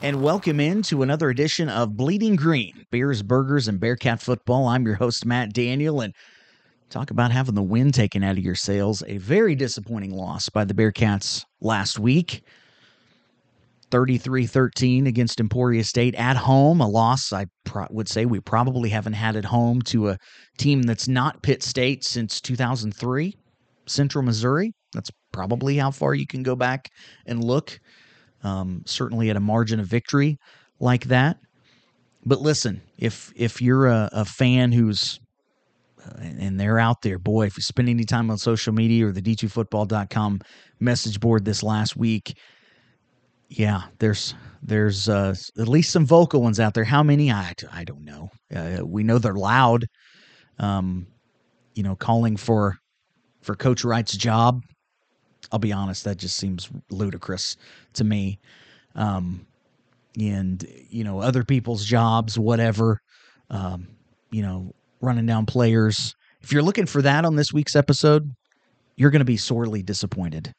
and welcome in to another edition of Bleeding Green Beers, Burgers, and Bearcat Football. I'm your host, Matt Daniel, and talk about having the wind taken out of your sails. A very disappointing loss by the Bearcats last week. 33 13 against Emporia State at home. A loss I pro- would say we probably haven't had at home to a team that's not Pitt State since 2003, Central Missouri. That's probably how far you can go back and look. Um, certainly at a margin of victory like that. But listen, if if you're a, a fan who's uh, and they're out there, boy, if you spend any time on social media or the d2football.com message board this last week, yeah, there's there's uh, at least some vocal ones out there. How many? I, I don't know. Uh, we know they're loud. Um, you know, calling for for Coach Wright's job. I'll be honest, that just seems ludicrous to me. Um, and you know, other people's jobs, whatever. Um, you know, running down players. If you're looking for that on this week's episode, you're going to be sorely disappointed.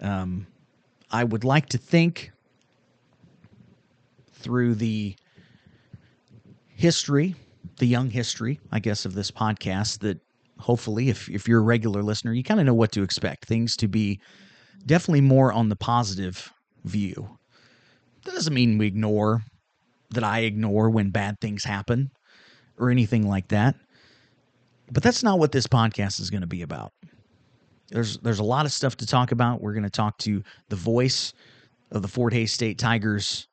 Um, I would like to think through the history, the young history, I guess, of this podcast, that hopefully, if, if you're a regular listener, you kind of know what to expect. Things to be definitely more on the positive view. That doesn't mean we ignore, that I ignore when bad things happen or anything like that. But that's not what this podcast is going to be about. There's there's a lot of stuff to talk about. We're going to talk to the voice of the Fort Hays State Tigers,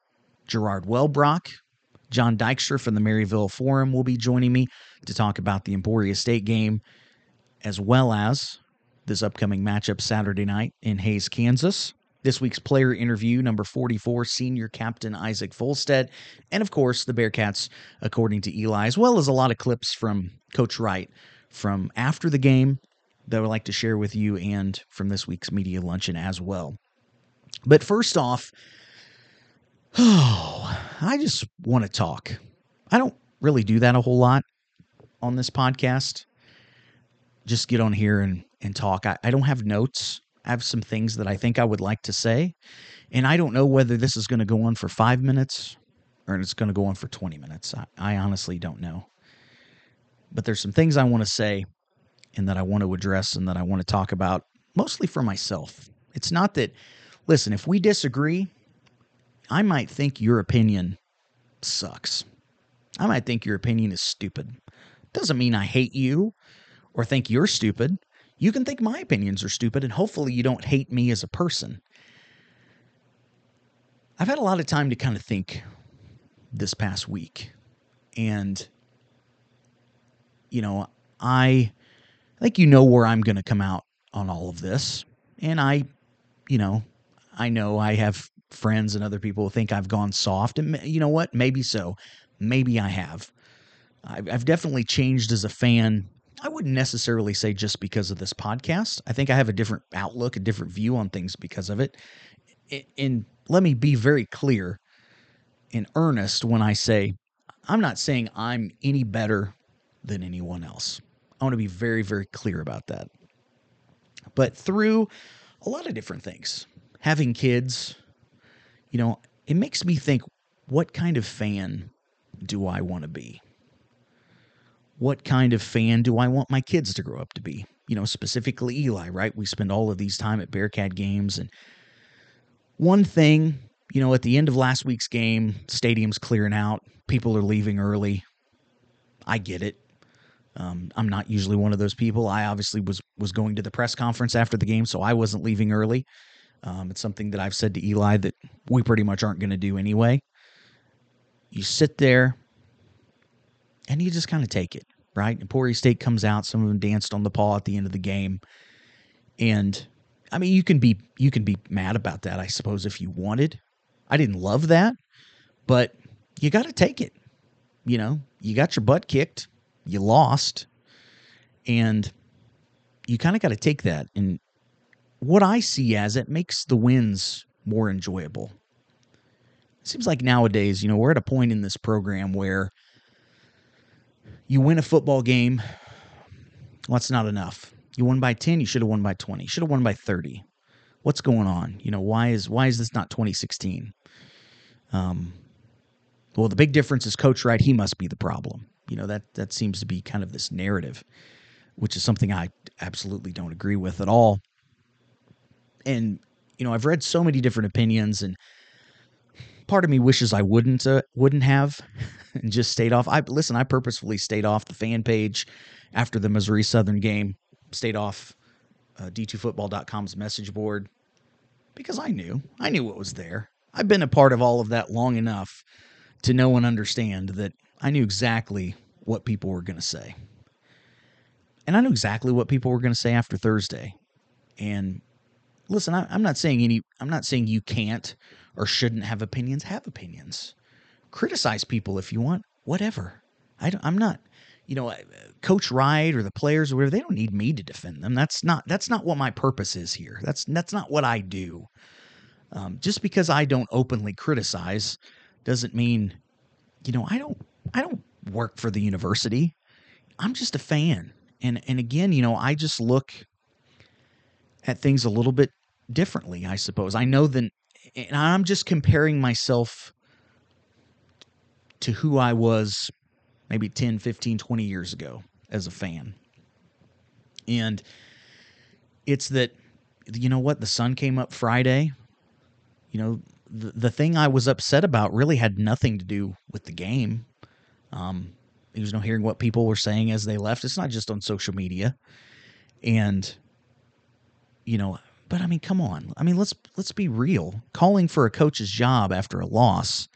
Gerard Wellbrock. Jon Dykstra from the Maryville Forum will be joining me to talk about the Emporia State game, as well as this upcoming matchup Saturday night in Hays, Kansas. This week's player interview, number 44, senior captain Isaac Vollstedt, and of course, the Bearcats, according to Eli, as well as a lot of clips from Coach Wright from after the game that I would like to share with you and from this week's media luncheon as well. But first off, oh, I just want to talk. I don't really do that a whole lot on this podcast. Just get on here and, and talk. I, I don't have notes. I have some things that I think I would like to say. And I don't know whether this is going to go on for five minutes or it's going to go on for 20 minutes. I, I honestly don't know. But there's some things I want to say and that I want to address and that I want to talk about, mostly for myself. It's not that, listen, if we disagree, I might think your opinion sucks. I might think your opinion is stupid. Doesn't mean I hate you or think you're stupid. You can think my opinions are stupid, and hopefully you don't hate me as a person. I've had a lot of time to kind of think this past week. And, you know, I I think you know where I'm going to come out on all of this. And I, you know, I know I have friends and other people who think I've gone soft. And you know what? Maybe so. Maybe I have. I've definitely changed as a fan. I wouldn't necessarily say just because of this podcast. I think I have a different outlook, a different view on things because of it. And let me be very clear in earnest when I say I'm not saying I'm any better than anyone else. I want to be very, very clear about that. But through a lot of different things, having kids, you know, it makes me think what kind of fan do I want to be? What kind of fan do I want my kids to grow up to be? You know, specifically Eli, right? We spend all of these time at Bearcat games. And one thing, you know, at the end of last week's game, stadium's clearing out, people are leaving early. I get it. Um, I'm not usually one of those people. I obviously was was going to the press conference after the game, so I wasn't leaving early. Um, it's something that I've said to Eli that we pretty much aren't going to do anyway. You sit there and you just kind of take it, right? And Emporia State comes out. Some of them danced on the paw at the end of the game, and I mean, you can be you can be mad about that, I suppose, if you wanted. I didn't love that, but you got to take it. You know, you got your butt kicked you lost and you kind of got to take that and what i see as it makes the wins more enjoyable it seems like nowadays you know we're at a point in this program where you win a football game well that's not enough. You won by 10 you should have won by 20 you should have won by 30 what's going on? You know why is why is this not 2016 Um, well, the big difference is Coach Wright, He must be the problem. You know that that seems to be kind of this narrative, which is something I absolutely don't agree with at all. And you know, I've read so many different opinions, and part of me wishes I wouldn't uh, wouldn't have and just stayed off. I listen. I purposefully stayed off the fan page after the Missouri Southern game. Stayed off uh, d2football.com's message board because I knew I knew what was there. I've been a part of all of that long enough to know and understand that I knew exactly what people were going to say. And I knew exactly what people were going to say after Thursday. And listen, I, am not saying any, I'm not saying you can't or shouldn't have opinions. Have opinions. Criticize people if you want, whatever. I am not, you know, Coach Wright or the players or whatever. They don't need me to defend them. That's not, that's not what my purpose is here. That's, that's not what I do. Um, just because I don't openly criticize doesn't mean, you know, I don't I don't work for the university. I'm just a fan. And and again, you know, I just look at things a little bit differently, I suppose. I know that and I'm just comparing myself to who I was maybe 10, 15, 20 years ago as a fan. And it's that you know what, the sun came up Friday. You know, the, the thing I was upset about really had nothing to do with the game. Um, you know, hearing what people were saying as they left. It's not just on social media, and you know, but I mean, come on. I mean, let's let's be real. Calling for a coach's job after a loss,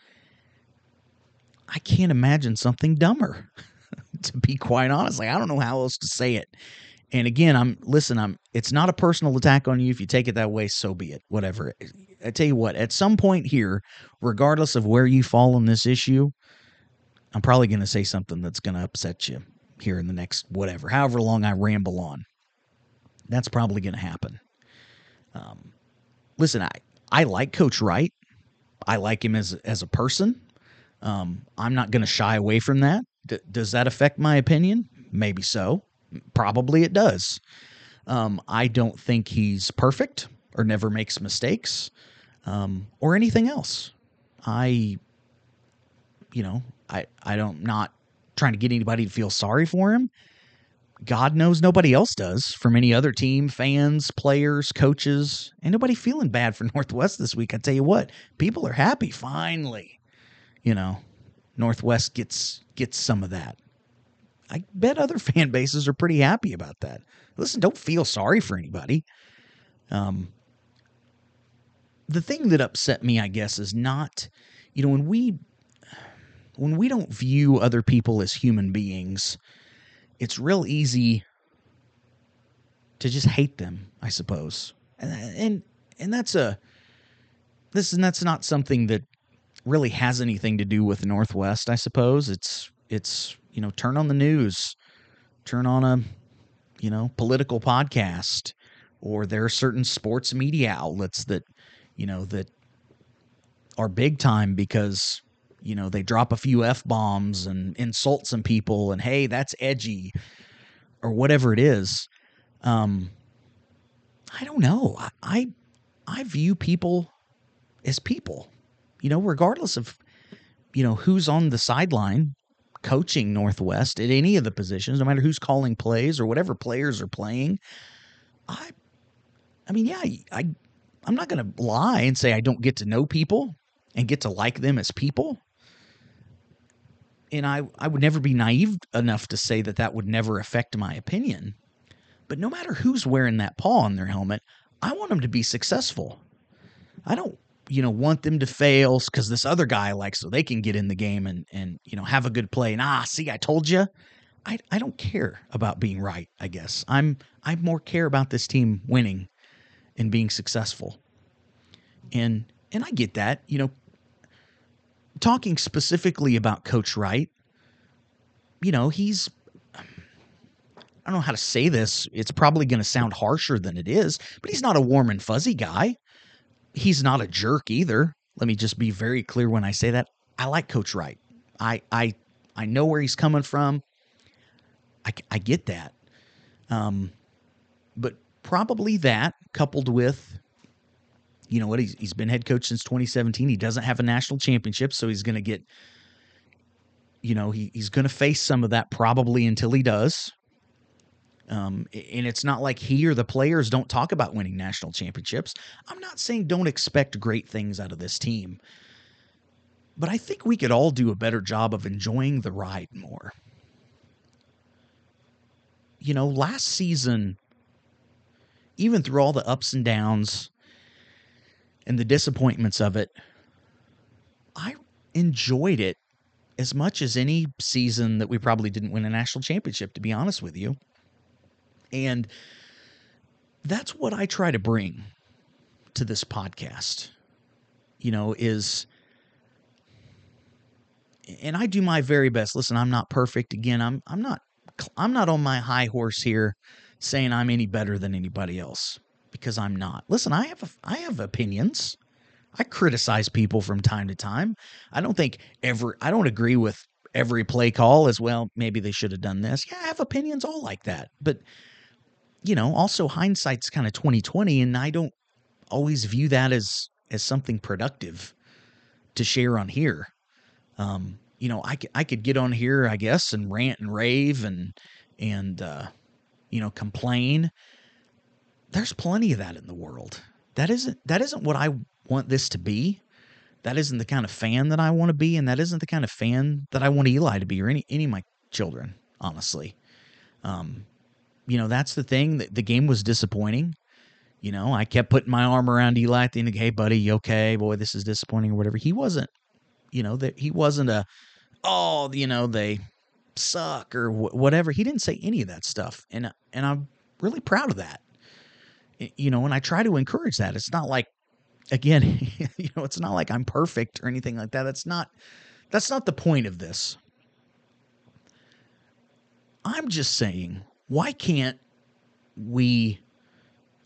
I can't imagine something dumber. to be quite honest, like I don't know how else to say it. And again, I'm listen. I'm. It's not a personal attack on you. If you take it that way, so be it. Whatever. I tell you what. At some point here, regardless of where you fall on this issue, I'm probably going to say something that's going to upset you here in the next whatever, however long I ramble on. That's probably going to happen. Um, listen, I I like Coach Wright. I like him as as a person. Um, I'm not going to shy away from that. D- does that affect my opinion? Maybe so. Probably it does. Um, I don't think he's perfect or never makes mistakes um, or anything else. I, you know, I I don't not trying to get anybody to feel sorry for him. God knows nobody else does from any other team, fans, players, coaches. Ain't nobody feeling bad for Northwest this week. I tell you what, people are happy finally. You know, Northwest gets gets some of that. I bet other fan bases are pretty happy about that. Listen, don't feel sorry for anybody. Um, the thing that upset me, I guess, is not, you know, when we when we don't view other people as human beings, it's real easy to just hate them, I suppose. And and and that's a this and that's not something that really has anything to do with Northwest, I suppose. It's it's you know, turn on the news, turn on a you know, political podcast or there are certain sports media outlets that you know that are big time because you know, they drop a few F bombs and insult some people and hey, that's edgy or whatever it is. Um, I don't know. I, I, I view people as people, you know, regardless of, you know, who's on the sideline coaching Northwest at any of the positions, no matter who's calling plays or whatever players are playing. I, I mean, yeah, I, I'm not going to lie and say I don't get to know people and get to like them as people and I, I would never be naive enough to say that that would never affect my opinion. But no matter who's wearing that paw on their helmet, I want them to be successful. I don't, you know, want them to fail because this other guy likes so they can get in the game and and you know have a good play. And ah, see, I told you. I I don't care about being right. I guess I'm I more care about this team winning and being successful. And and I get that. You know, talking specifically about Coach Wright, you know, he's I don't know how to say this. It's probably going to sound harsher than it is, but he's not a warm and fuzzy guy. He's not a jerk either. Let me just be very clear when I say that. I like Coach Wright. I I I know where he's coming from. I I get that. Um, but probably that coupled with you know what? He's, he's been head coach since 2017. He doesn't have a national championship, so he's going to get, you know, he, he's going to face some of that probably until he does. Um, and it's not like he or the players don't talk about winning national championships. I'm not saying don't expect great things out of this team, but I think we could all do a better job of enjoying the ride more. You know, last season, even through all the ups and downs, and the disappointments of it, I enjoyed it as much as any season that we probably didn't win a national championship, to be honest with you. And that's what I try to bring to this podcast, you know, is and I do my very best. Listen, I'm not perfect. Again, I'm I'm not I'm not on my high horse here saying I'm any better than anybody else because I'm not. Listen, I have I have opinions. I criticize people from time to time. I don't think every I don't agree with every play call as well. Maybe they should have done this. Yeah, I have opinions all like that. But you know, also hindsight's kind of 2020 and I don't always view that as as something productive to share on here. Um, you know, I, I could get on here, I guess, and rant and rave and and uh, you know complain there's plenty of that in the world. That isn't that isn't what I want this to be. That isn't the kind of fan that I want to be, and that isn't the kind of fan that I want Eli to be, or any any of my children. Honestly, um, you know that's the thing. The, the game was disappointing. You know, I kept putting my arm around Eli at the end. Of, hey, buddy, you okay? Boy, this is disappointing, or whatever. He wasn't. You know that he wasn't a. Oh, you know they suck or wh- whatever. He didn't say any of that stuff, and and I'm really proud of that you know, and I try to encourage that. It's not like, again, you know, it's not like I'm perfect or anything like that. That's not, that's not the point of this. I'm just saying, why can't we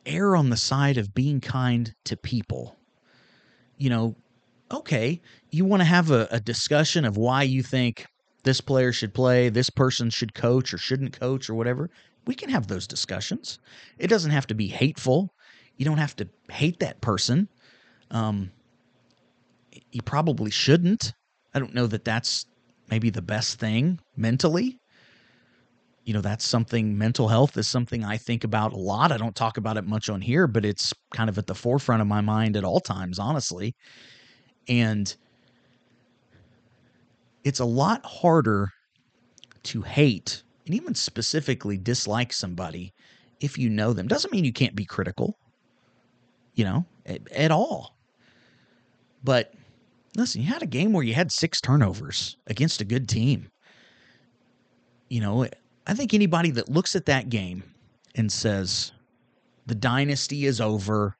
err on the side of being kind to people? You know, okay, you want to have a, a discussion of why you think this player should play, this person should coach or shouldn't coach or whatever we can have those discussions. It doesn't have to be hateful. You don't have to hate that person. Um, you probably shouldn't. I don't know that that's maybe the best thing mentally. You know, that's something mental health is something I think about a lot. I don't talk about it much on here, but it's kind of at the forefront of my mind at all times, honestly. And it's a lot harder to hate even specifically dislike somebody if you know them. Doesn't mean you can't be critical, you know, at, at all. But listen, you had a game where you had six turnovers against a good team. You know, I think anybody that looks at that game and says the dynasty is over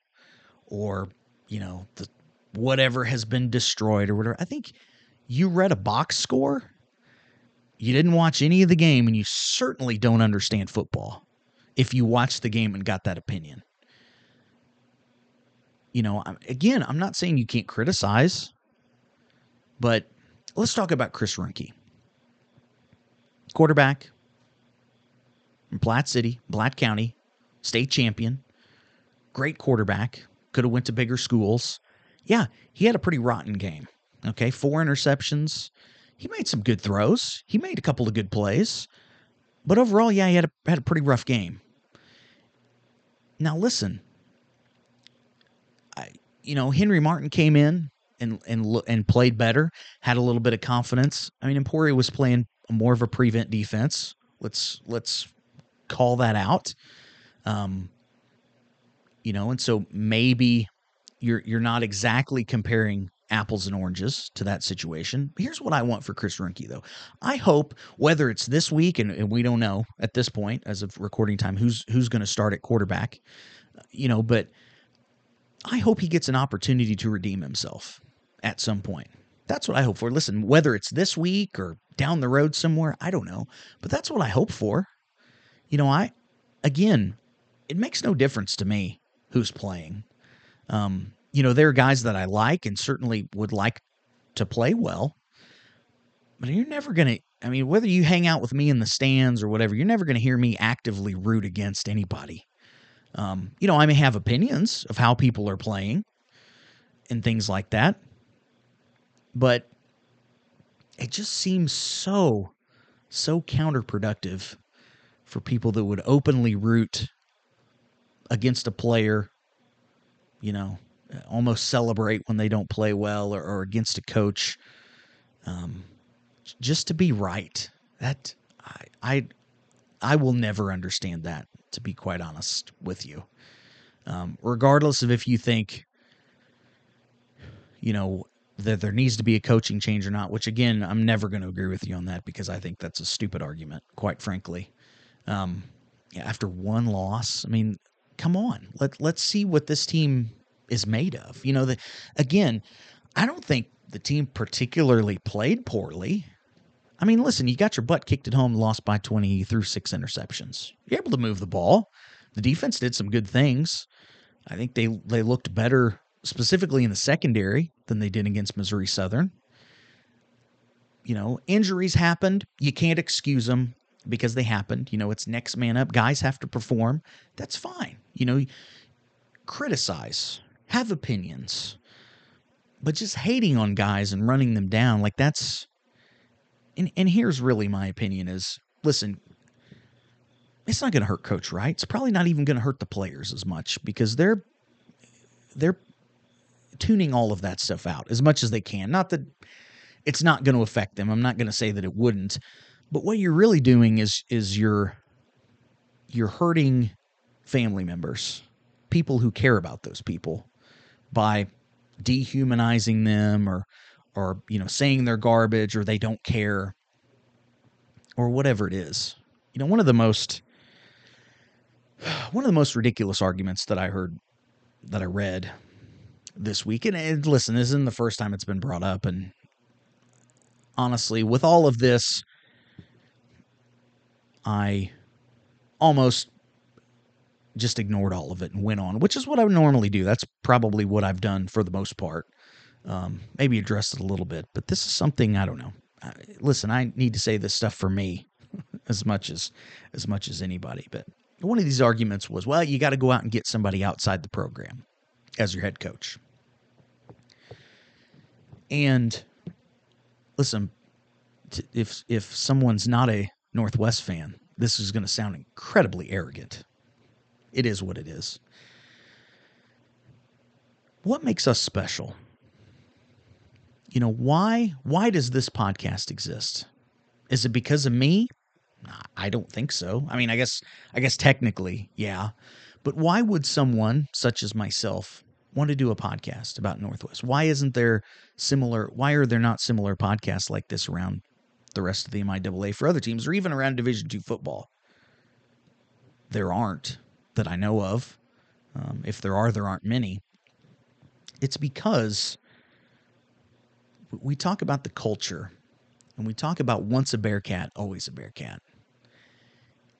or, you know, the whatever has been destroyed or whatever, I think you read a box score you didn't watch any of the game and you certainly don't understand football if you watched the game and got that opinion. You know, again, I'm not saying you can't criticize, but let's talk about Chris Ruhnke. Quarterback in Platte City, Platte County, state champion, great quarterback, could have went to bigger schools. Yeah, he had a pretty rotten game. Okay, four interceptions, he made some good throws. He made a couple of good plays. But overall, yeah, he had a, had a pretty rough game. Now, listen, I, you know, Henry Martin came in and and and played better, had a little bit of confidence. I mean, Emporia was playing more of a prevent defense. Let's let's call that out. Um, you know, and so maybe you're you're not exactly comparing apples and oranges to that situation. Here's what I want for Chris Ruhnke, though. I hope whether it's this week, and, and we don't know at this point as of recording time who's who's going to start at quarterback, you know, but I hope he gets an opportunity to redeem himself at some point. That's what I hope for. Listen, whether it's this week or down the road somewhere, I don't know, but that's what I hope for. You know, I again, it makes no difference to me who's playing. Um, you know, there are guys that I like and certainly would like to play well, but you're never going to, I mean, whether you hang out with me in the stands or whatever, you're never going to hear me actively root against anybody. Um, you know, I may have opinions of how people are playing, and things like that. But it just seems so, so counterproductive for people that would openly root against a player, you know, almost celebrate when they don't play well or, or against a coach. Um, just to be right. That I, I I will never understand that, to be quite honest with you. Um, regardless of if you think, you know, that there needs to be a coaching change or not, which again, I'm never going to agree with you on that because I think that's a stupid argument, quite frankly. Um, after one loss, I mean, come on, let let's see what this team is made of. You know, the again, I don't think the team particularly played poorly. I mean, listen, you got your butt kicked at home, lost by 20 through six interceptions. You're able to move the ball. The defense did some good things. I think they they looked better specifically in the secondary than they did against Missouri Southern. You know, injuries happened. You can't excuse them because they happened. You know, it's next man up. Guys have to perform. That's fine. You know, criticize, have opinions. But just hating on guys and running them down, like that's and, and here's really my opinion is listen, it's not going to hurt Coach Wright It's probably not even going to hurt the players as much because they're they're tuning all of that stuff out as much as they can. Not that it's not going to affect them. I'm not going to say that it wouldn't, but what you're really doing is is you're you're hurting family members, people who care about those people by dehumanizing them or or you know saying they're garbage or they don't care or whatever it is. You know, one of the most one of the most ridiculous arguments that I heard that I read this week, and, and listen, this isn't the first time it's been brought up, and honestly, with all of this, I almost just ignored all of it and went on, which is what I would normally do. That's probably what I've done for the most part. Um, maybe address it a little bit, but this is something I don't know. I, listen, I need to say this stuff for me as much as as much as anybody. But one of these arguments was, well, you got to go out and get somebody outside the program as your head coach. And listen, if if someone's not a Northwest fan, this is going to sound incredibly arrogant. It is what it is. What makes us special? you know, why why does this podcast exist? Is it because of me? I don't think so. I mean, I guess I guess technically, yeah. But why would someone such as myself want to do a podcast about Northwest? Why isn't there similar why are there not similar podcasts like this around the rest of the MIAA for other teams or even around Division 2 football? There aren't that I know of. Um, if there are, there aren't many. It's because we talk about the culture and we talk about once a Bearcat, always a Bearcat.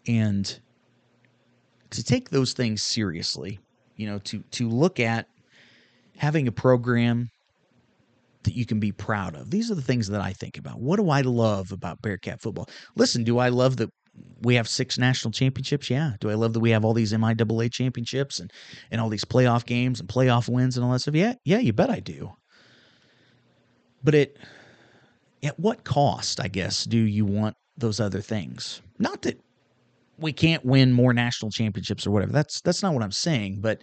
And to take those things seriously, you know, to to look at having a program that you can be proud of. These are the things that I think about. What do I love about Bearcat football? Listen, do I love that we have six national championships? Yeah. Do I love that we have all these MIAA championships and, and all these playoff games and playoff wins and all that stuff? Yeah, yeah, you bet I do. But it at what cost, I guess, do you want those other things? Not that we can't win more national championships or whatever. That's that's not what I'm saying, but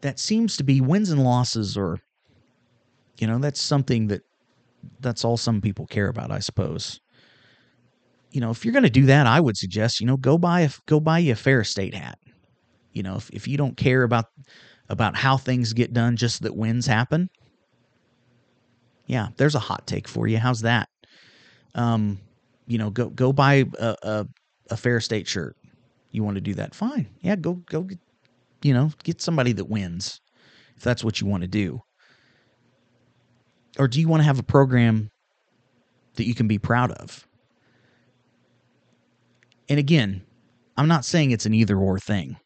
that seems to be wins and losses or you know, that's something that that's all some people care about, I suppose. You know, if you're going to do that, I would suggest, you know, go buy a go buy you a Ferris State hat. You know, if if you don't care about about how things get done, just that wins happen, yeah, there's a hot take for you. How's that? Um, you know, go go buy a, a, a Ferris State shirt. You want to do that? Fine. Yeah, go go. Get, you know, get somebody that wins if that's what you want to do. Or do you want to have a program that you can be proud of? And again, I'm not saying it's an either or thing.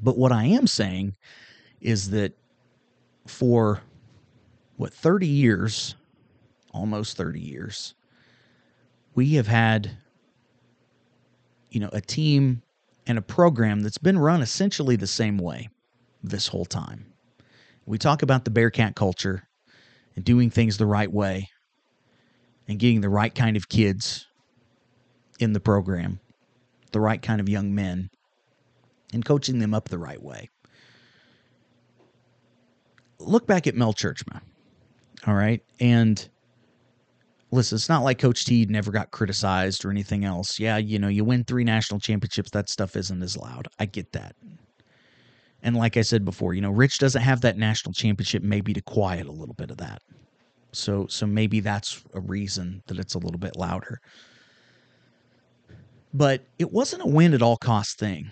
But what I am saying is that for what 30 years, almost 30 years, we have had you know a team and a program that's been run essentially the same way this whole time. We talk about the Bearcat culture and doing things the right way and getting the right kind of kids in the program, the right kind of young men, and coaching them up the right way. Look back at Mel Tjeerdsma, all right? And listen, it's not like Coach T never got criticized or anything else. Yeah, you know, you win three national championships, that stuff isn't as loud. I get that. And like I said before, you know, Rich doesn't have that national championship maybe to quiet a little bit of that. So so maybe that's a reason that it's a little bit louder. But it wasn't a win at all cost thing.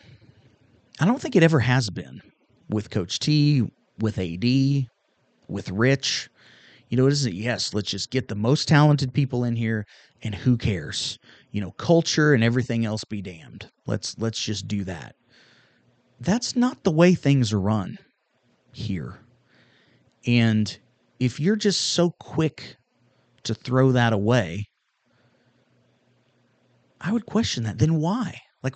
I don't think it ever has been with Coach T, with AD, with Rich. You know, it isn't, yes, let's just get the most talented people in here and who cares? You know, culture and everything else be damned. Let's let's just do that. That's not the way things are run here. And if you're just so quick to throw that away, I would question that. Then why? Like,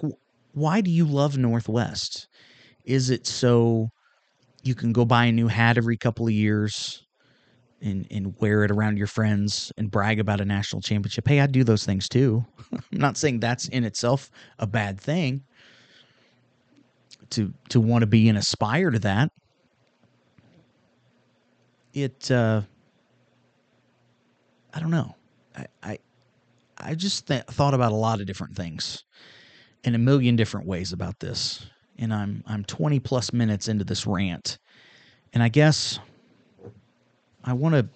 why do you love Northwest? Is it so you can go buy a new hat every couple of years and, and wear it around your friends and brag about a national championship? Hey, I do those things too. I'm not saying that's in itself a bad thing to to want to be and aspire to that. It uh I don't know. I I, I just th- thought about a lot of different things in a million different ways about this. And I'm I'm 20 plus minutes into this rant. And I guess I want to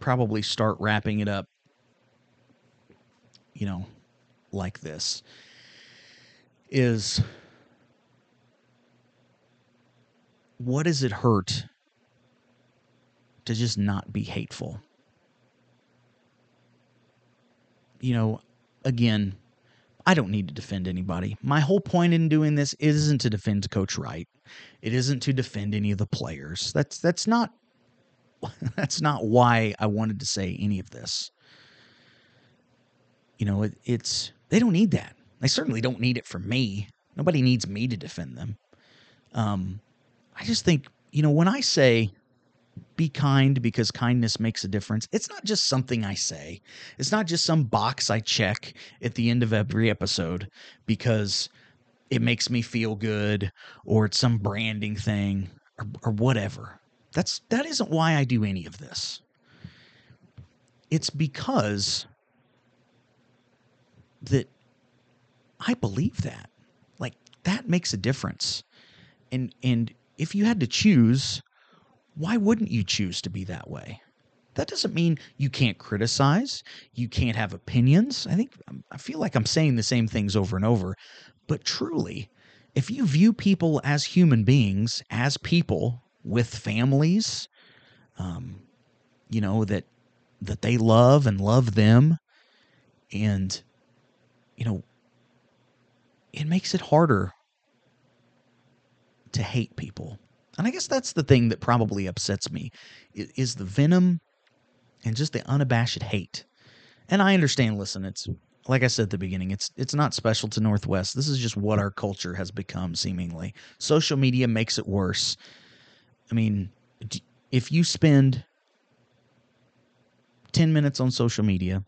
probably start wrapping it up you know like this is what does it hurt to just not be hateful? You know, again, I don't need to defend anybody. My whole point in doing this isn't to defend Coach Wright. It isn't to defend any of the players. That's that's not that's not why I wanted to say any of this. You know, it, it's they don't need that. They certainly don't need it from me. Nobody needs me to defend them. Um, I just think, you know, when I say be kind because kindness makes a difference, it's not just something I say. It's not just some box I check at the end of every episode because it makes me feel good or it's some branding thing or, or whatever. That's that isn't why I do any of this. It's because that I believe that. Like that makes a difference. And and if you had to choose, why wouldn't you choose to be that way? That doesn't mean you can't criticize, you can't have opinions. I think I feel like I'm saying the same things over and over, but truly, if you view people as human beings, as people with families, um, you know that that they love and love them, and you know, it makes it harder to hate people. And I guess that's the thing that probably upsets me is the venom and just the unabashed hate. And I understand, listen, it's like I said at the beginning, it's it's not special to Northwest. This is just what our culture has become seemingly. Social media makes it worse. I mean, if you spend 10 minutes on social media,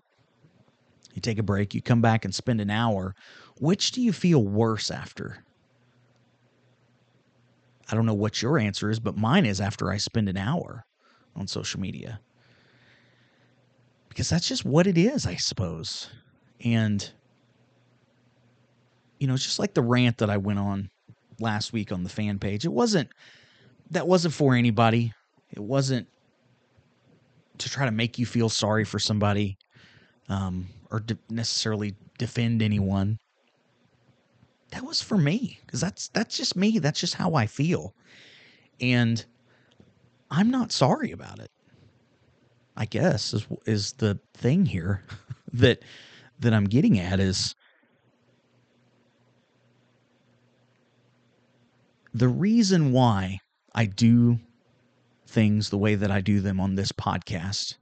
you take a break, you come back and spend an hour, which do you feel worse after? I don't know what your answer is, but mine is after I spend an hour on social media. Because that's just what it is, I suppose. And, you know, it's just like the rant that I went on last week on the fan page. It wasn't, that wasn't for anybody. It wasn't to try to make you feel sorry for somebody um, or de- necessarily defend anyone that was for me because that's that's just me. That's just how I feel, and I'm not sorry about it. I guess is is the thing here that that I'm getting at is the reason why I do things the way that I do them on this podcast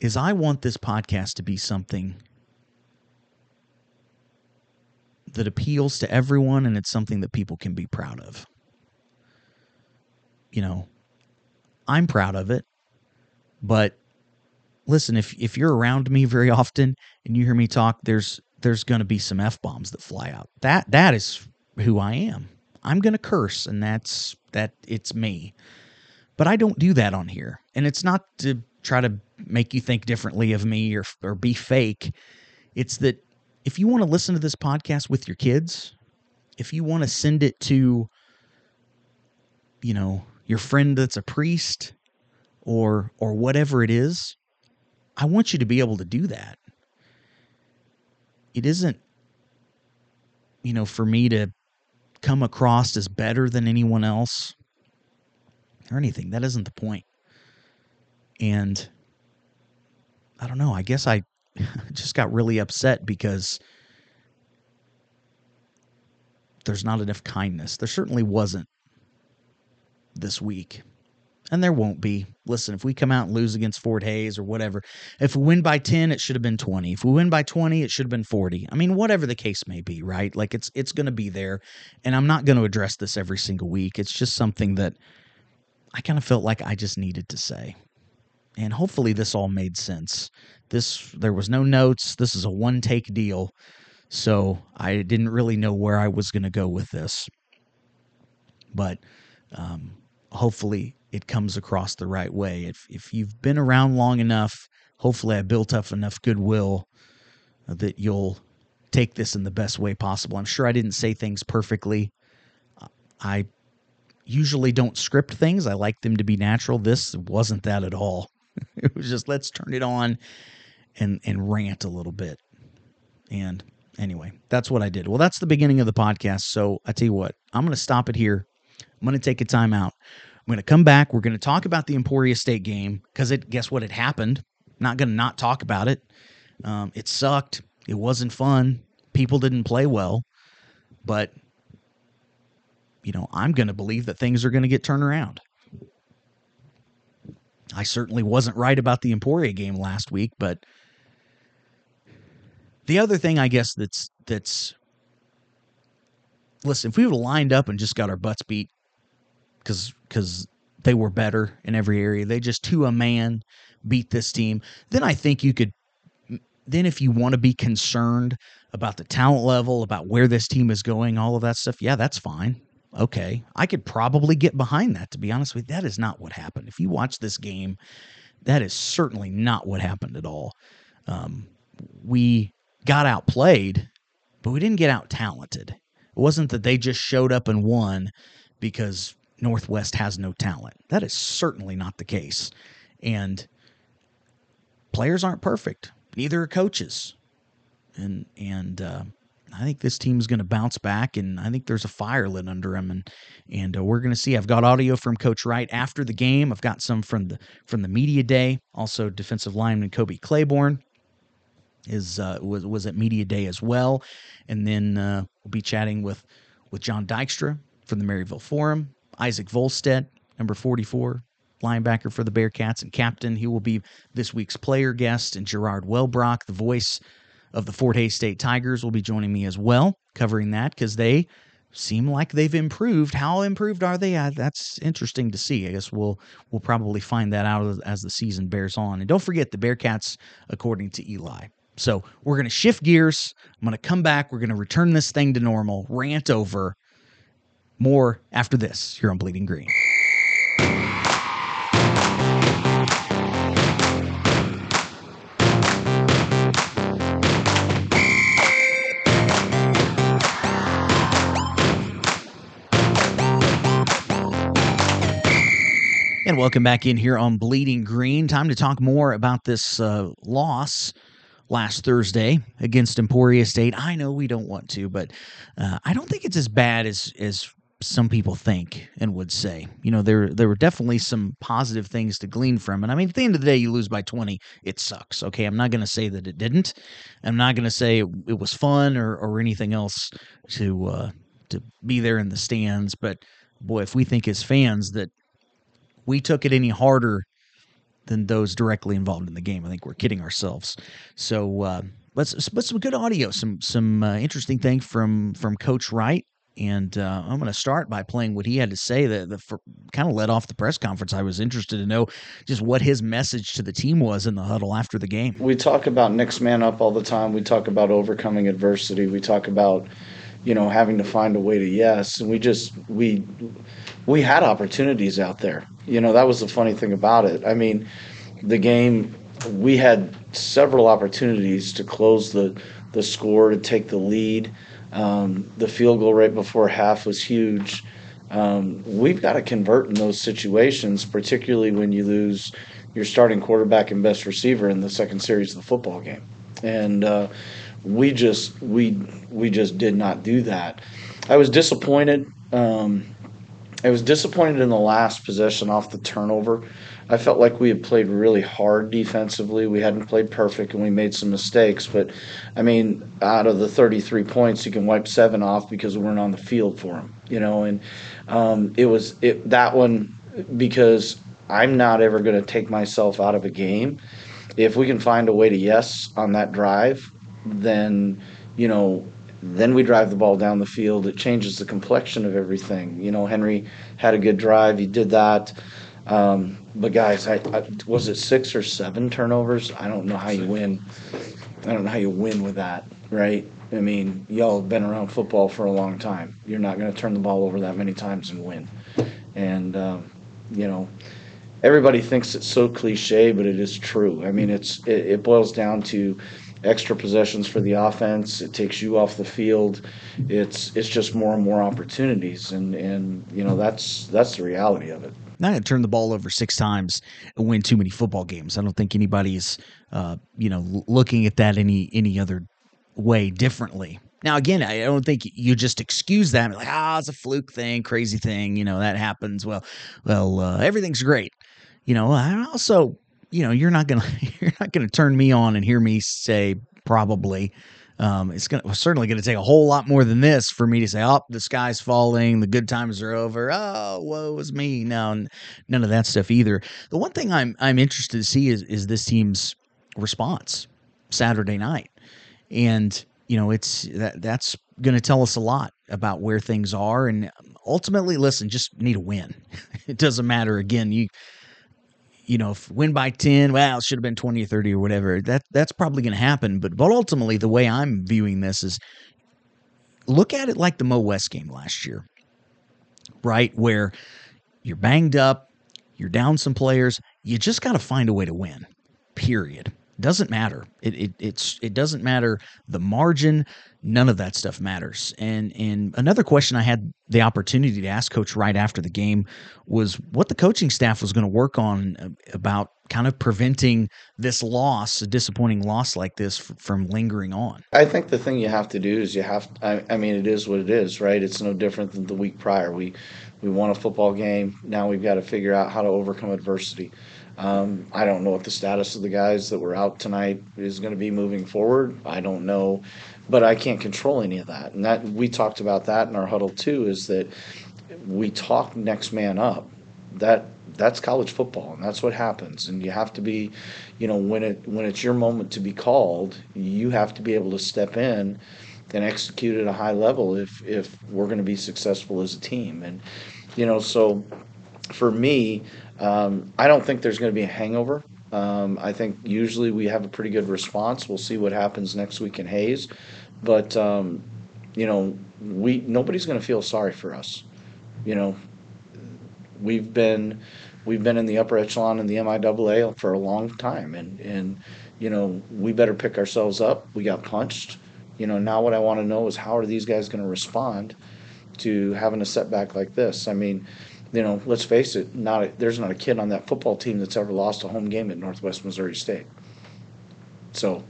is I want this podcast to be something that appeals to everyone and it's something that people can be proud of. you know, I'm proud of it. But listen, if if you're around me very often and you hear me talk, there's there's going to be some f bombs that fly out. That that is who I am. I'm going to curse, and that's that. It's me. But I don't do that on here, and it's not to try to make you think differently of me or or be fake. It's that if you want to listen to this podcast with your kids, if you want to send it to, you know, your friend that's a priest, or or whatever it is, I want you to be able to do that. It isn't, you know, for me to come across as better than anyone else or anything. That isn't the point. And I don't know. I guess I just got really upset because there's not enough kindness. There certainly wasn't this week and there won't be. Listen, if we come out and lose against Fort Hays or whatever, if we win by 10, it should have been 20. If we win by 20, it should have been 40. I mean, whatever the case may be, right? Like it's it's going to be there, and I'm not going to address this every single week. It's just something that I kind of felt like I just needed to say. And hopefully this all made sense. This there was no notes. This is a one-take deal. So, I didn't really know where I was going to go with this. But um, hopefully it comes across the right way. If if you've been around long enough, hopefully I built up enough goodwill that you'll take this in the best way possible. I'm sure I didn't say things perfectly. I usually don't script things. I like them to be natural. This wasn't that at all. It was just let's turn it on and and rant a little bit. And anyway, that's what I did. Well, that's the beginning of the podcast. So I tell you what, I'm going to stop it here. I'm going to take a time out. I'm going to come back. We're going to talk about the Emporia State game because it. Guess what? It happened. Not going to not talk about it. Um, it sucked. It wasn't fun. People didn't play well, but you know I'm going to believe that things are going to get turned around. I certainly wasn't right about the Emporia game last week, but the other thing I guess that's that's listen, if we would have lined up and just got our butts beat because because they were better in every area. They just to a man beat this team. Then I think you could. Then if you want to be concerned about the talent level, about where this team is going, all of that stuff, yeah, that's fine. Okay, I could probably get behind that. To be honest with you, that is not what happened. If you watch this game, that is certainly not what happened at all. Um, we got outplayed, but we didn't get out talented. It wasn't that they just showed up and won because Northwest has no talent. That is certainly not the case. And players aren't perfect. Neither are coaches. And and uh, I think this team is going to bounce back, and I think there's a fire lit under him, and and uh, we're going to see. I've got audio from Coach Wright after the game. I've got some from the from the media day. Also, defensive lineman Kobe Clayborne is uh, was was at media day as well, and then uh, we'll be chatting with with Jon Dykstra from the Maryville Forum, Isaac Vollstedt, number 44, linebacker for the Bearcats and captain. He will be this week's player guest. And Gerard Wellbrock, the voice of the Fort Hays State Tigers, will be joining me as well, covering that because they seem like they've improved. How improved are they? Uh, that's interesting to see. I guess we'll we'll probably find that out as, as the season bears on. And don't forget the Bearcats, according to Eli. So we're to shift gears. I'm to come back. We're to return this thing to normal, rant over more after this here on Bleeding Green. And welcome back in here on Bleeding Green. Time to talk more about this uh, loss last Thursday against Emporia State. I know we don't want to, but uh, I don't think it's as bad as as some people think and would say. You know, there there were definitely some positive things to glean from it. I mean, at the end of the day, you lose by 20, it sucks. Okay, I'm not going to say that it didn't. I'm not going to say it, it, was fun or or anything else to uh, to be there in the stands. But boy, if we think as fans that we took it any harder than those directly involved in the game, I think we're kidding ourselves. So. Uh, let's put some good audio, some some uh, interesting things from from Coach Wright And uh, I'm going to start by playing what he had to say. That the kind of led off the press conference. I was interested to know just what his message to the team was in the huddle after the game. We talk about next man up all the time. We talk about overcoming adversity. We talk about you know having to find a way to yes. And we just we we had opportunities out there. You know that was the funny thing about it. I mean, the game we had several opportunities to close the the score to take the lead. Um, the field goal right before half was huge. Um, we've got to convert in those situations, particularly when you lose your starting quarterback and best receiver in the second series of the football game. And uh, we just we we just did not do that. I was disappointed. Um, I was disappointed in the last possession off the turnover. I felt like we had played really hard defensively. We hadn't played perfect and we made some mistakes. But I mean, out of the 33 points, you can wipe seven off because we weren't on the field for them, you know. And um, it was it, that one because I'm not ever going to take myself out of a game. If we can find a way to yes on that drive, then you know then we drive the ball down the field. It changes the complexion of everything. You know, Henry had a good drive. He did that. Um, but guys, I, I, was it six or seven turnovers? I don't know how you win. I don't know how you win with that, right? I mean, y'all have been around football for a long time. You're not going to turn the ball over that many times and win. And um, you know, everybody thinks it's so cliche, but it is true. I mean, it's it, it boils down to extra possessions for the offense. It takes you off the field. It's it's just more and more opportunities, and and you know that's that's the reality of it not going to turn the ball over six times and win too many football games. I don't think anybody's, uh, you know, looking at that any any other way differently. Now, again, I don't think you just excuse that like, ah, it's a fluke thing, crazy thing, you know, that happens. Well, well, uh, everything's great. You know, I also, you know, you're not gonna you're not gonna turn me on and hear me say probably um, it's to certainly to take a whole lot more than this for me to say, "Oh, the sky's falling, the good times are over." Oh, woe is me. No, none of that stuff either. The one thing I'm I'm interested to see is is this team's response Saturday night, and you know it's that that's going to tell us a lot about where things are, and ultimately, listen, just need a win. it doesn't matter. Again, you you know, if win by 10, well, it should have been 20 or 30 or whatever. That that's probably going to happen, but but ultimately the way I'm viewing this is look at it like the Mo West game last year. Right? Where you're banged up, you're down some players, you just got to find a way to win. Period. Doesn't matter. It, it it's it doesn't matter the margin. None of that stuff matters. And and another question I had the opportunity to ask Coach right after the game was what the coaching staff was going to work on uh, about kind of preventing this loss, a disappointing loss like this, from lingering on. I think the thing you have to do is you have. I, I mean, it is what it is, right? It's no different than the week prior. We we won a football game. Now we've got to figure out how to overcome adversity. Um, I don't know what the status of the guys that were out tonight is going to be moving forward. I don't know, but I can't control any of that. And that we talked about that in our huddle too. Is that we talk next man up. That that's college football, and that's what happens. And you have to be, you know, when it when it's your moment to be called, you have to be able to step in and execute at a high level if if we're going to be successful as a team. And you know, so for me, um, I don't think there's going to be a hangover. Um, I think usually we have a pretty good response. We'll see what happens next week in Hays, but um, you know, we nobody's going to feel sorry for us. You know, we've been we've been in the upper echelon in the MIAA for a long time, and and you know we better pick ourselves up. We got punched. You know, now what I want to know is how are these guys going to respond to having a setback like this? I mean you know, let's face it, not a, there's not a kid on that football team that's ever lost a home game at Northwest Missouri State. So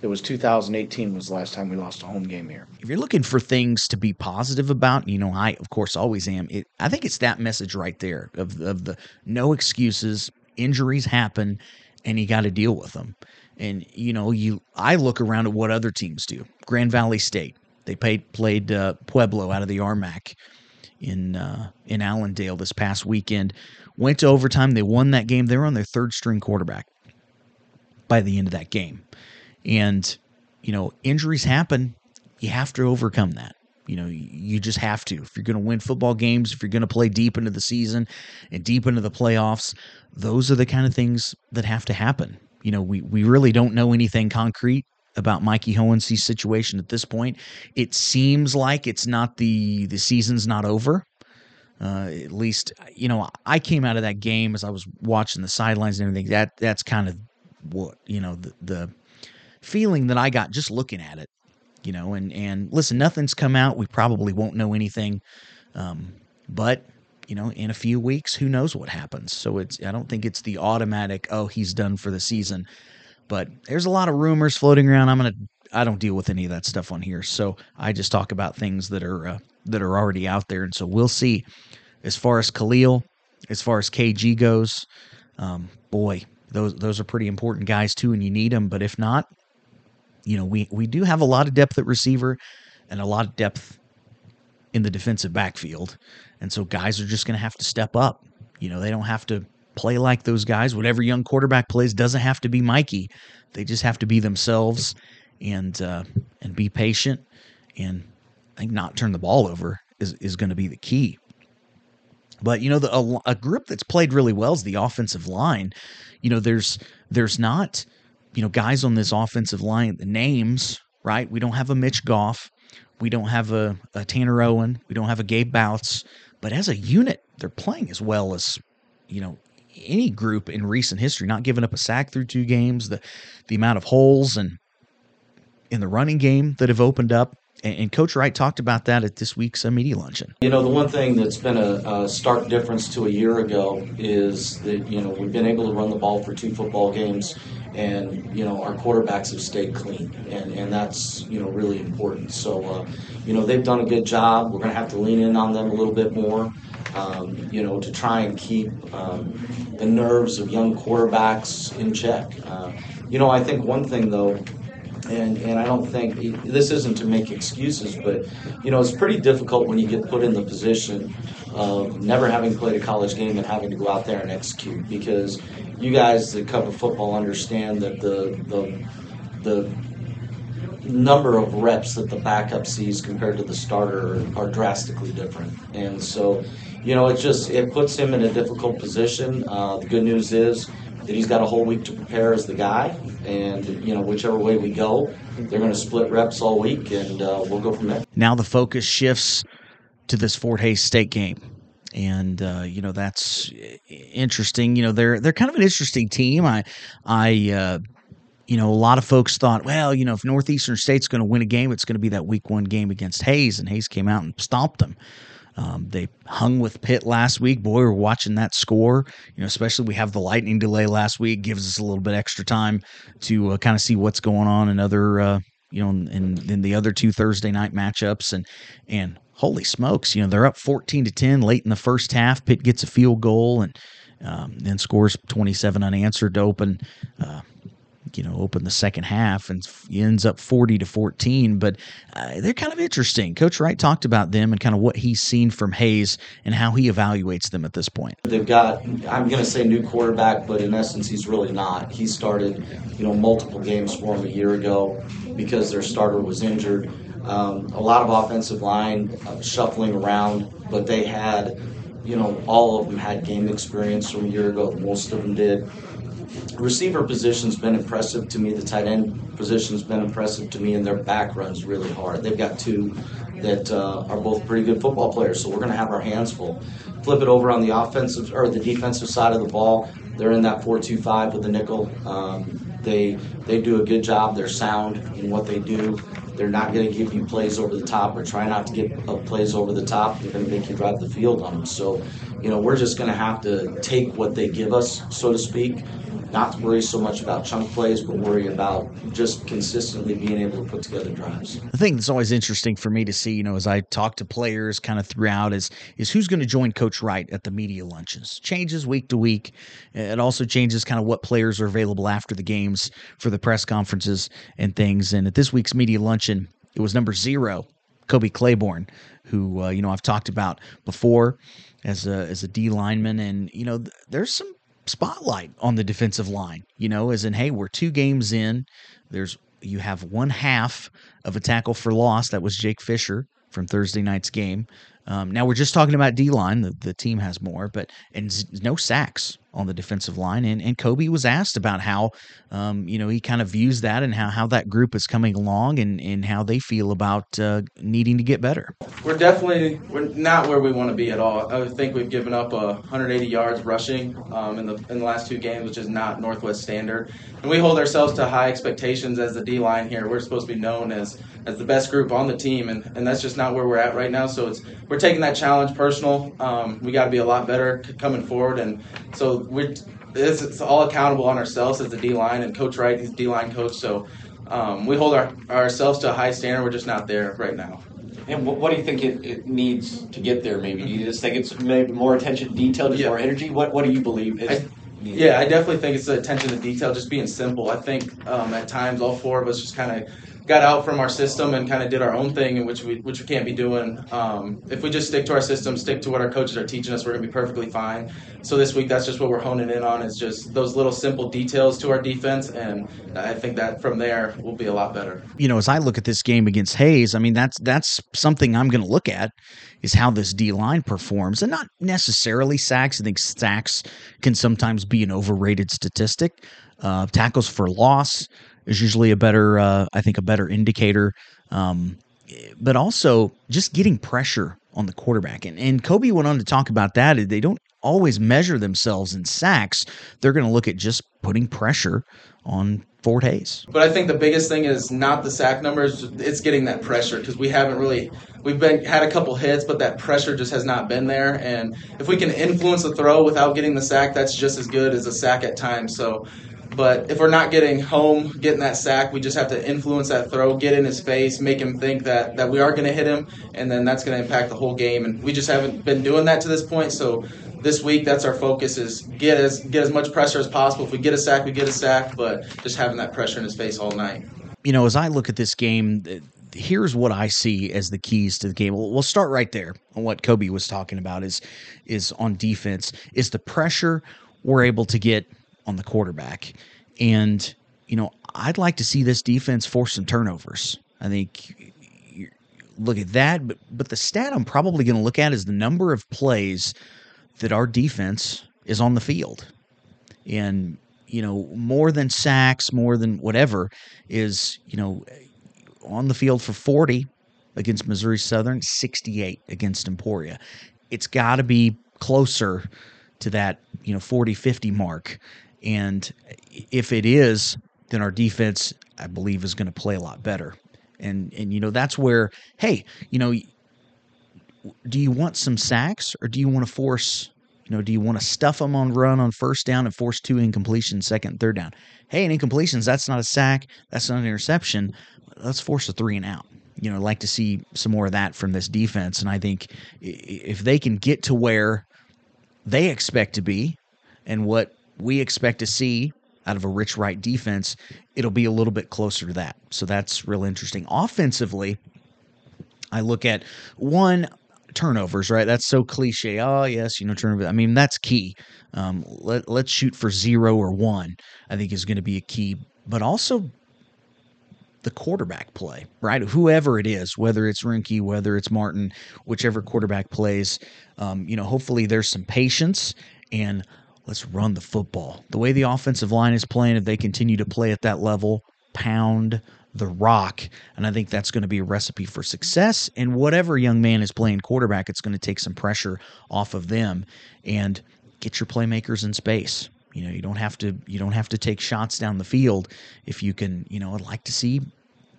it was 2018 was the last time we lost a home game here. If you're looking for things to be positive about, you know, I of course always am. It, I think it's that message right there of of the no excuses. Injuries happen, and you got to deal with them. And you know, you I look around at what other teams do. Grand Valley State, they played played uh, Pueblo out of the RMAC in uh, in Allendale this past weekend. Went to overtime. They won that game. They were on their third string quarterback by the end of that game. And you know, injuries happen. You have to overcome that. You know, you just have to. If you're going to win football games, if you're going to play deep into the season and deep into the playoffs, those are the kind of things that have to happen. You know, we, we really don't know anything concrete about Mikey Hohensee's situation at this point. It seems like it's not the the season's not over. Uh, at least, you know, I came out of that game as I was watching the sidelines and everything. That that's kind of what you know the the feeling that I got just looking at it you know, and and listen, nothing's come out. We probably won't know anything, um, but you know, in a few weeks, who knows what happens? So it's I don't think it's the automatic. Oh, he's done for the season, but there's a lot of rumors floating around. I'm gonna I don't deal with any of that stuff on here, so I just talk about things that are uh, that are already out there, and so we'll see. As far as Khalil, as far as KG goes, um, boy, those those are pretty important guys too, and you need them. But if not, you know, we we do have a lot of depth at receiver and a lot of depth in the defensive backfield. And so guys are just going to have to step up. You know, they don't have to play like those guys. Whatever young quarterback plays doesn't have to be Mikey. They just have to be themselves and uh, and be patient and I think not turn the ball over is is going to be the key. But you know, the, a, a group that's played really well is the offensive line. You know, there's there's not you know, guys on this offensive line, the names, right? We don't have a Mitch Goff. We don't have a, a Tanner Owen. We don't have a Gabe Bouts. But as a unit, they're playing as well as, you know, any group in recent history, not giving up a sack through two games, the the amount of holes and in the running game that have opened up. And, Coach Wright talked about that at this week's uh, media luncheon. You know, the one thing that's been a, a, stark difference to a year ago is that, you know, we've been able to run the ball for two football games and you know our quarterbacks have stayed clean, and and that's you know really important. So uh, you know they've done a good job. We're going to have to lean in on them a little bit more. Um, you know, to try and keep um, the nerves of young quarterbacks in check. Uh, you know, I think one thing though, and and I don't think this isn't to make excuses, but you know, it's pretty difficult when you get put in the position of never having played a college game and having to go out there and execute because you guys that cover football understand that the the the number of reps that the backup sees compared to the starter are, drastically different, and so you know it just it puts him in a difficult position. Uh, the good news is that he's got a whole week to prepare as the guy, and you know whichever way we go, they're going to split reps all week, and uh, we'll go from there. Now the focus shifts to this Fort Hays State game and uh, you know that's interesting. You know they're they're kind of an interesting team. I I uh, you know a lot of folks thought, well, you know if Northeastern State's going to win a game, it's going to be that Week One game against Hays. and Hays came out and stomped them. Um, they hung with Pitt last week. Boy, we're watching that score. You know, especially we have the lightning delay last week, gives us a little bit extra time to uh, kind of see what's going on in other, uh, you know, in, in the other two Thursday night matchups. And and holy smokes, you know, they're up 14 to 10 late in the first half. Pitt gets a field goal and um, then scores 27 unanswered to open, uh, you know, open the second half and ends up 40 to 14. But uh, they're kind of interesting. Coach Wright talked about them and kind of what he's seen from hays and how he evaluates them at this point. They've got, I'm going to say new quarterback, but in essence, he's really not. He started, you know, multiple games for him a year ago because their starter was injured. Um, a lot of offensive line uh, shuffling around, but they had, you know, all of them had game experience from a year ago. Most of them did. Receiver position's been impressive to me. The tight end position's been impressive to me, and their back runs really hard. They've got two that uh, are both pretty good football players, so we're going to have our hands full. Flip it over on the offensive or the defensive side of the ball. They're in that four-two-five with the nickel. Um, they they do a good job. They're sound in what they do. They're not going to give you plays over the top or try not to get uh, plays over the top. They're going to make you drive the field on them. So, you know, we're just going to have to take what they give us, so to speak, not worry so much about chunk plays, but worry about just consistently being able to put together drives. The thing that's always interesting for me to see, you know, as I talk to players kind of throughout is is who's going to join Coach Wright at the media lunches. Changes week to week. It also changes kind of what players are available after the games for the press conferences and things. And at this week's media luncheon, it was number zero, Kobe Clayborne, who uh, you know I've talked about before as a as a D lineman, and you know there's some spotlight on the defensive line, you know, as in, hey, we're two games in. There's you have one half of a tackle for loss. That was Jake Fisher from Thursday night's game. Um, now we're just talking about D line. The, the team has more, but and no sacks on the defensive line. And, and Kobe was asked about how, um, you know, he kind of views that and how, how that group is coming along and, and how they feel about uh, needing to get better. We're definitely we're not where we want to be at all. I think we've given up uh, 180 yards rushing um, in the in the last two games, which is not Northwest standard. And we hold ourselves to high expectations as the D line here. We're supposed to be known as as the best group on the team, and, and that's just not where we're at right now. So it's we're taking that challenge personal. Um, we got to be a lot better coming forward, and so we're it's, it's all accountable on ourselves as the D line and Coach Wright, he's D line coach. So um, we hold our, ourselves to a high standard. We're just not there right now. And what, what do you think it, it, needs to get there? Maybe do you just think it's maybe more attention to detail, just yeah. more energy? What What do you believe is? I, yeah, I definitely think it's the attention to detail, just being simple. I think um, at times all four of us just kind of got out from our system and kind of did our own thing, which we which we can't be doing. Um, if we just stick to our system, stick to what our coaches are teaching us, we're gonna be perfectly fine. So this week, that's just what we're honing in on. Is just those little simple details to our defense, and I think that from there we'll be a lot better. You know, as I look at this game against Hays, I mean that's that's something I'm going to look at is how this D line performs, and not necessarily sacks. I think sacks can sometimes be an overrated statistic. Uh, tackles for loss is usually a better, uh, I think, a better indicator. Um, but also just getting pressure on the quarterback. And, and Kobe went on to talk about that. They don't always measure themselves in sacks. They're going to look at just putting pressure on Fort Hays. But I think the biggest thing is not the sack numbers; it's getting that pressure because we haven't really we've been had a couple hits, but that pressure just has not been there. And if we can influence the throw without getting the sack, that's just as good as a sack at times. So but if we're not getting home, getting that sack, we just have to influence that throw, get in his face, make him think that, that we are going to hit him, and then that's going to impact the whole game. And we just haven't been doing that to this point. So this week, that's our focus: is get as get as much pressure as possible. If we get a sack, we get a sack, but just having that pressure in his face all night. You know, as I look at this game, here's what I see as the keys to the game. We'll, start right there on what Kobe was talking about. Is is on defense is the pressure we're able to get on the quarterback. And, you know, I'd like to see this defense force some turnovers. I think look at that, but but the stat I'm probably going to look at is the number of plays that our defense is on the field. And you know, more than sacks, more than whatever is, you know, on the field for 40 against Missouri Southern, 68 against Emporia. It's got to be closer to that, you know, 40 50 mark. And if it is, then our defense, I believe, is going to play a lot better. And and you know that's where, hey, you know, do you want some sacks or do you want to force? You know, do you want to stuff them on run on first down and force two incompletions, second and third down? Hey, in incompletions, that's not a sack, that's not an interception. Let's force a three and out you know, like to see some more of that from this defense. And I think if they can get to where they expect to be and what we expect to see out of a Rich Wright defense, it'll be a little bit closer to that. So that's real interesting. Offensively, I look at one turnovers, right? That's so cliche. Oh, yes, you know, turnover. I mean, that's key. Um, let, let's shoot for zero or one, I think is going to be a key. But also the quarterback play, right? Whoever it is, whether it's Rinky, whether it's Martin, whichever quarterback plays, um, you know, hopefully there's some patience and let's run the football. The way the offensive line is playing, if they continue to play at that level, pound the rock. And I think that's going to be a recipe for success. And whatever young man is playing quarterback, it's going to take some pressure off of them and get your playmakers in space. You know, you don't have to you don't have to take shots down the field if you can, you know, I'd like to see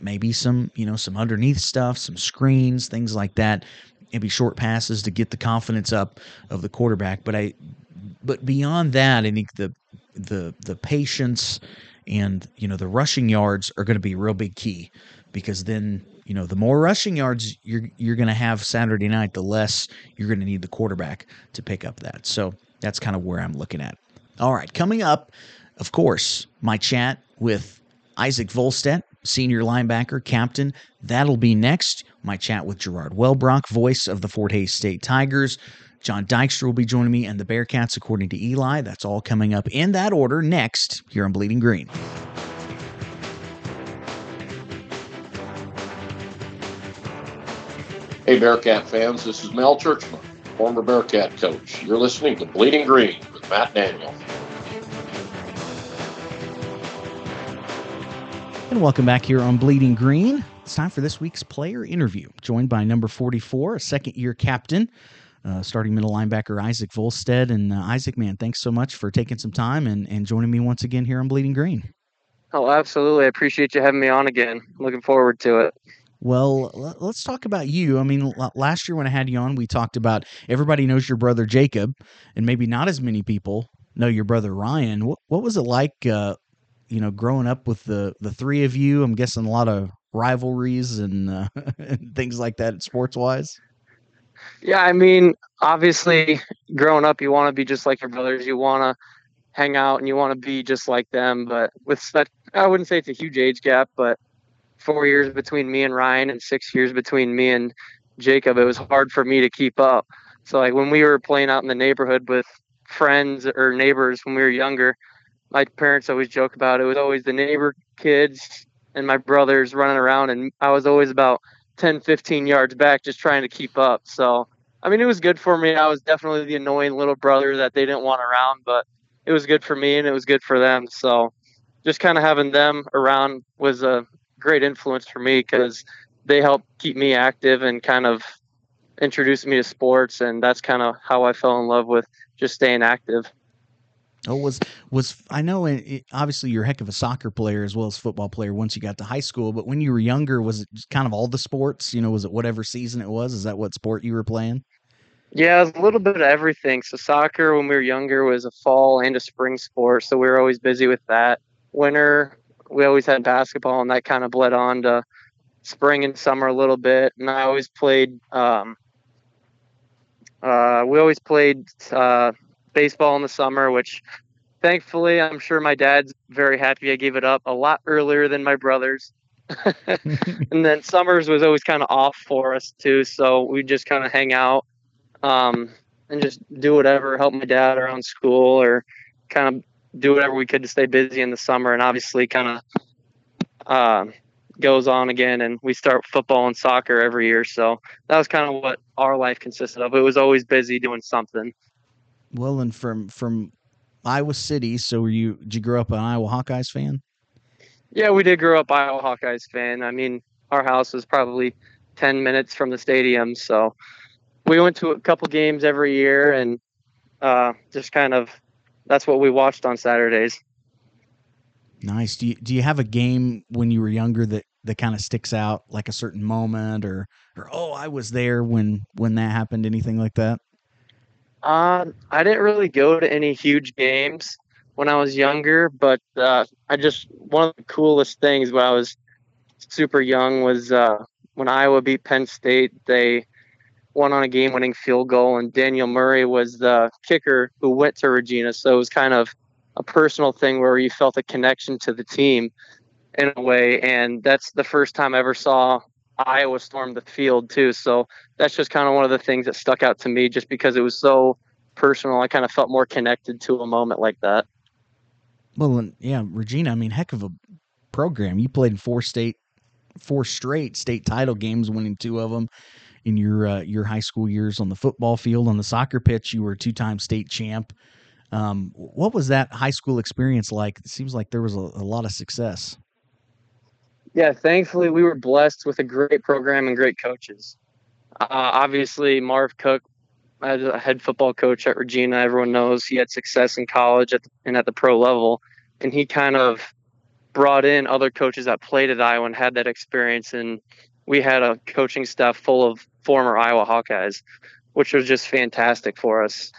maybe some, you know, some underneath stuff, some screens, things like that. Maybe short passes to get the confidence up of the quarterback. But I but beyond that, I think the the the patience and you know the rushing yards are going to be a real big key because then you know the more rushing yards you're you're going to have Saturday night, the less you're going to need the quarterback to pick up that. So that's kind of where I'm looking at. All right, coming up, of course, my chat with Isaac Vollstedt, senior linebacker, captain. That'll be next. My chat with Gerard Wellbrock, voice of the Fort Hays State Tigers. Jon Dykstra will be joining me and the Bearcats, according to Eli. That's all coming up in that order next here on Bleeding Green. Hey, Bearcat fans, this is Mel Tjeerdsma, former Bearcat coach. You're listening to Bleeding Green with Matt Daniel. And welcome back here on Bleeding Green. It's time for this week's player interview, joined by number 44, a second year captain, uh, starting middle linebacker Isaac Vollstedt. And uh, Isaac, man, thanks so much for taking some time and, and joining me once again here on Bleeding Green. Oh, absolutely. I appreciate you having me on again. Looking forward to it. Well, let's talk about you. I mean, last year when I had you on, we talked about everybody knows your brother Jacob, and maybe not as many people know your brother Ryan. What, what was it like, uh, you know, growing up with the the three of you? I'm guessing a lot of rivalries and, uh, and things like that, sports wise. Yeah, I mean, obviously, growing up, you want to be just like your brothers. You want to hang out and you want to be just like them. But with such, I wouldn't say it's a huge age gap, but four years between me and Ryan and six years between me and Jacob, it was hard for me to keep up. So like when we were playing out in the neighborhood with friends or neighbors when we were younger, my parents always joke about it, it was always the neighbor kids and my brothers running around and I was always about 10, 15 yards back just trying to keep up. So I mean it was good for me. I was definitely the annoying little brother that they didn't want around, but it was good for me and it was good for them. So just kind of having them around was a great influence for me because they helped keep me active and kind of introduce me to sports, and that's kind of how I fell in love with just staying active. Oh, was was I know it, obviously you're a heck of a soccer player as well as football player once you got to high school, but when you were younger, was it kind of all the sports? You know, was it whatever season it was? Is that what sport you were playing? Yeah, it was a little bit of everything. So soccer when we were younger was a fall and a spring sport, so we were always busy with that. Winter we always had basketball, and that kind of bled on to spring and summer a little bit. And I always played. Um, uh, we always played uh, baseball in the summer, which thankfully I'm sure my dad's very happy I gave it up a lot earlier than my brothers. and then summers was always kind of off for us too, so we just kind of hang out um, and just do whatever, help my dad around school or kind of do whatever we could to stay busy in the summer, and obviously kind of uh, goes on again. And we start football and soccer every year, so that was kind of what our life consisted of. It was always busy doing something. Well, and from from Iowa City, so were you? Did you grow up an Iowa Hawkeyes fan? Yeah, we did grow up Iowa Hawkeyes fan. I mean, our house was probably ten minutes from the stadium, so we went to a couple games every year and uh, just kind of that's what we watched on Saturdays. Nice. Do you do you have a game when you were younger that that kind of sticks out, like a certain moment, or or oh, I was there when when that happened? Anything like that? Uh, I didn't really go to any huge games when I was younger, but uh, I just one of the coolest things when I was super young was uh, when Iowa beat Penn State. They won on a game winning field goal, and Daniel Murray was the kicker who went to Regina. So it was kind of a personal thing where you felt a connection to the team in a way. And that's the first time I ever saw Iowa stormed the field, too. So that's just kind of one of the things that stuck out to me just because it was so personal. I kind of felt more connected to a moment like that. Well, yeah, Regina, I mean, heck of a program. You played in four state, four straight state title games, winning two of them in your uh, your high school years on the football field, on the soccer pitch. You were a two time state champ. Um, what was that high school experience like? It seems like there was a, a lot of success. Yeah, thankfully we were blessed with a great program and great coaches. Uh, obviously, Marv Cook, as a head football coach at Regina, everyone knows he had success in college at the, and at the pro level, and he kind of brought in other coaches that played at Iowa and had that experience. And we had a coaching staff full of former Iowa Hawkeyes, which was just fantastic for us.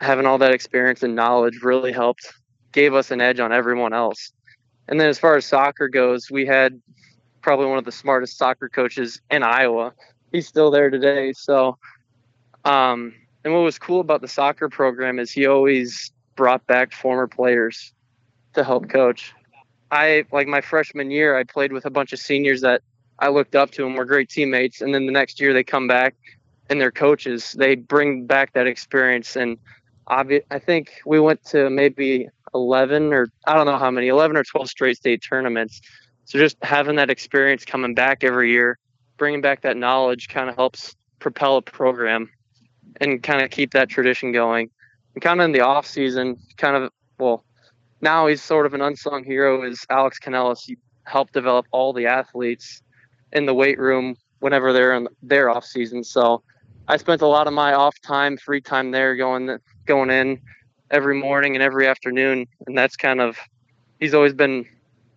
Having all that experience and knowledge really helped, gave us an edge on everyone else. And then as far as soccer goes, we had probably one of the smartest soccer coaches in Iowa. He's still there today. So, um, and what was cool about the soccer program is he always brought back former players to help coach. I like my freshman year, I played with a bunch of seniors that I looked up to and were great teammates. And then the next year they come back and they're coaches. They bring back that experience. And obvi- I think we went to maybe 11 or I don't know how many, 11 or 12 straight state tournaments. So just having that experience coming back every year, bringing back that knowledge kind of helps propel a program and kind of keep that tradition going. And kind of in the off season, kind of well, now he's sort of an unsung hero. Is Alex Canellis? He helped develop all the athletes in the weight room whenever they're in their off season. So I spent a lot of my off time, free time there, going going in every morning and every afternoon, and that's kind of he's always been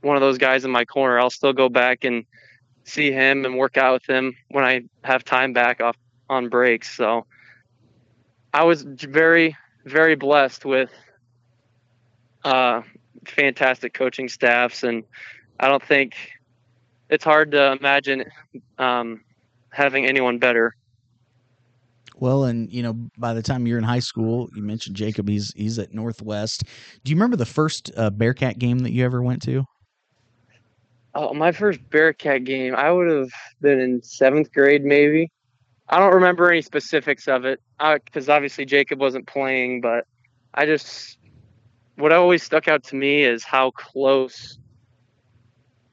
one of those guys in my corner. I'll still go back and see him and work out with him when I have time back off on breaks. So I was very, very blessed with uh, fantastic coaching staffs, and I don't think it's hard to imagine um, having anyone better. Well, and you know, by the time you're in high school, you mentioned Jacob. He's he's at Northwest. Do you remember the first uh, Bearcat game that you ever went to? Oh, my first Bearcat game, I would have been in seventh grade, maybe. I don't remember any specifics of it because obviously Jacob wasn't playing, but I just what always stuck out to me is how close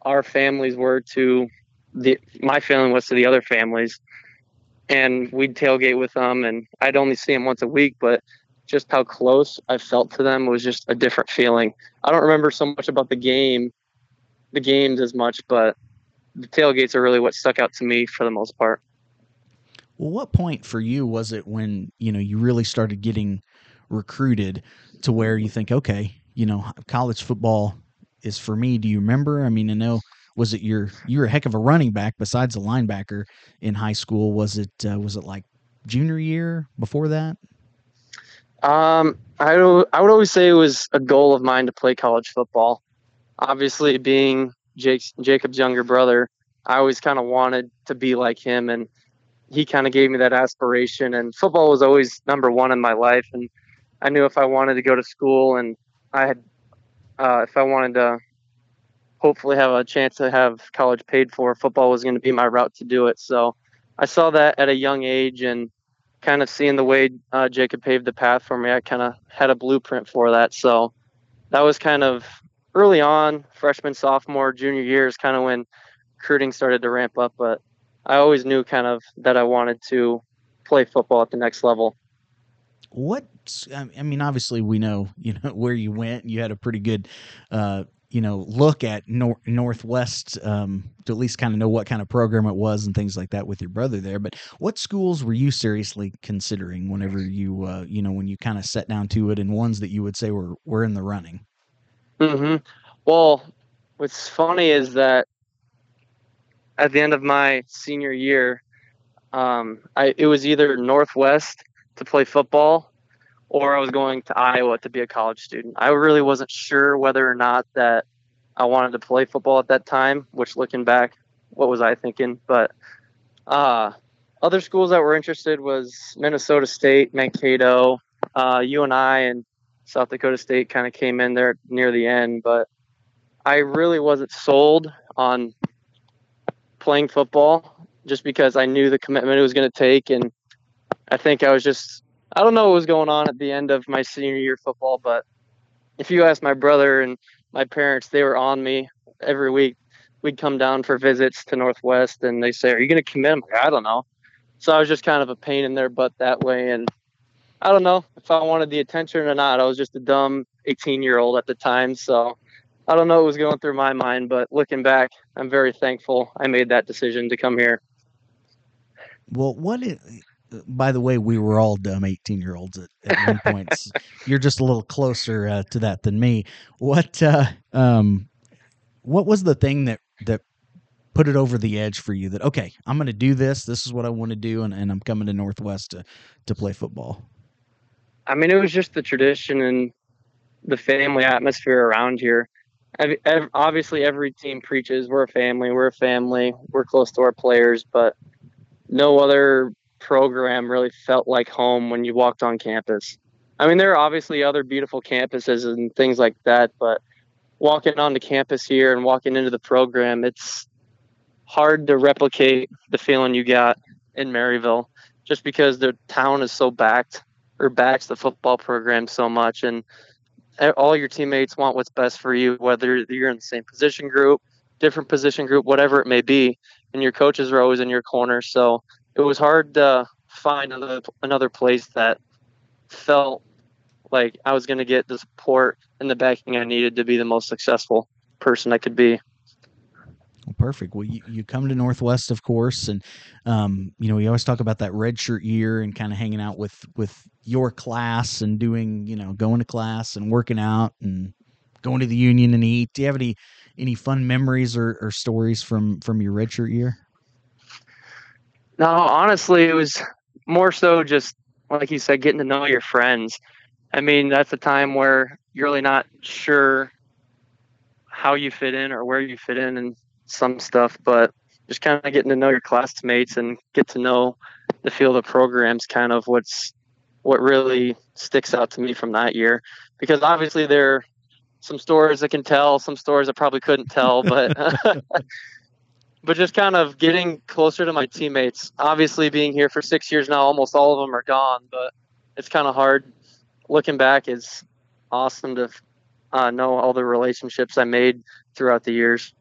our families were to the my family was to the other families, and we'd tailgate with them, and I'd only see them once a week, but just how close I felt to them was just a different feeling. I don't remember so much about the game, the games as much, but the tailgates are really what stuck out to me for the most part. Well, what point for you was it when you know you really started getting recruited to where you think, okay, you know, college football is for me? Do you remember? I mean, I know was it your you were a heck of a running back besides a linebacker in high school? Was it uh, was it like junior year before that? Um, I I would always say it was a goal of mine to play college football. Obviously, being Jake's Jacob's younger brother, I always kind of wanted to be like him, and he kind of gave me that aspiration. And football was always number one in my life, and I knew if I wanted to go to school and I had, uh, if I wanted to hopefully have a chance to have college paid for, football was going to be my route to do it. So I saw that at a young age and kind of seeing the way uh, Jacob paved the path for me, I kind of had a blueprint for that. So that was kind of early on, freshman, sophomore, junior years, kind of when recruiting started to ramp up. But I always knew kind of that I wanted to play football at the next level. What I mean, obviously we know you know where you went. You had a pretty good, uh, you know, look at nor- Northwest um, to at least kind of know what kind of program it was and things like that with your brother there. But what schools were you seriously considering whenever you, uh, you know, when you kind of set down to it, and ones that you would say were were in the running? Mm-hmm. Well, what's funny is that at the end of my senior year, um, I, it was either Northwest to play football or I was going to Iowa to be a college student. I really wasn't sure whether or not that I wanted to play football at that time, which looking back, what was I thinking? But uh, other schools that were interested was Minnesota State, Mankato, you uh, UNI, and South Dakota State kind of came in there near the end. But I really wasn't sold on playing football just because I knew the commitment it was going to take. And I think I was just, I don't know what was going on at the end of my senior year football, but if you ask my brother and my parents, they were on me every week. We'd come down for visits to Northwest and they say, Are you going to commit? I'm like, I don't know. So I was just kind of a pain in their butt that way. And I don't know if I wanted the attention or not. I was just a dumb 18 year old at the time. So I don't know what was going through my mind, but looking back, I'm very thankful I made that decision to come here. Well, what is, by the way, we were all dumb 18 year olds at, at one point. You're just a little closer uh, to that than me. What, uh, um, what was the thing that, that put it over the edge for you that, okay, I'm going to do this. This is what I want to do. And, and I'm coming to Northwest to, to play football. I mean, it was just the tradition and the family atmosphere around here obviously every team preaches we're a family we're a family we're close to our players but no other program really felt like home when you walked on campus i mean there are obviously other beautiful campuses and things like that but walking onto campus here and walking into the program it's hard to replicate the feeling you got in maryville just because the town is so backed or backs the football program so much and all your teammates want what's best for you, whether you're in the same position group, different position group, whatever it may be. And your coaches are always in your corner. So it was hard to find another another place that felt like I was going to get the support and the backing I needed to be the most successful person I could be. Well, perfect. Well, you, you come to Northwest, of course, and um, you know we always talk about that redshirt year and kind of hanging out with with your class and doing you know going to class and working out and going to the union and eat. Do you have any any fun memories or, or stories from from your redshirt year? No, honestly, it was more so just like you said, getting to know your friends. I mean, that's a time where you're really not sure how you fit in or where you fit in and some stuff, but just kind of getting to know your classmates and get to know the field of programs kind of what's what really sticks out to me from that year because obviously there are some stories I can tell, some stories I probably couldn't tell, but but just kind of getting closer to my teammates. Obviously, being here for six years now, almost all of them are gone, but it's kind of hard. Looking back, it's awesome to uh, know all the relationships I made throughout the years.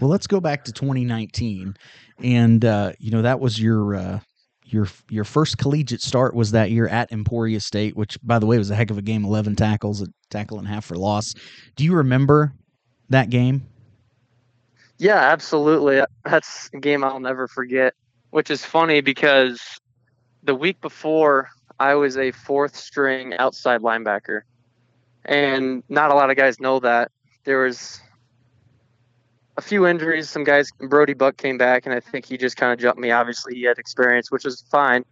Well, let's go back to 2019, and uh, you know that was your uh, your your first collegiate start was that year at Emporia State, which by the way was a heck of a game. 11 tackles, a tackle and a half for loss. Do you remember that game? Yeah, absolutely. That's a game I'll never forget, which is funny because the week before I was a fourth string outside linebacker. And not a lot of guys know that. There was a few injuries. Some guys, Brody Buck came back, and I think he just kind of jumped me. Obviously, he had experience, which was fine.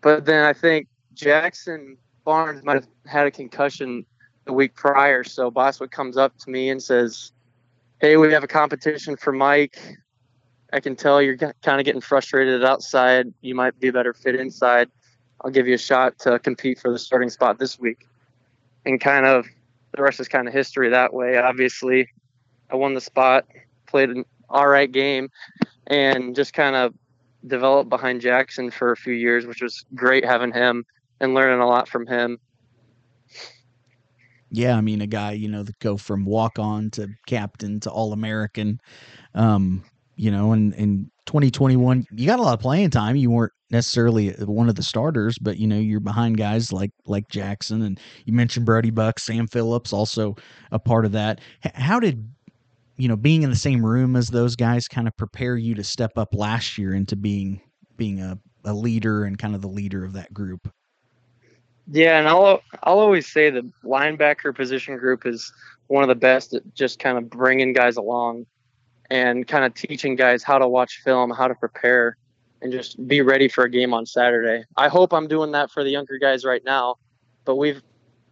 But then I think Jackson Barnes might have had a concussion the week prior. So Boswick comes up to me and says, hey, we have a competition for Mike. I can tell you're kind of getting frustrated outside. You might be better fit inside. I'll give you a shot to compete for the starting spot this week. And kind of the rest is kind of history that way. Obviously, I won the spot, played an all right game, and just kind of developed behind Jackson for a few years, which was great having him and learning a lot from him yeah, I mean, a guy, you know, that go from walk on to captain to all American. Um, you know, and in 2021, you got a lot of playing time. You weren't necessarily one of the starters, but you know, you're behind guys like like Jackson, and you mentioned Brody Buck, Sam Phillips, also a part of that. How did you know being in the same room as those guys kind of prepare you to step up last year into being being a, a leader and kind of the leader of that group? Yeah, and I'll I'll always say the linebacker position group is one of the best at just kind of bringing guys along and kind of teaching guys how to watch film, how to prepare, and just be ready for a game on Saturday. I hope I'm doing that for the younger guys right now, but we've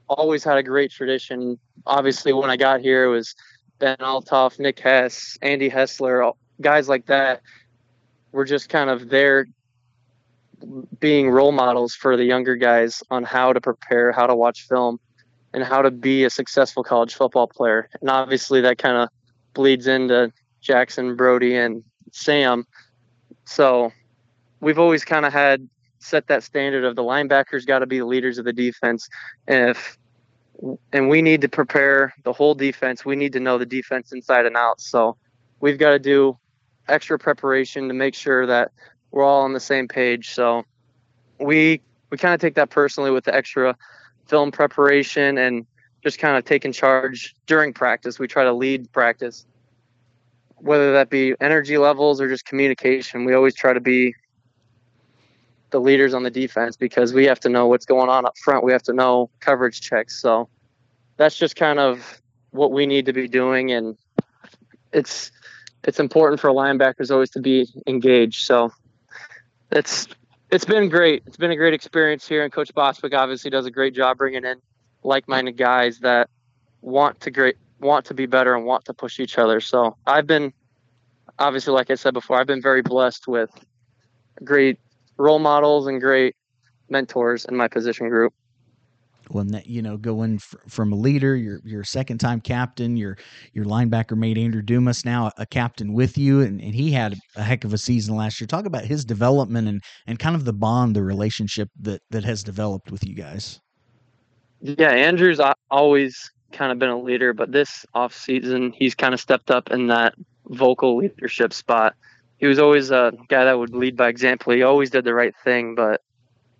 always had a great tradition. Obviously, when I got here, it was Ben Althoff, Nick Hess, Andy Hessler, guys like that. We're just kind of there being role models for the younger guys on how to prepare, how to watch film, and how to be a successful college football player. And obviously, that kind of bleeds into Jackson, Brody, and Sam. So we've always kind of had set that standard of the linebackers got to be the leaders of the defense, and if and we need to prepare the whole defense. We need to know the defense inside and out. So we've got to do extra preparation to make sure that we're all on the same page. So we we kind of take that personally with the extra film preparation and just kind of taking charge during practice. We try to lead practice, whether that be energy levels or just communication. We always try to be the leaders on the defense because we have to know what's going on up front. We have to know coverage checks. So that's just kind of what we need to be doing, and it's it's important for linebackers always to be engaged. So it's it's been great. It's been a great experience here, and Coach Boswick obviously does a great job bringing in like-minded guys that want to great want to be better and want to push each other. So I've been obviously, like I said before, I've been very blessed with great role models and great mentors in my position group when that you know going from a leader your your second time captain your your linebacker mate andrew dumas now a captain with you and, and he had a heck of a season last year. Talk about his development and and kind of the bond the relationship that that has developed with you guys. Yeah andrew's always kind of been a leader but this off season he's kind of stepped up in that vocal leadership spot. He was always a guy that would lead by example. He always did the right thing, but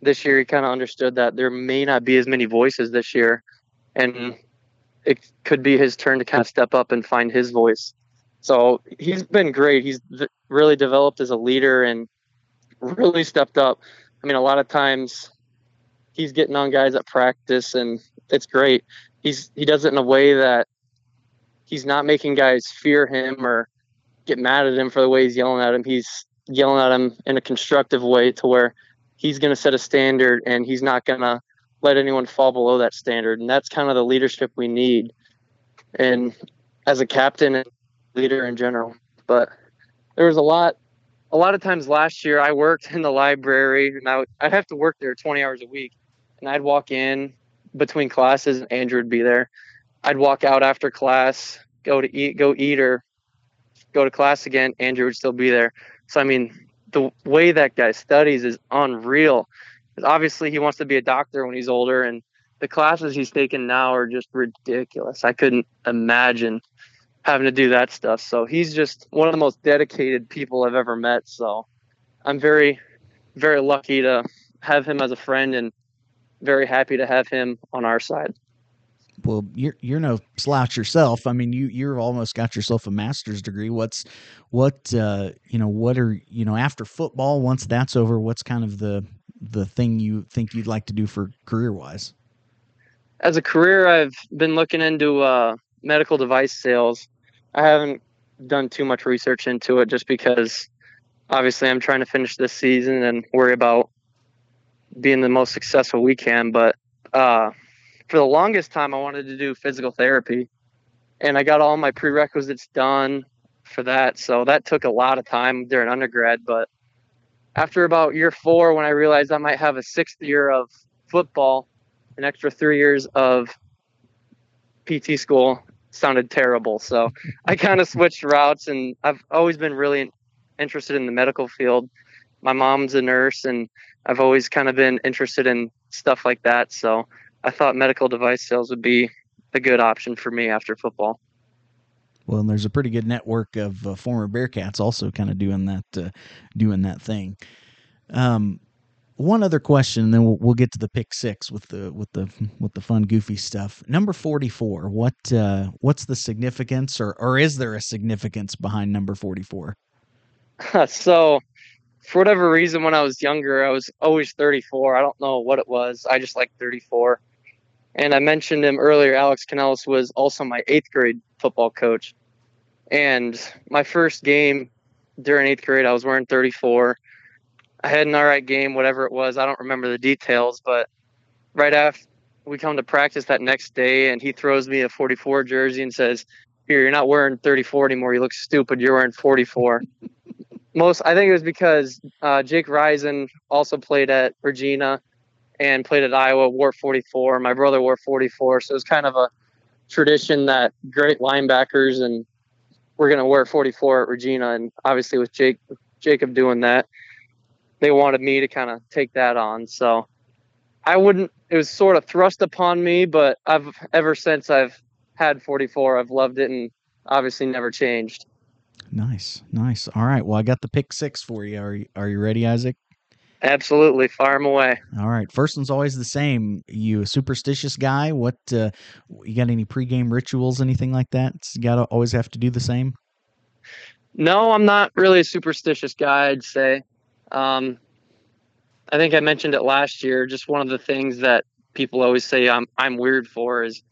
this year he kind of understood that there may not be as many voices this year, and mm-hmm. it could be his turn to kind of step up and find his voice. So he's been great. He's really developed as a leader and really stepped up. I mean, a lot of times he's getting on guys at practice, and it's great. He's he does it in a way that he's not making guys fear him or get mad at him for the way he's yelling at him. He's yelling at him in a constructive way to where he's going to set a standard and he's not going to let anyone fall below that standard. And that's kind of the leadership we need. And as a captain and leader in general, but there was a lot, a lot of times last year I worked in the library and I would, I'd have to work there 20 hours a week and I'd walk in between classes and Andrew would be there. I'd walk out after class, go to eat, go eat or go to class again. Andrew would still be there. So, I mean, the way that guy studies is unreal. Because Obviously, he wants to be a doctor when he's older, and the classes he's taking now are just ridiculous. I couldn't imagine having to do that stuff. So he's just one of the most dedicated people I've ever met. So I'm very, very lucky to have him as a friend and very happy to have him on our side well you're you're no slouch yourself. I mean you you're almost got yourself a master's degree. What's what uh you know what are you know after football once that's over what's kind of the the thing you think you'd like to do for career wise as a career i've been looking into uh medical device sales. I haven't done too much research into it just because obviously i'm trying to finish this season and worry about being the most successful we can but uh for the longest time, I wanted to do physical therapy, and I got all my prerequisites done for that. So that took a lot of time during undergrad. But after about year four, when I realized I might have a sixth year of football, an extra three years of PT school sounded terrible. So I kind of switched routes, and I've always been really interested in the medical field. My mom's a nurse, and I've always kind of been interested in stuff like that. So I thought medical device sales would be a good option for me after football. Well, and there's a pretty good network of uh, former Bearcats also kind of doing that, uh, doing that thing. Um, one other question, and then we'll, we'll get to the pick six with the with the with the fun, goofy stuff. Number forty four. What uh, what's the significance, or or is there a significance behind number forty four? so, for whatever reason, when I was younger, I was always thirty four. I don't know what it was. I just like thirty four. And I mentioned him earlier. Alex Canellis was also my eighth grade football coach. And my first game during eighth grade, I was wearing 34. I had an all right game, whatever it was. I don't remember the details, but right after we come to practice that next day, and he throws me a 44 jersey and says, Here, you're not wearing 34 anymore. You look stupid. You're wearing 44. Most, I think it was because uh, Jake Risen also played at Regina and played at Iowa, wore 44. My brother wore 44. So it was kind of a tradition that great linebackers and we're going to wear 44 at Regina. And obviously with Jake, Jacob doing that, they wanted me to kind of take that on. So I wouldn't, it was sort of thrust upon me, but I've ever since I've had 44, I've loved it and obviously never changed. Nice, nice. All right. Well, I got the pick six for you. Are you, are you ready, Isaac? Absolutely, fire them away. All right, first one's always the same. You a superstitious guy? What uh, you got? Any pregame rituals, anything like that? You got to always have to do the same. No, I'm not really a superstitious guy. I'd say. Um, I think I mentioned it last year. Just one of the things that people always say I'm I'm weird for is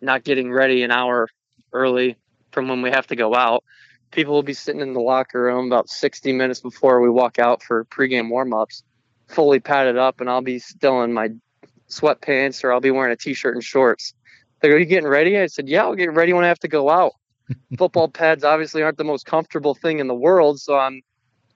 not getting ready an hour early from when we have to go out. People will be sitting in the locker room about 60 minutes before we walk out for pregame warmups fully padded up and I'll be still in my sweatpants or I'll be wearing a t-shirt and shorts. They go, "Are you getting ready?" I said, "Yeah, I'll get ready when I have to go out." Football pads obviously aren't the most comfortable thing in the world, so I'm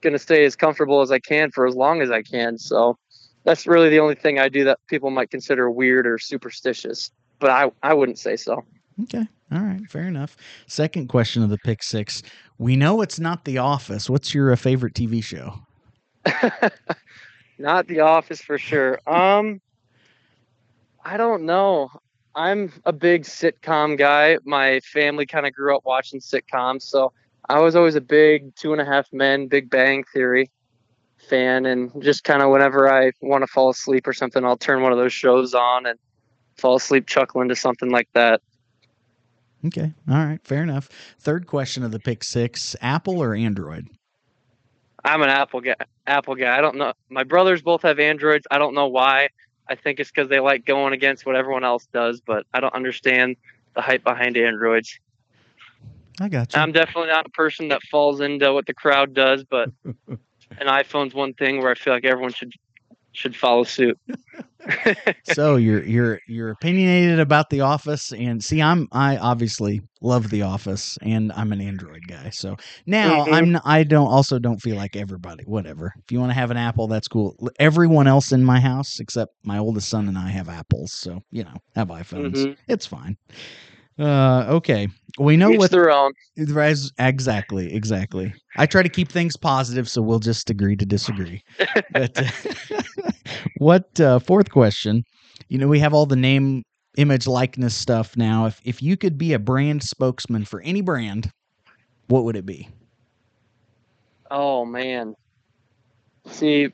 going to stay as comfortable as I can for as long as I can. So that's really the only thing I do that people might consider weird or superstitious, but I I wouldn't say so. Okay. All right, fair enough. Second question of the pick six. We know it's not The Office. What's your uh, favorite TV show? Not The Office for sure. Um, I don't know. I'm a big sitcom guy. My family kind of grew up watching sitcoms, so I was always a big Two and a Half Men, Big Bang Theory fan, and just kind of whenever I want to fall asleep or something, I'll turn one of those shows on and fall asleep chuckling to something like that. Okay. All right. Fair enough. Third question of the pick six Apple or Android? I'm an Apple guy. Apple guy. I don't know. My brothers both have Androids. I don't know why. I think it's because they like going against what everyone else does, but I don't understand the hype behind Androids. I got you. I'm definitely not a person that falls into what the crowd does, but an iPhone's one thing where I feel like everyone should should follow suit. so you're you're you're opinionated about the office and see i'm i obviously love the office and i'm an android guy so now Mhm. i'm i don't also don't feel like everybody whatever if you want to have an apple that's cool everyone else in my house except my oldest son and i have apples so you know have iphones Mhm. it's fine uh okay we know Each what their own. Exactly, exactly. I try to keep things positive, so we'll just agree to disagree. but uh, what uh, fourth question? You know, we have all the name, image, likeness stuff now. If if you could be a brand spokesman for any brand, what would it be? Oh man. See,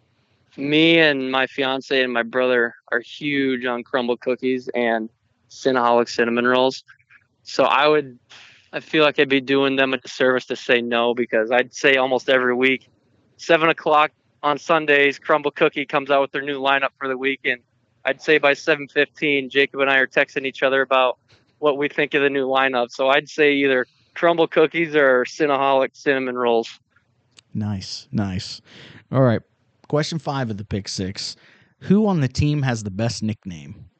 me and my fiance and my brother are huge on Crumbl cookies and Cinnaholic cinnamon rolls. So I would I feel like I'd be doing them a disservice to say no because I'd say almost every week, seven o'clock on Sundays, Crumbl Cookie comes out with their new lineup for the week and I'd say by seven fifteen, Jacob and I are texting each other about what we think of the new lineup. So I'd say either Crumbl cookies or Cinnaholic cinnamon rolls. Nice, nice. All right. Question five of the pick six. Who on the team has the best nickname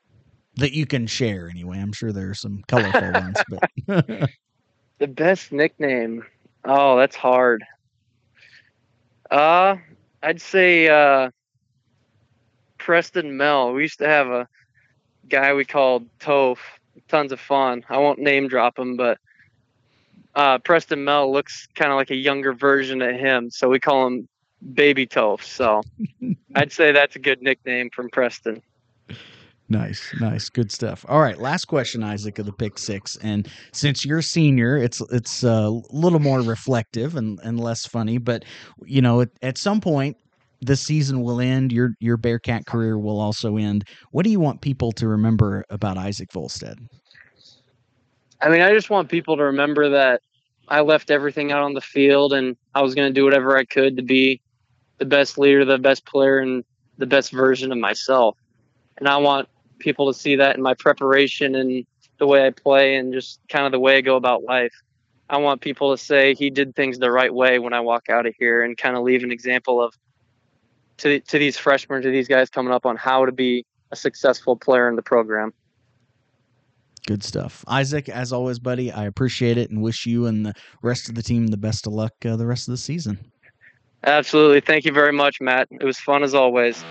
that you can share? Anyway, I'm sure there are some colorful ones, but The best nickname. Oh, that's hard. Uh, I'd say uh, Preston Mel. We used to have a guy we called Toph. Tons of fun. I won't name drop him, but uh, Preston Mel looks kind of like a younger version of him, so we call him Baby Toph. So I'd say that's a good nickname from Preston. Nice, nice, good stuff. All right, last question, Isaac, of the pick six. And since you're senior, it's it's a little more reflective and, and less funny. But you know, at, at some point, the season will end. Your your Bearcat career will also end. What do you want people to remember about Isaac Vollstedt? I mean, I just want people to remember that I left everything out on the field and I was going to do whatever I could to be the best leader, the best player, and the best version of myself. And I want people to see that in my preparation and the way I play and just kind of the way I go about life. I want people to say he did things the right way when I walk out of here and kind of leave an example of to, to these freshmen, to these guys coming up on how to be a successful player in the program. Good stuff, Isaac. As always, buddy, I appreciate it and wish you and the rest of the team the best of luck uh, the rest of the season. Absolutely. Thank you very much, Matt. It was fun as always.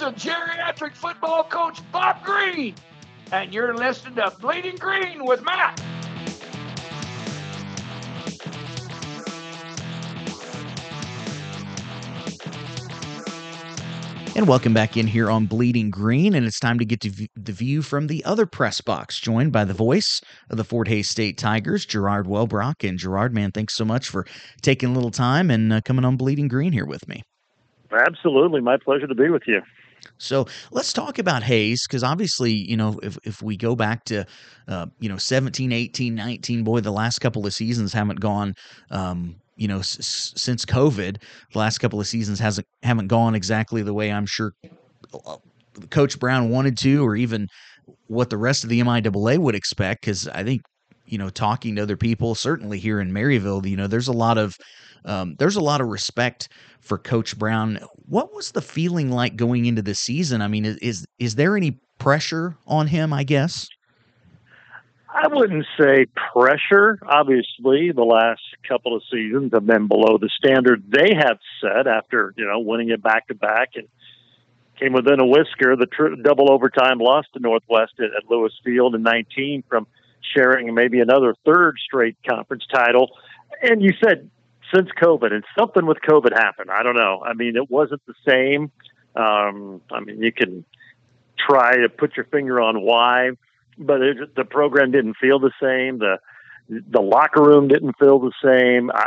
Hi, this geriatric football coach Bob Green, and you're listening to Bleeding Green with Matt. And welcome back in here on Bleeding Green, and it's time to get to v- the view from the other press box, joined by the voice of the Fort Hays State Tigers, Gerard Wellbrock. And Gerard, man, thanks so much for taking a little time and uh, coming on Bleeding Green here with me. Absolutely, my pleasure to be with you. So let's talk about Hays because obviously, you know, if, if we go back to, uh, you know, 17, 18, 19, boy, the last couple of seasons haven't gone, um, you know, s- since COVID, the last couple of seasons hasn't haven't gone exactly the way I'm sure uh, Coach Brown wanted to, or even what the rest of the MIAA would expect. Because I think, you know, talking to other people, certainly here in Maryville, you know, there's a lot of um, there's a lot of respect for Coach Brown. What was the feeling like going into the season? I mean, is is, there any pressure on him? I guess. I wouldn't say pressure. Obviously, the last couple of seasons have been below the standard they have set after you know winning it back to back and came within a whisker. The double overtime loss to Northwest at, at Lewis Field in 19 from sharing maybe another third straight conference title. And you said since COVID, and something with COVID happened. I don't know. I mean, it wasn't the same. Um, I mean, you can try to put your finger on why, but it, the program didn't feel the same. The the locker room didn't feel the same. I,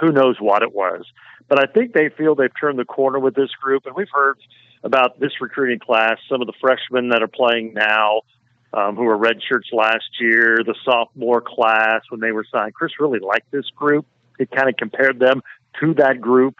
who knows what it was? But I think they feel they've turned the corner with this group, and we've heard about this recruiting class. Some of the freshmen that are playing now, um, who were red shirts last year, the sophomore class when they were signed. Chris really liked this group. He kind of compared them to that group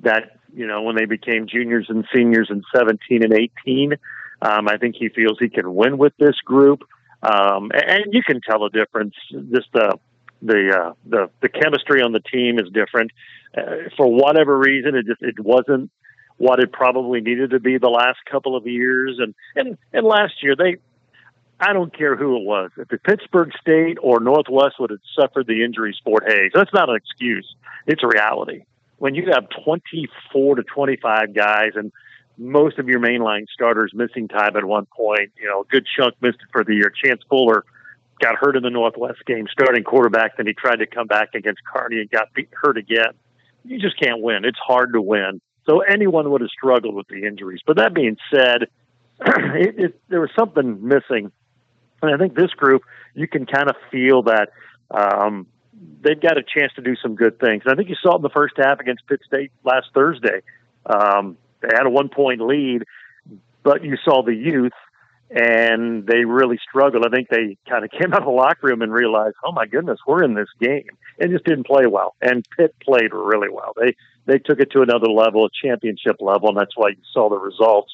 that you know when they became juniors and seniors in 17 and 18. Um, I think he feels he can win with this group, um, and you can tell the difference. Just the the uh, the the chemistry on the team is different. Uh, for whatever reason, it just it wasn't what it probably needed to be the last couple of years. And and and last year they, I don't care who it was, if it's Pittsburg State or Northwest would have suffered the injuries Fort Hays. That's not an excuse. It's a reality. When you have 24 to 25 guys and most of your mainline starters missing time at one point, you know, a good chunk missed it for the year. Chance Fuller got hurt in the Northwest game, starting quarterback. Then he tried to come back against Kearney and got beat, hurt again. You just can't win. It's hard to win. So anyone would have struggled with the injuries. But that being said, it, it, there was something missing, and I think this group you can kind of feel that um, they've got a chance to do some good things. And I think you saw it in the first half against Pitt State last Thursday. Um, they had a one point lead, but you saw the youth and they really struggled. I think they kind of came out of the locker room and realized, oh my goodness, we're in this game, and just didn't play well. And Pitt played really well. They they took it to another level, a championship level, and that's why you saw the results.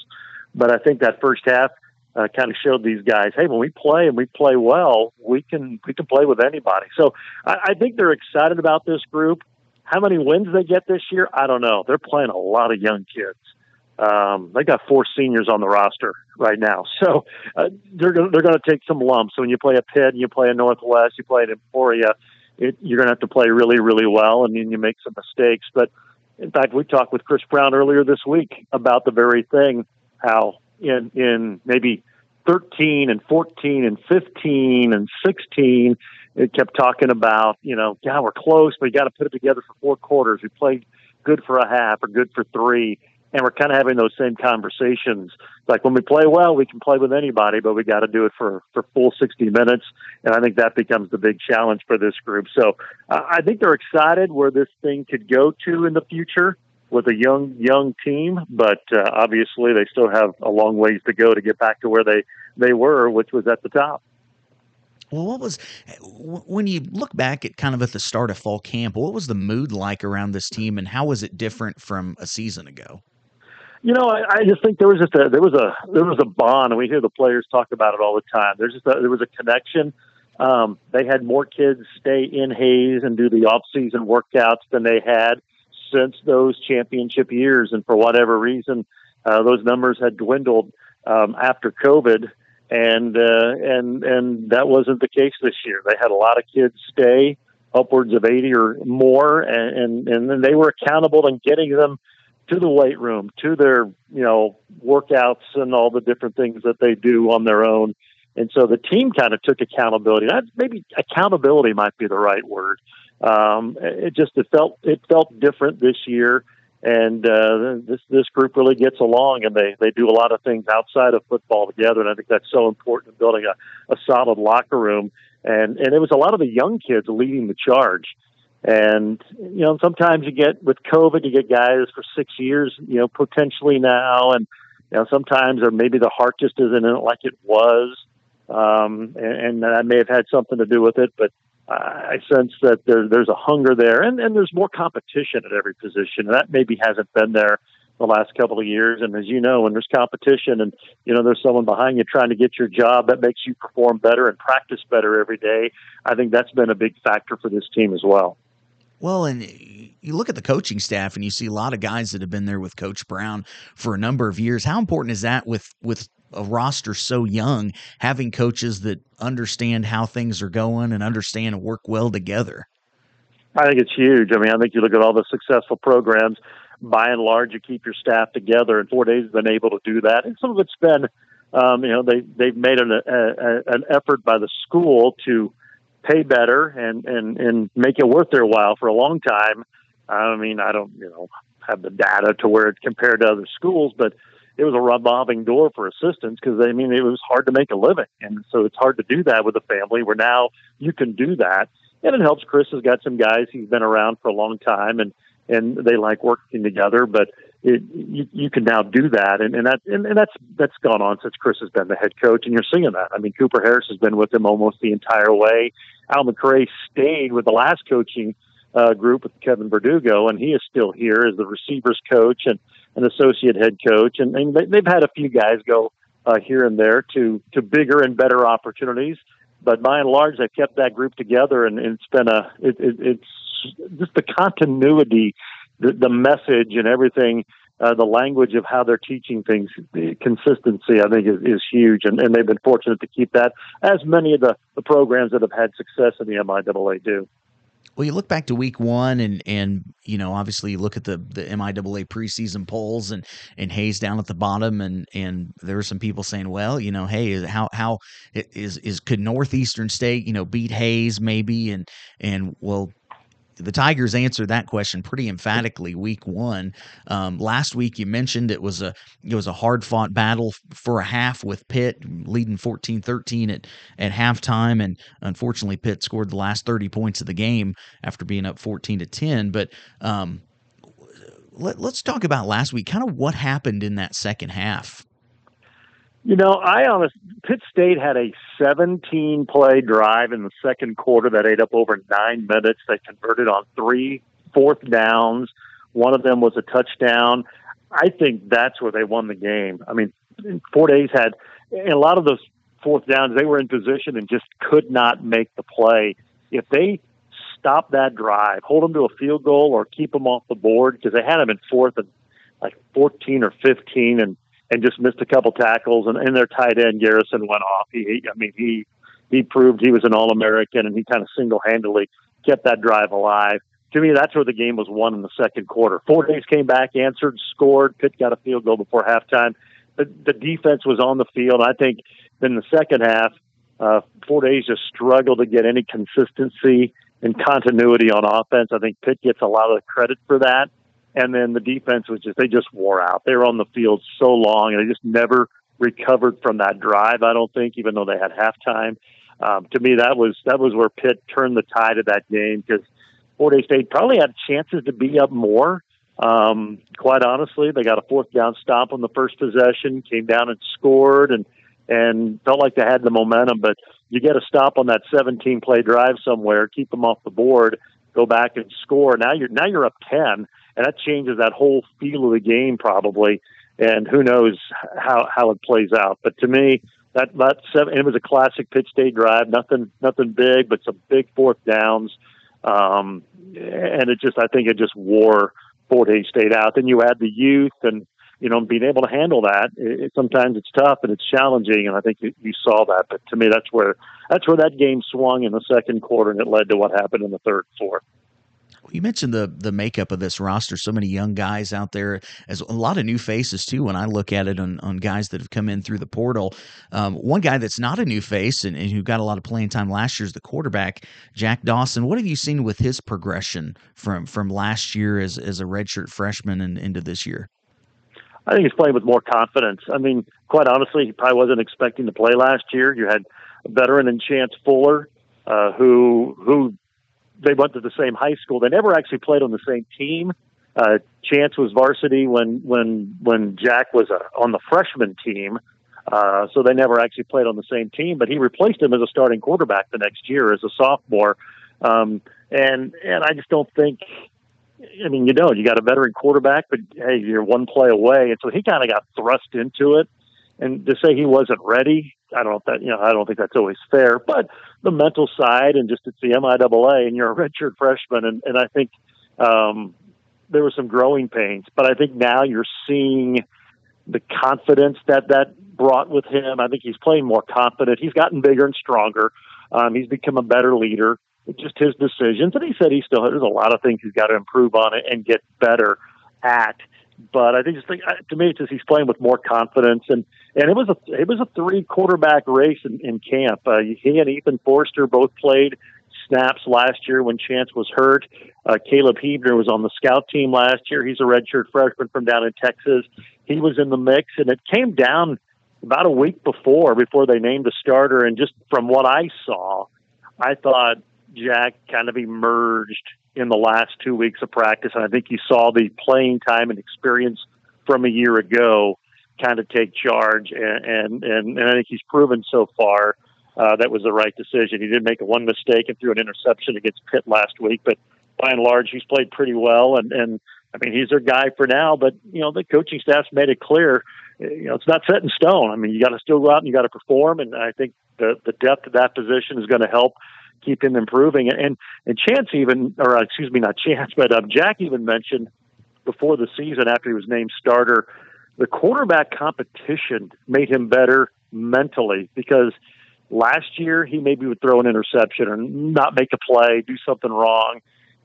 But I think that first half uh, kind of showed these guys, hey, when we play and we play well, we can we can play with anybody. So I, I think they're excited about this group. How many wins they get this year, I don't know. They're playing a lot of young kids. Um, they got four seniors on the roster right now, so uh, they're gonna, they're going to take some lumps. So when you play a Pitt, and you play a Northwest, you play an Emporia, it, you're going to have to play really, really well, and then you make some mistakes. But in fact, we talked with Chris Brown earlier this week about the very thing. How in in maybe 13 and 14 and 15 and 16, it kept talking about you know, yeah, we're close, but you got to put it together for four quarters. We played good for a half or good for three and we're kind of having those same conversations. Like when we play well, we can play with anybody, but we got to do it for for full 60 minutes, and I think that becomes the big challenge for this group. So uh, I think they're excited where this thing could go to in the future with a young young team, but uh, obviously they still have a long ways to go to get back to where they they were, which was at the top. Well, what was when you look back at kind of at the start of fall camp? What was the mood like around this team, and how was it different from a season ago? You know, I, I just think there was just a there was a there was a bond, and we hear the players talk about it all the time. There's just a, there was a connection. Um, they had more kids stay in Hays and do the off season workouts than they had since those championship years, and for whatever reason, uh, those numbers had dwindled um, after COVID, and uh, and and that wasn't the case this year. They had a lot of kids stay, upwards of eighty or more, and and, and they were accountable in getting them to the weight room, to their, you know, workouts and all the different things that they do on their own. And so the team kind of took accountability. That maybe accountability might be the right word. Um, it just it felt it felt different this year, and uh, this this group really gets along, and they they do a lot of things outside of football together. And I think that's so important in building a, a solid locker room. And and it was a lot of the young kids leading the charge. And you know, sometimes you get with COVID, you get guys for six years, you know, potentially now, and you know, sometimes or maybe the heart just isn't in it like it was, um, and, and that may have had something to do with it. But I sense that there, there's a hunger there, and, and there's more competition at every position, and that maybe hasn't been there the last couple of years. And as you know, when there's competition and you know there's someone behind you trying to get your job, that makes you perform better and practice better every day. I think that's been a big factor for this team as well. Well, and you look at the coaching staff and you see a lot of guys that have been there with Coach Brown for a number of years. How important is that with with a roster so young, having coaches that understand how things are going and understand and work well together? I think it's huge. I mean, I think you look at all the successful programs. By and large, you keep your staff together, and Fort Hays has been able to do that. And some of it's been, um, you know, they they've made an a, a, an effort by the school to pay better and and and make it worth their while for a long time I mean, I don't, you know, have the data to where it compared to other schools, but it was a revolving door for assistants because I mean it was hard to make a living, and so it's hard to do that with a family. Where now you can do that, and it helps. Chris has got some guys he's been around for a long time, and and they like working together. But it, you you can now do that, and and that and, and that's that's gone on since Chris has been the head coach, and you're seeing that. I mean, Cooper Harris has been with him almost the entire way. Al McCray stayed with the last coaching uh, group with Kevin Verdugo, and he is still here as the receivers coach and an associate head coach, and, and they, they've had a few guys go uh, here and there to to bigger and better opportunities. But by and large, they've kept that group together, and, and it's been a it, it, it's just the continuity, the, the message, and everything. Uh, the language of how they're teaching things, the consistency, I think, is, is huge, and, and they've been fortunate to keep that, as many of the, the programs that have had success in the MIAA do. Well, you look back to week one, and and you know obviously you look at the the MIAA preseason polls, and and Hays down at the bottom, and and there were some people saying, well, you know, hey, how how is is could Northeastern State you know beat Hays maybe, and and well the Tigers answered that question pretty emphatically week one. Um, last week you mentioned it was a it was a hard fought battle for a half with Pitt leading 14-13 at at halftime, and unfortunately Pitt scored the last 30 points of the game after being up 14 to 10. But um, let, let's talk about last week. Kind of what happened in that second half. You know, I honestly, Pitt State had a 17 play drive in the second quarter that ate up over nine minutes. They converted on three fourth downs. One of them was a touchdown. I think that's where they won the game. I mean, Fort Hays had a lot of those fourth downs. They were in position and just could not make the play. If they stop that drive, hold them to a field goal, or keep them off the board because they had them in fourth and like 14 or 15, and and just missed a couple tackles. And, and their tight end Garrison went off. He, I mean, he he proved he was an All American, and he kind of single handedly kept that drive alive. To me, that's where the game was won in the second quarter. Fort Hays came back, answered, scored. Pitt got a field goal before halftime. The, the defense was on the field. I think in the second half, uh, Fort Hays just struggled to get any consistency and continuity on offense. I think Pitt gets a lot of the credit for that. And then the defense was just, they just wore out. They were on the field so long and they just never recovered from that drive, I don't think, even though they had halftime. Um, to me, that was, that was where Pitt turned the tide of that game because Hays State probably had chances to be up more. Um, quite honestly, they got a fourth down stop on the first possession, came down and scored and, and felt like they had the momentum, but you get a stop on that 17 play drive somewhere, keep them off the board, go back and score. Now you're, now you're up 10 and that changes that whole feel of the game probably. And who knows how how it plays out. But to me, that that seven it was a classic Pitt State drive. Nothing nothing big, but some big fourth downs. Um, and it just I think it just wore Fort Hays State out. Then you add the youth and you know being able to handle that. It, it, sometimes it's tough and it's challenging, and I think you, you saw that. But to me, that's where that's where that game swung in the second quarter, and it led to what happened in the third fourth you mentioned the the makeup of this roster. So many young guys out there, as a lot of new faces too. When I look at it on, on guys that have come in through the portal, um, one guy that's not a new face and, and, who got a lot of playing time last year is the quarterback Jack Dawson. What have you seen with his progression from from last year as as a redshirt freshman and into this year? I think he's playing with more confidence. I mean, quite honestly, he probably wasn't expecting to play last year. You had a veteran in Chance Fuller, uh, who who they went to the same high school. They never actually played on the same team. Uh, Chance was varsity when when when Jack was uh, on the freshman team, uh, so they never actually played on the same team. But he replaced him as a starting quarterback the next year as a sophomore, um, and and I just don't think. I mean, you know, you got a veteran quarterback, but hey, you're one play away, and so he kind of got thrust into it. And to say he wasn't ready, I don't that you know I don't think that's always fair. But the mental side and just it's the MIAA and you're a redshirt freshman, and and I think um, there were some growing pains. But I think now you're seeing the confidence that that brought with him. I think he's playing more confident. He's gotten bigger and stronger. Um, he's become a better leader. It's just his decisions, and he said he still there's a lot of things he's got to improve on it and get better at. But I think just think to me, it's just he's playing with more confidence, and and it was a it was a three quarterback race in, in camp. Uh, he and Ethan Forster both played snaps last year when Chance was hurt. Uh, Caleb Heebner was on the scout team last year. He's a redshirt freshman from down in Texas. He was in the mix, and it came down about a week before before they named the starter. And just from what I saw, I thought Jack kind of emerged in the last two weeks of practice, and I think you saw the playing time and experience from a year ago kind of take charge, and and and, I think he's proven so far uh, that was the right decision. He didn't make one mistake and threw an interception against Pitt last week, but by and large, he's played pretty well. And, and I mean, he's their guy for now. But you know, the coaching staff's made it clear. You know, it's not set in stone. I mean, you got to still go out and you got to perform. And I think the the depth of that position is going to help keep him improving. And and Chance even, or uh, excuse me, not Chance, but um, Jack even mentioned before the season after he was named starter, the quarterback competition made him better mentally because Last year, he maybe would throw an interception or not make a play, do something wrong,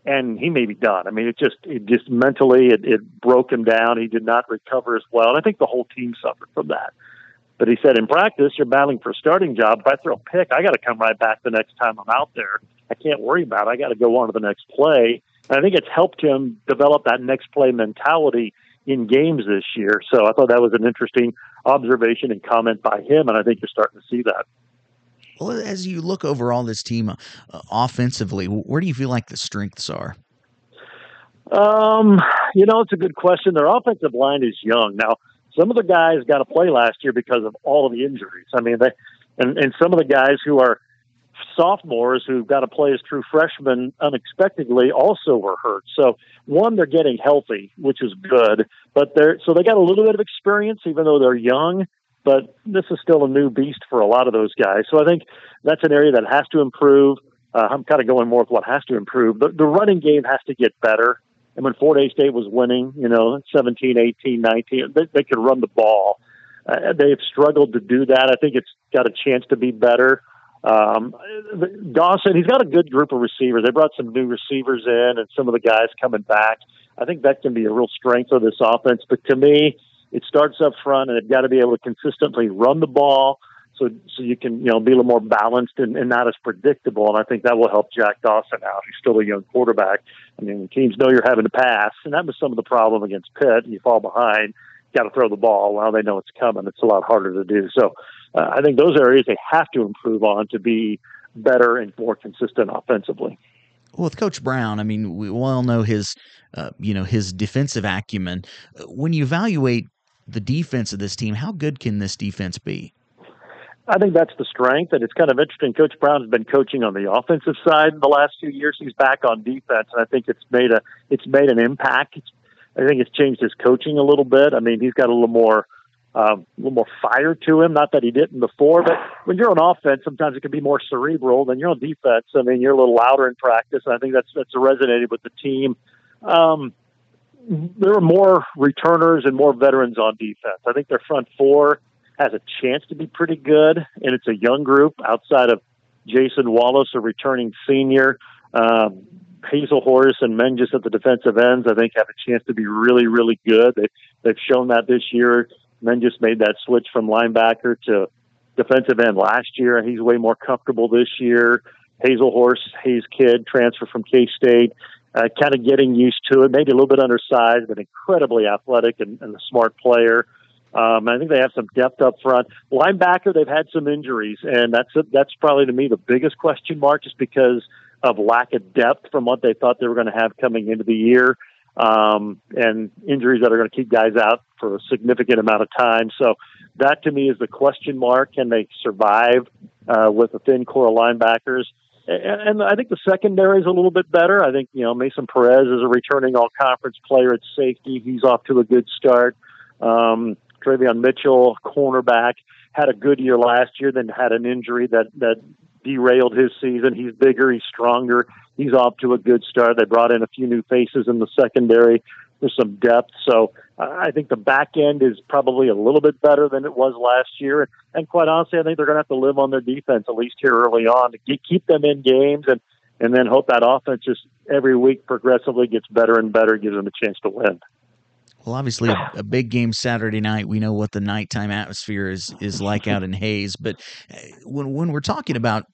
and he may be done. I mean, it just it just mentally it, it broke him down. He did not recover as well, and I think the whole team suffered from that. But he said, in practice, you're battling for a starting job. If I throw a pick, I got to come right back the next time I'm out there. I can't worry about it. I got to go on to the next play. And I think it's helped him develop that next play mentality in games this year. So I thought that was an interesting observation and comment by him, and I think you're starting to see that. Well, as you look over all this team uh, offensively, where do you feel like the strengths are? Um, you know, it's a good question. Their offensive line is young now. Some of the guys got to play last year because of all of the injuries. I mean, they and and some of the guys who are sophomores who've got to play as true freshmen unexpectedly also were hurt. So one, they're getting healthy, which is good, but they're so they got a little bit of experience, even though they're young but this is still a new beast for a lot of those guys. So I think that's an area that has to improve. Uh, I'm kind of going more with what has to improve. The, the running game has to get better. And when Fort Hays State was winning, you know, 17, 18, 19, they, they could run the ball. Uh, they've struggled to do that. I think it's got a chance to be better. Um, Dawson, he's got a good group of receivers. They brought some new receivers in and some of the guys coming back. I think that can be a real strength of this offense. But to me, it starts up front, and they've got to be able to consistently run the ball so so you can you know be a little more balanced and, and not as predictable. And I think that will help Jack Dawson out. He's still a young quarterback. I mean, teams know you're having to pass, and that was some of the problem against Pitt. And you fall behind, got to throw the ball. Well, they know it's coming. It's a lot harder to do. So uh, I think those areas they have to improve on to be better and more consistent offensively. Well, with Coach Brown, I mean, we all know his, uh, you know, his defensive acumen. When you evaluate the defense of this team. How good can this defense be? I think that's the strength, and it's kind of interesting. Coach Brown's been coaching on the offensive side the last few years. He's back on defense, and I think it's made a it's made an impact. It's, I think it's changed his coaching a little bit. I mean, he's got a little more um, a little more fire to him. Not that he didn't before, but when you're on offense, sometimes it can be more cerebral than you're on defense. I mean, you're a little louder in practice. And I think that's that's resonated with the team. Um, there are more returners and more veterans on defense. I think their front four has a chance to be pretty good, and it's a young group outside of Jason Wallace, a returning senior. Um, Hazel Horace and Menges at the defensive ends, I think, have a chance to be really, really good. They, they've shown that this year. Menges made that switch from linebacker to defensive end last year, and he's way more comfortable this year. Hazel Horse, Hays Kid, transfer from K State uh, kind of getting used to it. Maybe a little bit undersized, but incredibly athletic and, and a smart player. Um, I think they have some depth up front. Linebacker, they've had some injuries, and that's a, that's probably to me the biggest question mark, just because of lack of depth from what they thought they were going to have coming into the year, um, and injuries that are going to keep guys out for a significant amount of time. So that to me is the question mark: Can they survive uh, with a thin core of linebackers? and, I think the secondary is a little bit better. I think you know Mason Perez is a returning All Conference player at safety. He's off to a good start. Um, Travion Mitchell, cornerback, had a good year last year, then had an injury that that derailed his season. He's bigger, he's stronger, he's off to a good start. They brought in a few new faces in the secondary. There's some depth, so I think the back end is probably a little bit better than it was last year. And quite honestly, I think they're going to have to live on their defense at least here early on to keep them in games and and then hope that offense just every week progressively gets better and better, gives them a chance to win. Well, obviously, a, a, big game Saturday night. We know what the nighttime atmosphere is is like out in Hays. But uh, when when we're talking about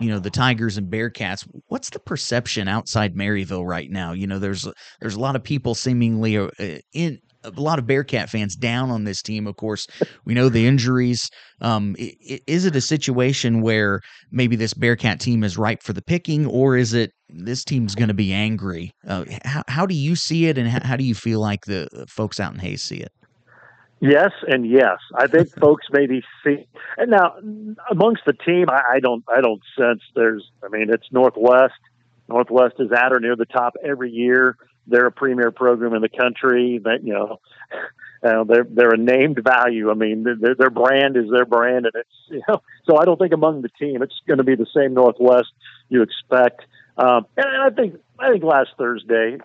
you know the Tigers and Bearcats. What's the perception outside Maryville right now? You know, there's there's a lot of people seemingly uh, in a lot of Bearcat fans down on this team. Of course, we know the injuries. Um, is it a situation where maybe this Bearcat team is ripe for the picking, or is it this team's going to be angry? Uh, how, how do you see it, and how, how do you feel like the folks out in Hays see it? Yes, and yes. I think folks maybe see. And now, amongst the team, I, I don't, I don't sense there's. I mean, it's Northwest. Northwest is at or near the top every year. They're a premier program in the country. That you know, uh, they're they're a named value. I mean, their, their brand is their brand, and it's you know. So I don't think among the team, it's going to be the same Northwest you expect. Um, and I think I think last Thursday,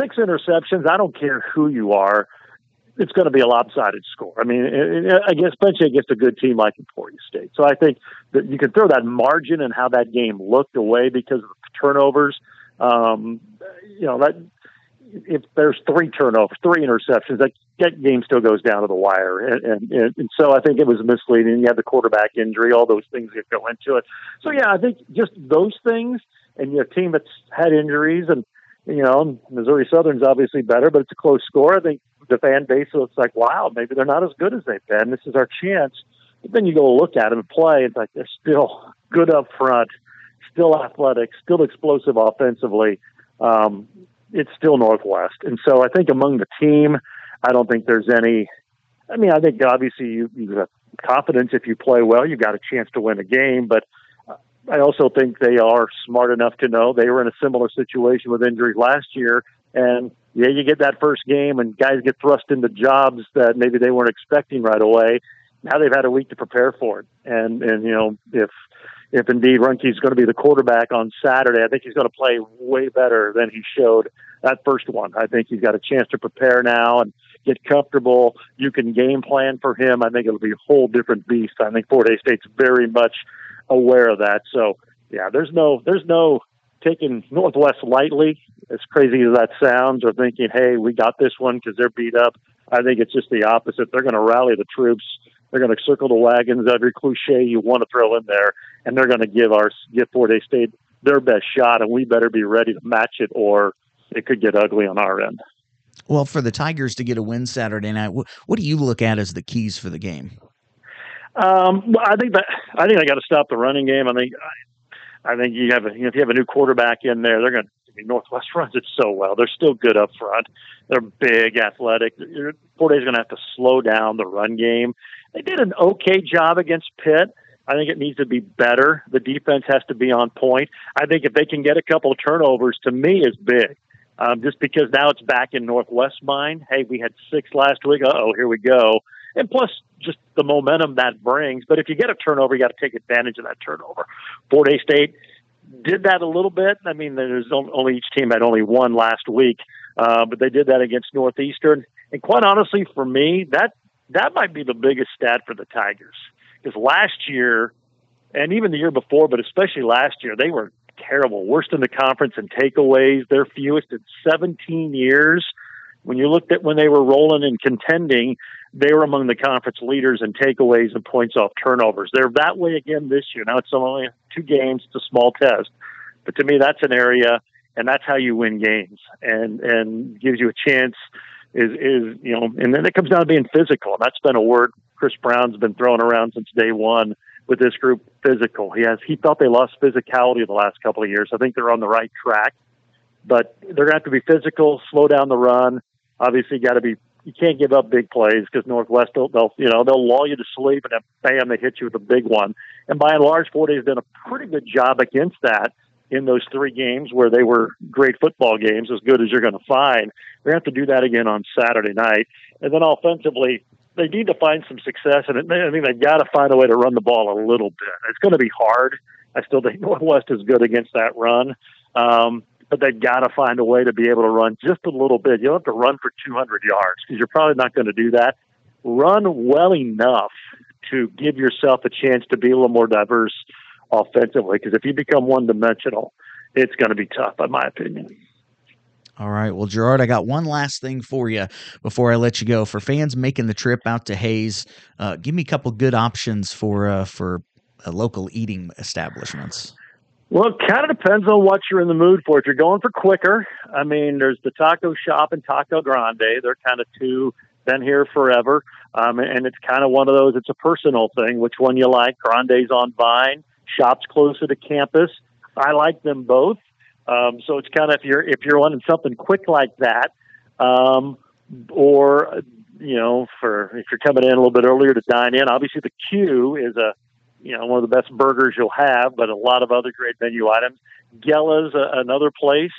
six interceptions. I don't care who you are it's going to be a lopsided score. I mean, I guess especially against a good team like Emporia State. So I think that you can throw that margin and how that game looked away because of the turnovers. Um, you know that if there's three turnovers, three interceptions, that, that game still goes down to the wire. And, and, and so I think it was misleading. You had the quarterback injury, all those things that go into it. So yeah, I think just those things, and your team that's had injuries and you know, Missouri Southern's obviously better, but it's a close score. I think the fan base looks like, wow, maybe they're not as good as they've been. This is our chance. But then you go look at them and play, it's like they're still good up front, still athletic, still explosive offensively. Um, it's still Northwest. And so I think among the team, I don't think there's any. I mean, I think obviously you, you have confidence if you play well, you've got a chance to win a game, but I also think they are smart enough to know they were in a similar situation with injuries last year. And yeah, you get that first game and guys get thrust into jobs that maybe they weren't expecting right away. Now they've had a week to prepare for it. And, and, you know, if, if indeed Runke's going to be the quarterback on Saturday, I think he's going to play way better than he showed that first one. I think he's got a chance to prepare now and get comfortable. You can game plan for him. I think it'll be a whole different beast. I think Fort Hays State's very much aware of that. So yeah, there's no there's no taking Northwest lightly. As crazy as that sounds, or thinking, hey, we got this one because they're beat up. I think it's just the opposite. They're going to rally the troops. They're going to circle the wagons, every cliche you want to throw in there, and they're going to give our give Fort Hays State their best shot, and we better be ready to match it, or it could get ugly on our end. Well, for the Tigers to get a win Saturday night, what do you look at as the keys for the game? Um, well, I think that I think I got to stop the running game. I think I think you have a, you know, if you have a new quarterback in there, they're going to. I mean, Northwest runs it so well. They're still good up front. They're big, athletic. Fort Hays going to have to slow down the run game. They did an okay job against Pitt. I think it needs to be better. The defense has to be on point. I think if they can get a couple of turnovers, to me, is big. Um, just because now it's back in Northwest mind. Hey, we had six last week. Uh oh, here we go and plus just the momentum that brings. But if you get a turnover, you got to take advantage of that turnover. Fort Hays State did that a little bit. I mean, there's only each team had only one last week, uh, but they did that against Northeastern. And quite honestly, for me, that that might be the biggest stat for the Tigers because last year, and even the year before, but especially last year, they were terrible, worst in the conference in takeaways. Their fewest in 17 years. When you looked at when they were rolling and contending, they were among the conference leaders in takeaways and points off turnovers. They're that way again this year. Now it's only two games, it's a small test, but to me that's an area, and that's how you win games, and and gives you a chance. Is is you know, and then it comes down to being physical, and that's been a word Chris Brown's been throwing around since day one with this group. Physical. He has he thought they lost physicality the last couple of years. I think they're on the right track, but they're going to have to be physical, slow down the run. Obviously, got to be you can't give up big plays because Northwest they'll, they'll you know they'll lull you to sleep and then bam they hit you with a big one. And by and large, Fort Hays done a pretty good job against that in those three games where they were great football games, as good as you're going to find. They have to do that again on Saturday night, and then offensively. They need to find some success, and I think they've got to find a way to run the ball a little bit. It's going to be hard. I still think Northwest is good against that run. Um, but they've got to find a way to be able to run just a little bit. You don't have to run for 200 yards because you're probably not going to do that. Run well enough to give yourself a chance to be a little more diverse offensively because if you become one dimensional, it's going to be tough, in my opinion. All right. Well, Gerard, I got one last thing for you before I let you go. For fans making the trip out to Hays, uh, give me a couple good options for uh, for uh, local eating establishments? Well, it kind of depends on what you're in the mood for. If you're going for quicker, I mean, there's the Taco Shop and Taco Grande. They're kind of two been here forever, um, and it's kind of one of those. It's a personal thing. Which one you like? Grande's on Vine. Shop's closer to campus. I like them both. Um, so it's kind of if you're if you're wanting something quick like that, um, or you know, for if you're coming in a little bit earlier to dine in, obviously the queue is a you know one of the best burgers you'll have, but a lot of other great menu items. Gella's a, another place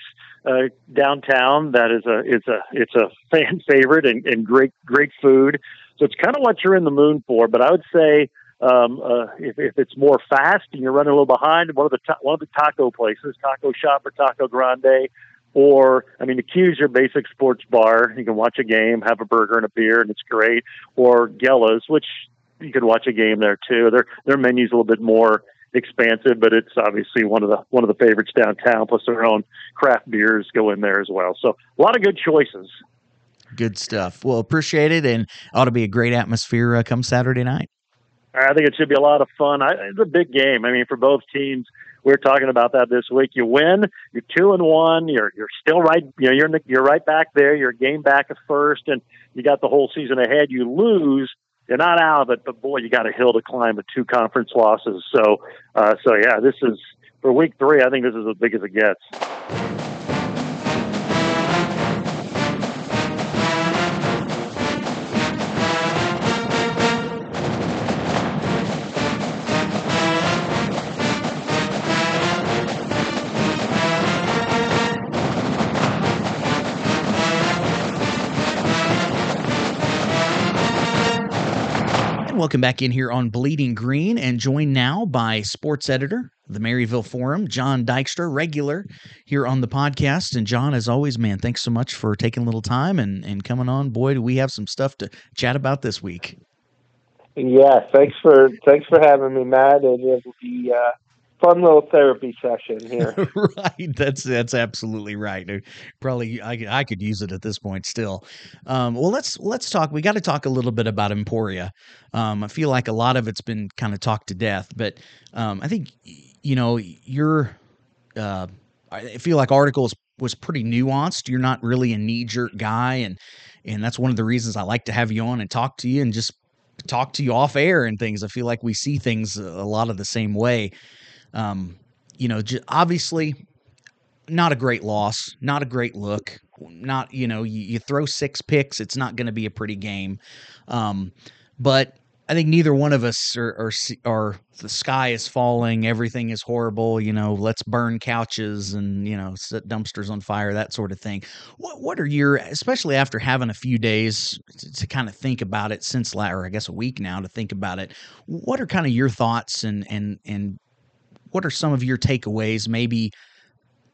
uh, downtown that is a it's a it's a fan favorite and, and great great food. So it's kind of what you're in the moon for. But I would say um, uh, if, if it's more fast and you're running a little behind, one of the ta- one of the taco places, Taco Shop or Taco Grande, or I mean, the Q's your basic sports bar. You can watch a game, have a burger and a beer, and it's great. Or Gella's, which you could watch a game there too. Their their menu's a little bit more expansive, but it's obviously one of the one of the favorites downtown. Plus, their own craft beers go in there as well. So a lot of good choices. Good stuff. Well, appreciate it, and ought to be a great atmosphere uh, come Saturday night. I think it should be a lot of fun. I, it's a big game. I mean, for both teams, we are talking about that this week. You win, you're two and one. You're you're still right. You know, you're the, you're right back there. You're a game back at first, and you got the whole season ahead. You lose, you're not out of it, but boy, you got a hill to climb with two conference losses. So, uh, so yeah, this is for week three. I think this is as big as it gets. Welcome back in here on Bleeding Green and joined now by sports editor, the Maryville Forum, Jon Dykstra, regular here on the podcast. And Jon, as always, man, thanks so much for taking a little time and, and coming on. Boy, do we have some stuff to chat about this week. Yeah, thanks for thanks for having me, Matt. It will be uh, fun little therapy session here. right. That's that's absolutely right. Probably I, I could use it at this point still. Um, well, let's let's talk. We got to talk a little bit about Emporia. Um, I feel like a lot of it's been kind of talked to death, but um, I think you know your. Uh, I feel like articles was pretty nuanced. You're not really a knee jerk guy, and and that's one of the reasons I like to have you on and talk to you and just talk to you off air and things. I feel like we see things a lot of the same way. Um, you know, j- obviously, not a great loss, not a great look. Not you know, you, you throw six picks, it's not going to be a pretty game. Um, but I think neither one of us are, are, are, the sky is falling, everything is horrible. You know, let's burn couches and you know set dumpsters on fire, that sort of thing. What what are your, especially after having a few days to, to kind of think about it since, or I guess a week now to think about it. What are kind of your thoughts and and and what are some of your takeaways? Maybe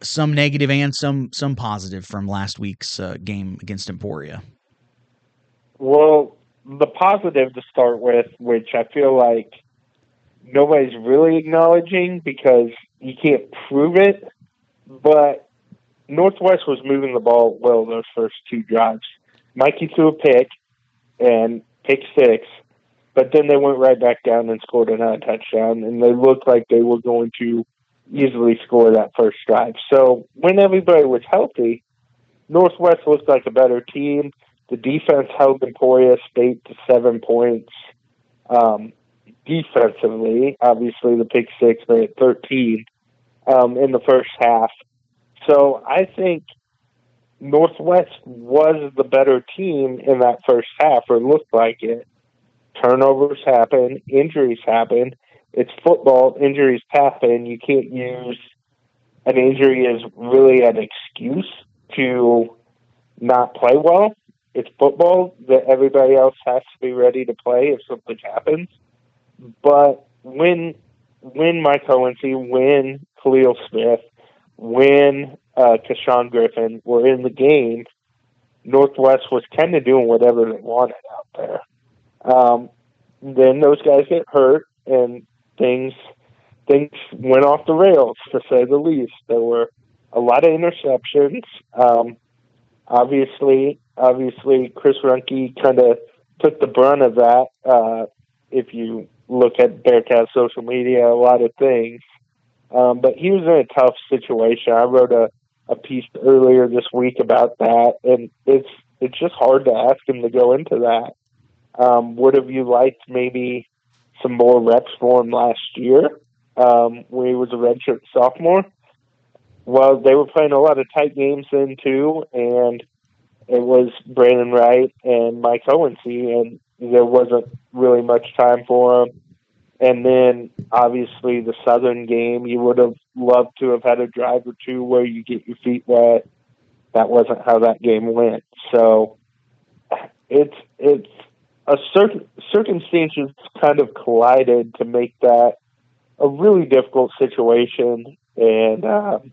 some negative and some some positive from last week's uh, game against Emporia. Well, the positive to start with, which I feel like nobody's really acknowledging because you can't prove it, but Northwest was moving the ball well those first two drives. Mikey threw a pick and pick six, but then they went right back down and scored another touchdown, and they looked like they were going to easily score that first drive. So when everybody was healthy, Northwest looked like a better team. The defense held Emporia State to seven points. Um, defensively, obviously the pick six made 13 um, in the first half. So I think Northwest was the better team in that first half, or looked like it turnovers happen, injuries happen. It's football, injuries happen. You can't use an injury as really an excuse to not play well. It's football that everybody else has to be ready to play if something happens. But when when Mike Hohensee, when Khalil Smith, when uh, Kashawn Griffin were in the game, Northwest was kind of doing whatever they wanted out there. Um, then those guys get hurt, and things things went off the rails, to say the least. There were a lot of interceptions. Um, obviously, obviously, Chris Ruhnke kind of took the brunt of that. Uh, if you look at Bearcat social media, a lot of things. Um, but he was in a tough situation. I wrote a, a piece earlier this week about that, and it's it's just hard to ask him to go into that. Um, would have you liked maybe some more reps for him last year um, when he was a redshirt sophomore? Well, they were playing a lot of tight games then too, and it was Brandon Wright and Mike Hohensee, and there wasn't really much time for him. And then obviously the Southern game, you would have loved to have had a drive or two where you get your feet wet. That wasn't how that game went. So it's it's a certain circumstances kind of collided to make that a really difficult situation. And um,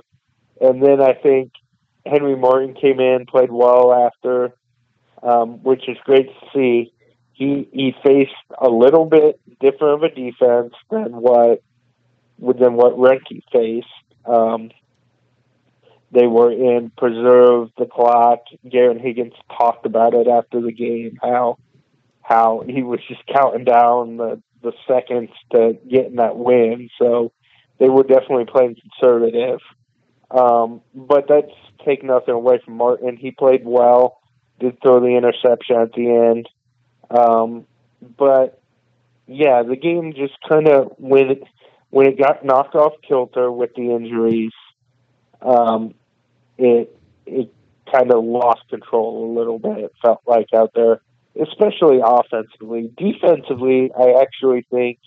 and then I think Henry Martin came in, played well after, um, which is great to see he he faced a little bit different of a defense than what than what Ruhnke faced. Um, they were in preserve the clock. Garin Higgins talked about it after the game how how he was just counting down the the seconds to getting that win. So they were definitely playing conservative. Um, but that's take nothing away from Martin. He played well. Did throw the interception at the end. Um, but yeah, the game just kind of when it, when it got knocked off kilter with the injuries, um, it it kind of lost control a little bit. It felt like out there, especially offensively. Defensively, I actually think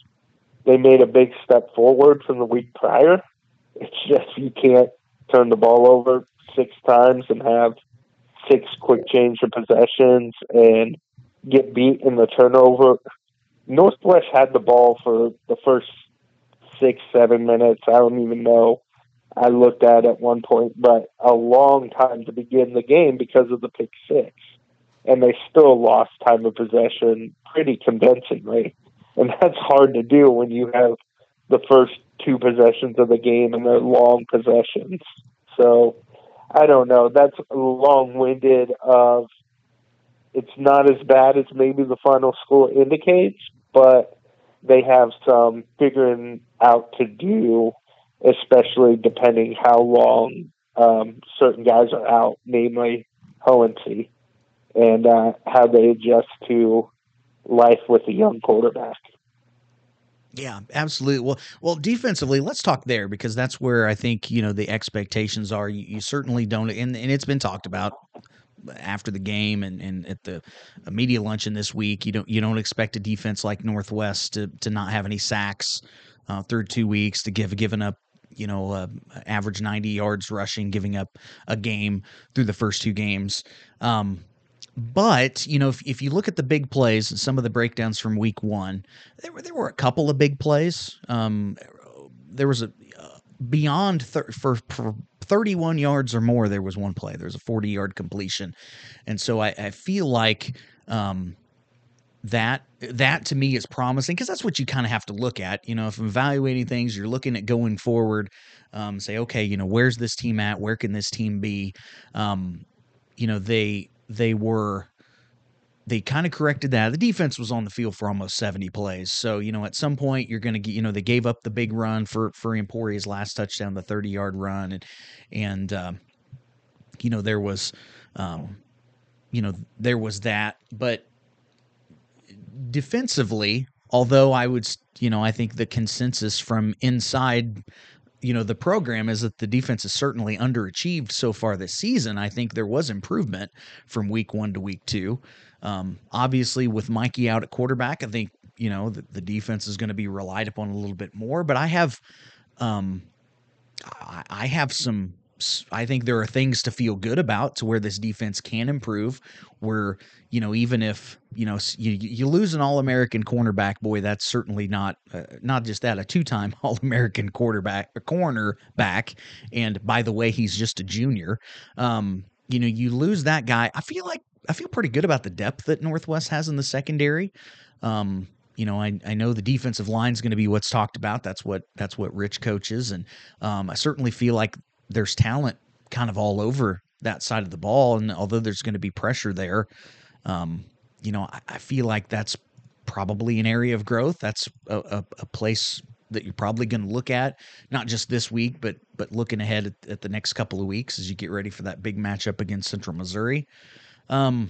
they made a big step forward from the week prior. It's just you can't turn the ball over six times and have six quick change of possessions and get beat in the turnover. Northwest had the ball for the first six, seven minutes. I don't even know. I looked at at one point, but a long time to begin the game because of the pick six. And they still lost time of possession pretty convincingly. And that's hard to do when you have the first two possessions of the game and they're long possessions. So I don't know. That's long winded of it's not as bad as maybe the final score indicates, but they have some figuring out to do, especially depending how long um, certain guys are out, namely Hohensee, and uh, how they adjust to life with a young quarterback. Yeah, absolutely. Well, well, defensively, let's talk there because that's where I think you know the expectations are. You, you certainly don't, and, and it's been talked about after the game and, and at the media luncheon this week. You don't you don't expect a defense like Northwest to to not have any sacks uh, through two weeks to give given up you know uh, average 90 yards rushing, giving up a game through the first two games. Um, but you know, if, if you look at the big plays and some of the breakdowns from Week One, there were there were a couple of big plays. Um, there was a uh, beyond thir- for, for 31 yards or more, there was one play. There was a 40 yard completion. And so I, I feel like um, that that to me is promising because that's what you kind of have to look at. You know, if evaluating things, you're looking at going forward. Um, say, okay, you know, where's this team at? Where can this team be? Um, you know, they they were they kind of corrected that. The defense was on the field for almost 70 plays. So, you know, at some point you're going to get, you know, they gave up the big run for, for Emporia's last touchdown, the 30 yard run. And, and, uh, you know, there was, um, you know, there was that, but defensively, although I would, you know, I think the consensus from inside you know the program is that the defense is certainly underachieved so far this season. I think there was improvement from week one to week two. Um, obviously, with Mikey out at quarterback, I think you know the, the defense is going to be relied upon a little bit more. But I have, um, I, I have some. I think there are things to feel good about to where this defense can improve. Where you know even if you know you you lose an All American cornerback, boy, that's certainly not uh, not just that a two time All American quarterback, a cornerback, and by the way, he's just a junior. Um, you know, you lose that guy. I feel like I feel pretty good about the depth that Northwest has in the secondary. Um, you know, I, I know the defensive line is going to be what's talked about. That's what that's what Rich coaches, and um, I certainly feel like there's talent kind of all over that side of the ball. And although there's going to be pressure there, um, you know, I, I, feel like that's probably an area of growth. That's a, a, a place that you're probably going to look at, not just this week, but but looking ahead at, at, the next couple of weeks as you get ready for that big matchup against Central Missouri. Um,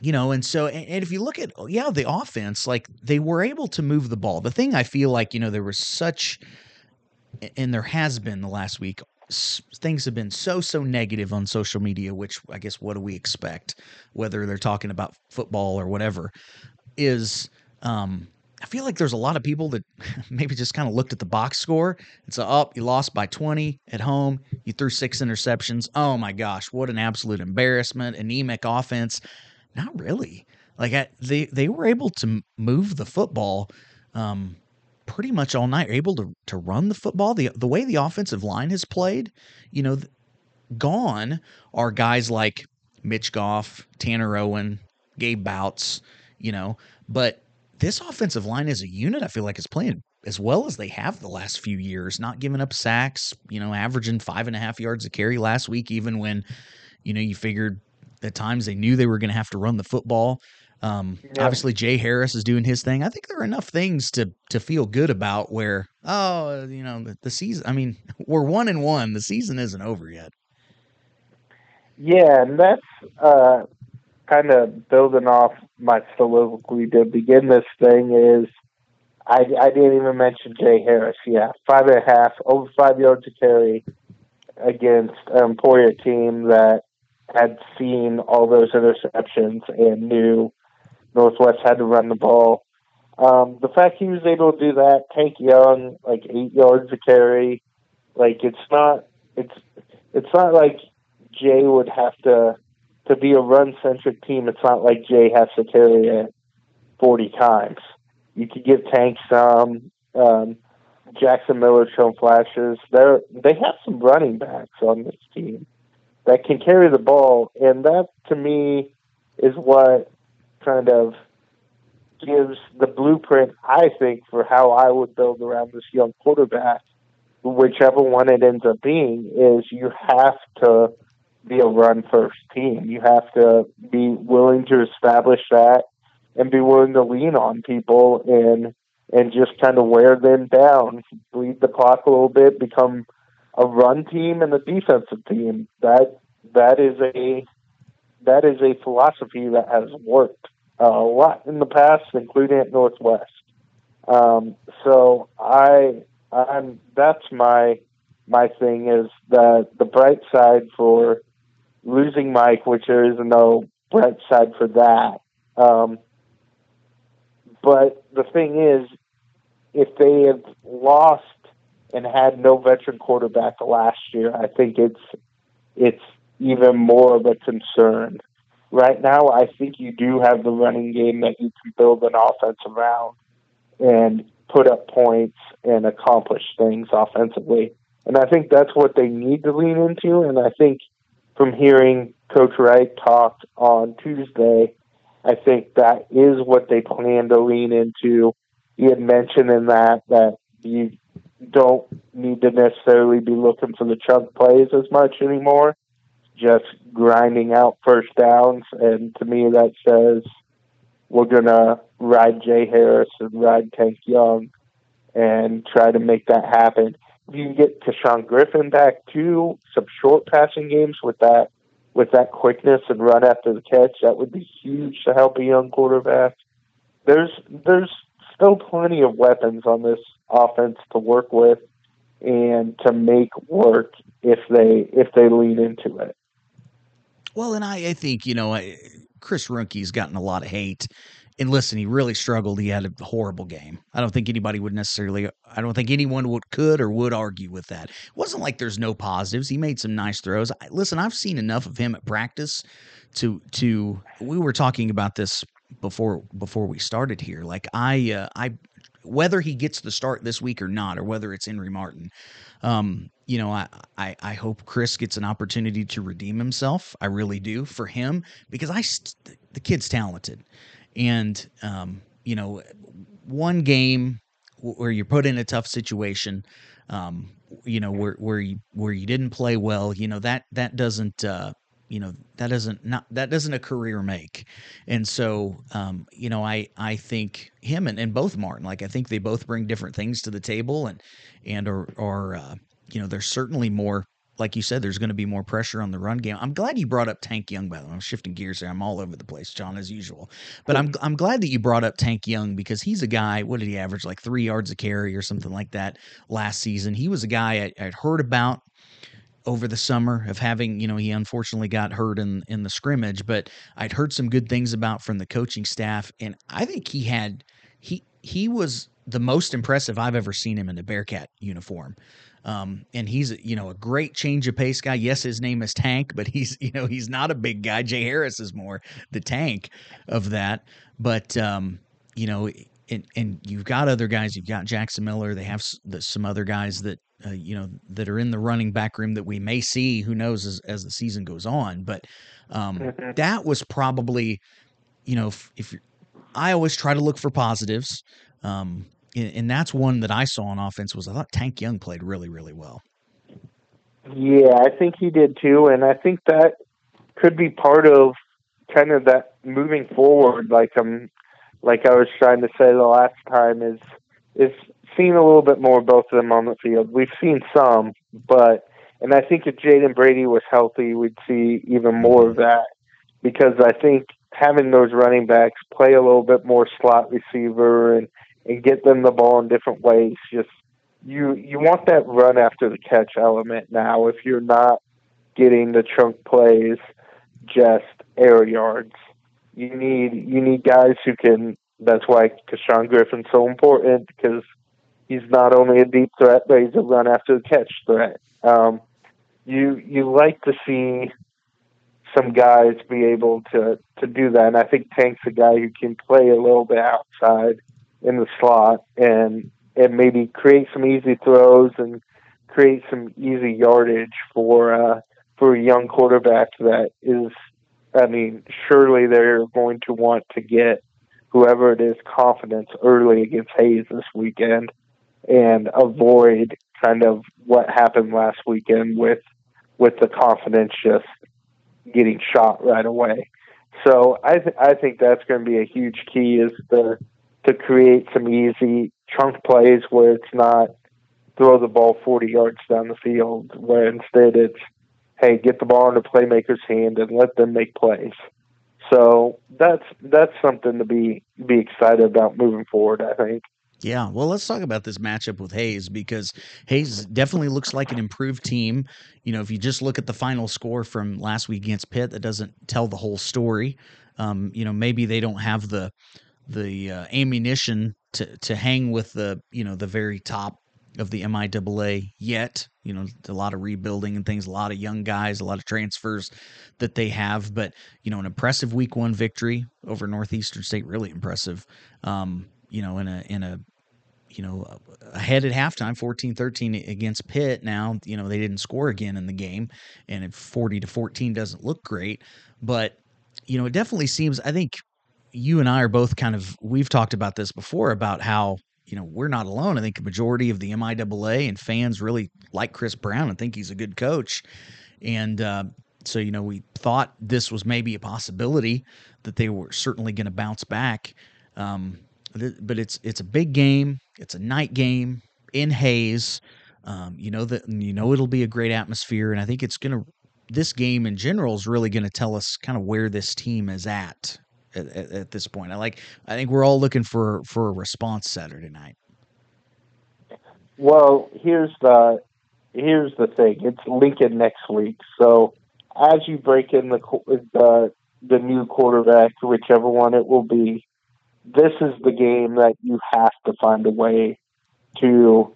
you know, and so and, and if you look at yeah, the offense, like they were able to move the ball. The thing I feel like you know there was such, and there has been the last week. Things have been so so negative on social media, which I guess what do we expect, whether they're talking about football or whatever, is um, I feel like there's a lot of people that maybe just kind of looked at the box score and said, "Oh, you lost by 20 at home. You threw six interceptions. Oh my gosh, what an absolute embarrassment! Anemic offense." Not really. Like I, they they were able to move the football um, pretty much all night. Able to to run the football. The the way the offensive line has played, you know, gone are guys like Mitch Goff, Tanner Owen, Gabe Bouts, you know, but this offensive line as a unit, I feel like is playing as well as they have the last few years, not giving up sacks, you know, averaging five and a half yards a carry last week, even when, you know, you figured at times they knew they were going to have to run the football. Um, yeah. Obviously, Jay Harris is doing his thing. I think there are enough things to to feel good about. Where oh, you know, the, the season. I mean, we're one and one. The season isn't over yet. Yeah, and that's uh, kind of building off my soliloquy to begin this thing. Is I I didn't even mention Jay Harris. Yeah, five and a half over five yards to carry against an Emporia team that had seen all those interceptions and knew Northwest had to run the ball. Um, the fact he was able to do that, Tank Young, like eight yards a carry, like it's not it's it's not like Jay would have to to be a run centric team. It's not like Jay has to carry it forty times. You could give Tank some. Um, Jackson Miller shown flashes. They're they have some running backs on this team that can carry the ball, and that to me is what kind of gives the blueprint, I think, for how I would build around this young quarterback. Whichever one it ends up being, is you have to be a run first team. You have to be willing to establish that and be willing to lean on people and and just kind of wear them down, bleed the clock a little bit, become a run team and a defensive team. That that is a that is a philosophy that has worked a lot in the past, including at Northwest. Um, so I I'm that's my my thing is that the bright side for losing Mike, which there is no bright side for that. Um, but the thing is, if they have lost and had no veteran quarterback last year, I think it's it's even more of a concern. Right now, I think you do have the running game that you can build an offense around and put up points and accomplish things offensively. And I think that's what they need to lean into. And I think from hearing Coach Wright talk on Tuesday, I think that is what they plan to lean into. He had mentioned in that that you don't need to necessarily be looking for the chunk plays as much anymore, just grinding out first downs. And to me, that says we're going to ride Jay Harris and ride Tank Young and try to make that happen. If you can get Tashawn Griffin back too, some short passing games with that with that quickness and run after the catch, that would be huge to help a young quarterback. There's there's still plenty of weapons on this offense to work with and to make work if they if they lean into it. Well, and I, I think you know I, Chris Ruhnke's gotten a lot of hate. And listen, he really struggled. He had a horrible game. I don't think anybody would necessarily. I don't think anyone would could or would argue with that. It wasn't like there's no positives. He made some nice throws. I, listen, I've seen enough of him at practice to to. We were talking about this before before we started here. Like I uh, I whether he gets the start this week or not, or whether it's Henry Martin, um, you know, I, I, I hope Chris gets an opportunity to redeem himself. I really do for him because I st- the kid's talented, and um, you know, one game where you're put in a tough situation, um, you know, where where you where you didn't play well, you know that that doesn't uh, you know that doesn't not that doesn't a career make. And so um, you know i i think him and, and both martin like i think they both bring different things to the table and and are are uh, you know there's certainly more like you said there's going to be more pressure on the run game. I'm glad you brought up tank young by the way. I'm shifting gears here. I'm all over the place jon as usual. But i'm i'm glad that you brought up tank young because he's a guy what did he average like three yards a carry or something like that last season? He was a guy I, i'd heard about over the summer of having, you know, he unfortunately got hurt in in the scrimmage, but I'd heard some good things about from the coaching staff and I think he had he he was the most impressive I've ever seen him in a Bearcat uniform. Um, and he's you know a great change of pace guy. Yes, his name is Tank, but he's you know he's not a big guy. Jay Harris is more the tank of that. But um, you know, and and you've got other guys. You've got Jackson Miller. They have some other guys that uh, you know that are in the running back room that we may see. Who knows as, as the season goes on? But um, Mhm. that was probably, you know, if, if I always try to look for positives, um, and, and that's one that I saw on offense was I thought Tank Young played really really well. Yeah, I think he did too, and I think that could be part of kind of that moving forward. Like I'm, like I was trying to say the last time is is seeing a little bit more of both of them on the field. We've seen some, but and I think if Jaden Brady was healthy, we'd see even more of that because I think having those running backs play a little bit more slot receiver and and get them the ball in different ways just you you want that run after the catch element now if you're not getting the chunk plays just air yards you need you need guys who can that's why Kashawn Griffin's so important because he's not only a deep threat but he's a run after the catch threat um you you like to see some guys be able to to do that and I think Tank's a guy who can play a little bit outside in the slot and and maybe create some easy throws and create some easy yardage for uh, for a young quarterback that is. I mean, surely they're going to want to get whoever it is confidence early against Hays this weekend and avoid kind of what happened last weekend with with the confidence just getting shot right away. So I th- I think that's going to be a huge key is the to create some easy chunk plays where it's not throw the ball 40 yards down the field, where instead it's, hey, get the ball in the playmaker's hand and let them make plays. So that's that's something to be be excited about moving forward. I think. Yeah, well, let's talk about this matchup with Hays because Hays definitely looks like an improved team. You know, if you just look at the final score from last week against Pitt, that doesn't tell the whole story. Um, you know, maybe they don't have the the uh, ammunition to to hang with the you know the very top of the MIAA yet. You know, a lot of rebuilding and things, a lot of young guys, a lot of transfers that they have. But you know, an impressive Week One victory over Northeastern State, really impressive. Um, you know, in a in a you know, ahead at halftime, 14-13 against Pitt. Now, you know, they didn't score again in the game, and at 40 to 14 doesn't look great. But, you know, it definitely seems, I think you and I are both kind of, we've talked about this before about how, you know, we're not alone. I think a majority of the MIAA and fans really like Chris Brown and think he's a good coach. And, uh, so, you know, we thought this was maybe a possibility that they were certainly going to bounce back. Um, but it's it's a big game. It's a night game in Hays. Um, you know that you know it'll be a great atmosphere, and I think it's gonna. This game in general is really going to tell us kind of where this team is at, at at this point. I like. I think we're all looking for for a response Saturday night. Well, here's the here's the thing. It's Lincoln next week, so as you break in the the the new quarterback, whichever one it will be, this is the game that you have to find a way to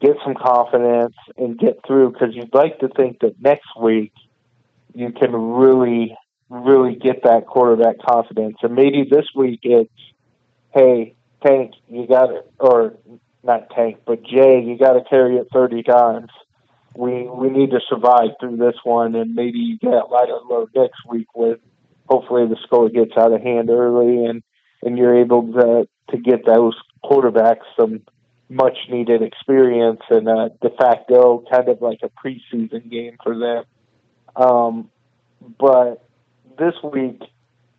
get some confidence and get through because you'd like to think that next week you can really really get that quarterback confidence. And maybe this week it's hey tank you got it. Or not tank but jay you got to carry it 30 times. We we need to survive through this one and maybe you get lighter load next week with hopefully the score gets out of hand early and and you're able to to get those quarterbacks some much needed experience and a de facto kind of like a preseason game for them. Um, but this week,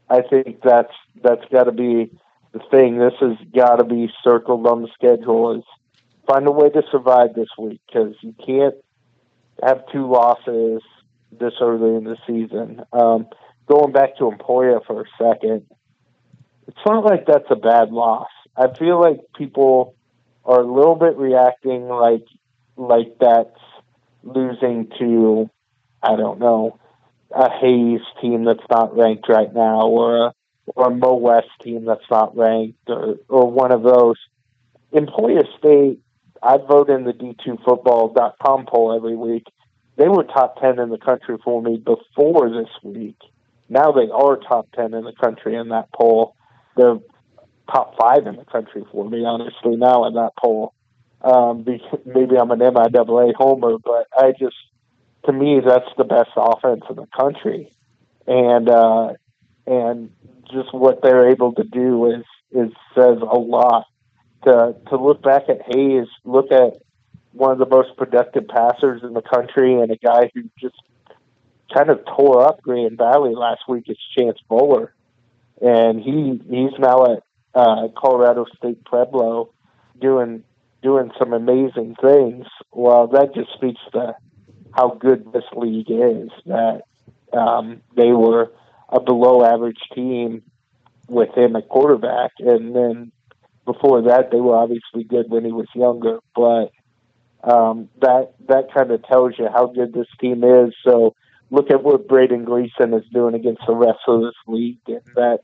I think that's that's got to be the thing. This has got to be circled on the schedule. Is find a way to survive this week because you can't have two losses this early in the season. Um, going back to Emporia for a second, it's not like that's a bad loss. I feel like people are a little bit reacting like like that's losing to I don't know a Hays team that's not ranked right now or a or a Mo West team that's not ranked or or one of those. Emporia State, I vote in the D2Football.com poll every week. They were top 10 in the country for me before this week. Now they are top 10 in the country in that poll. They're top five in the country for me, honestly, now in that poll. Um, maybe I'm an MIAA homer, but I just, to me, that's the best offense in the country. And, uh, and just what they're able to do is, is says a lot. To, to look back at Hays, look at one of the most productive passers in the country and a guy who just kind of tore up Grand Valley last week is Chance Bowler. And he he's now at uh, Colorado State Pueblo doing doing some amazing things. Well, that just speaks to how good this league is. That um, they were a below average team with him a quarterback, and then before that, they were obviously good when he was younger. But um, that that kind of tells you how good this team is. So look at what Braden Gleason is doing against the rest of this league, and mm-hmm. that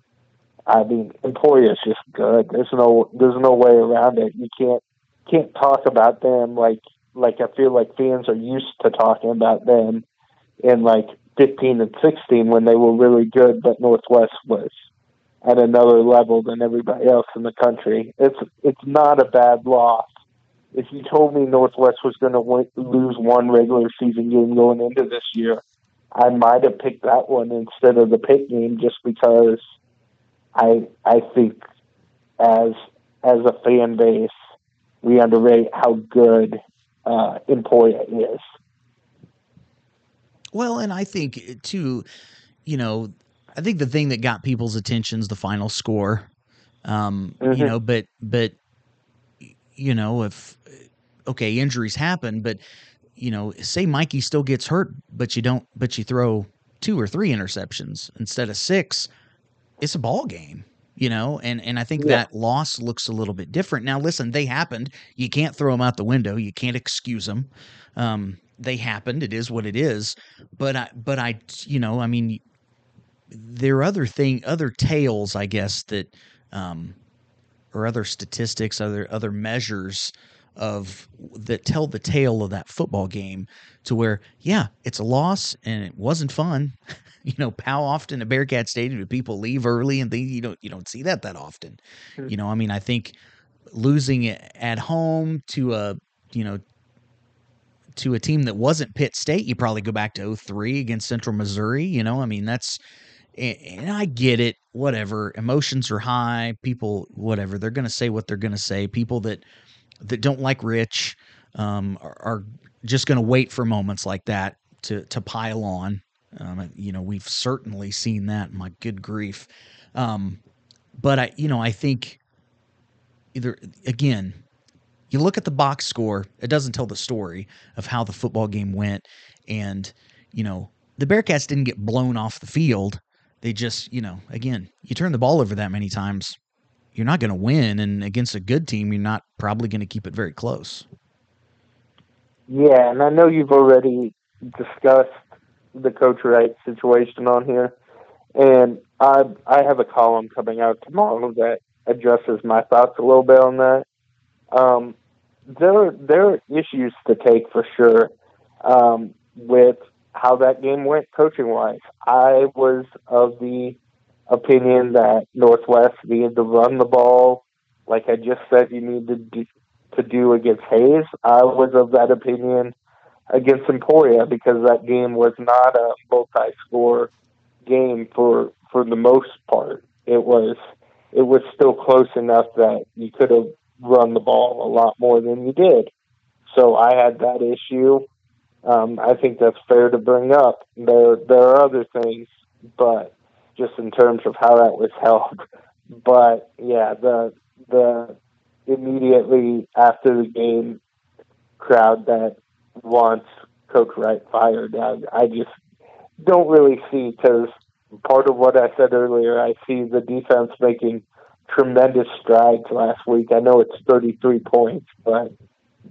I mean, Emporia is just good. There's no there's no way around it. You can't can't talk about them like like I feel like fans are used to talking about them in like 15 and 16 when they were really good, but Northwest was at another level than everybody else in the country. It's it's not a bad loss. If you told me Northwest was going to lose one regular season game going into this year, I might have picked that one instead of the pick game just because I I think as as a fan base we underrate how good uh, Emporia is. Well, and I think uh, too, you know, I think the thing that got people's attention is the final score. Um, mm-hmm. You know, but but you know if okay injuries happen, but you know say Mikey still gets hurt, but you don't, but you throw two or three interceptions instead of six it's a ball game you know? And and i think yeah. that loss looks a little bit different. Now listen they happened. You can't throw them out the window. You can't excuse them um, they happened. It is what it is. But i but i you know i mean there are other thing other tales i guess that um, or other statistics other other measures of that tell the tale of that football game to where yeah it's a loss and it wasn't fun you know, how often at Bearcat Stadium do people leave early and things? You don't you don't see that that often. Mm-hmm. You know, I mean, I think losing at home to a you know to a team that wasn't Pitt State, you probably go back to 03 against Central Missouri. You know, I mean, that's and I get it. Whatever, emotions are high. People, whatever, they're going to say what they're going to say. People that that don't like Rich um, are, are just going to wait for moments like that to to pile on. Um, you know, we've certainly seen that. My good grief. Um, but I, you know, I think either again, you look at the box score. It doesn't tell the story of how the football game went, and you know, the Bearcats didn't get blown off the field. They just, you know, again, you turn the ball over that many times, you're not going to win, and against a good team, you're not probably going to keep it very close. Yeah, and I know you've already discussed the coach Wright situation on here, and I I have a column coming out tomorrow that addresses my thoughts a little bit on that. Um, there there are issues to take for sure um, with how that game went coaching wise. I was of the opinion that Northwest needed to run the ball, like I just said, you needed to do, to do against Hays. I was of that opinion against Emporia because that game was not a multi-score game for for the most part. It was it was still close enough that you could have run the ball a lot more than you did. So I had that issue. Um, I think that's fair to bring up. There, there are other things, but just in terms of how that was held. But yeah, the the immediately after the game crowd that wants Coach Wright fired, I, I just don't really see because part of what I said earlier, I see the defense making tremendous strides last week. I know it's 33 points, but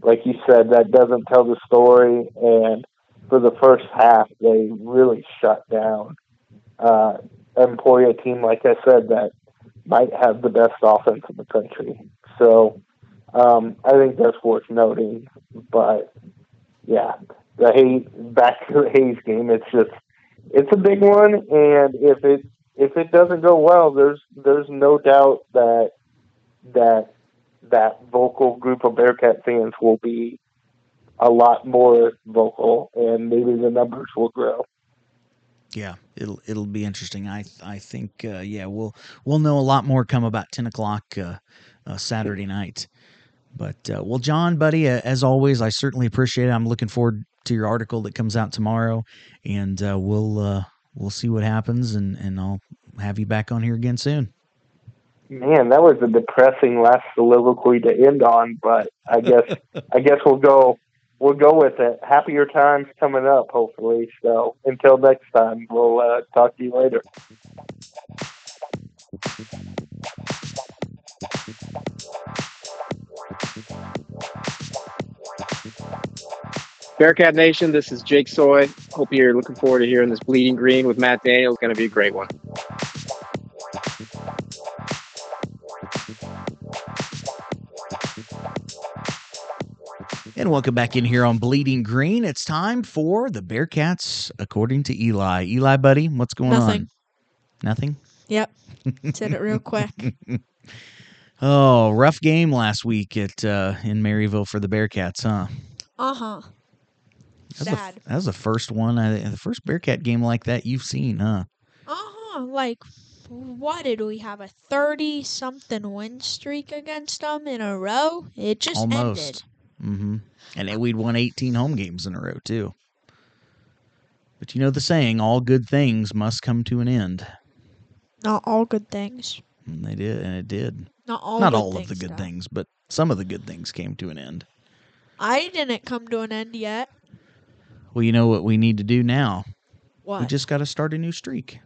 like you said, that doesn't tell the story. And for the first half, they really shut down uh, Emporia team, like I said, that might have the best offense in the country. So um, I think that's worth noting. But yeah, the Hays back to the Hays game. It's just it's a big one, and if it if it doesn't go well, there's there's no doubt that that that vocal group of Bearcat fans will be a lot more vocal, and maybe the numbers will grow. Yeah, it'll it'll be interesting. I I think uh, yeah we'll we'll know a lot more come about ten o'clock uh, uh, Saturday night. But uh, well, Jon, buddy, uh, as always, I certainly appreciate it. I'm looking forward to your article that comes out tomorrow, and uh, we'll we'll see what happens, and and I'll have you back on here again soon. Man, that was a depressing last soliloquy to end on, but I guess I guess we'll go we'll go with it. Happier times coming up, hopefully. So until next time, we'll uh, talk to you later. Bearcat Nation, this is Jake Soy. Hope you're looking forward to hearing this Bleeding Green with Matt Daniels. Going to be a great one. And welcome back in here on Bleeding Green. It's time for the Bearcats, according to Eli. Eli, buddy, what's going Nothing. on? Nothing. Nothing. Yep. Said it real quick. Oh, rough game last week at uh, in Maryville for the Bearcats, huh? Uh huh. That was the- Sad. that was the first one, I, the first Bearcat game like that you've seen, huh? Uh huh. Like, what did we have a thirty something win streak against them in a row? It just ended. Mm-hmm. And then we'd won 18 home games in a row too. But you know the saying, all good things must come to an end. Not all good things. And they did, and it did. Not all. Not all of the good though. things, but some of the good things came to an end. I didn't come to an end yet. Well, you know what we need to do now? What? We just got to start a new streak,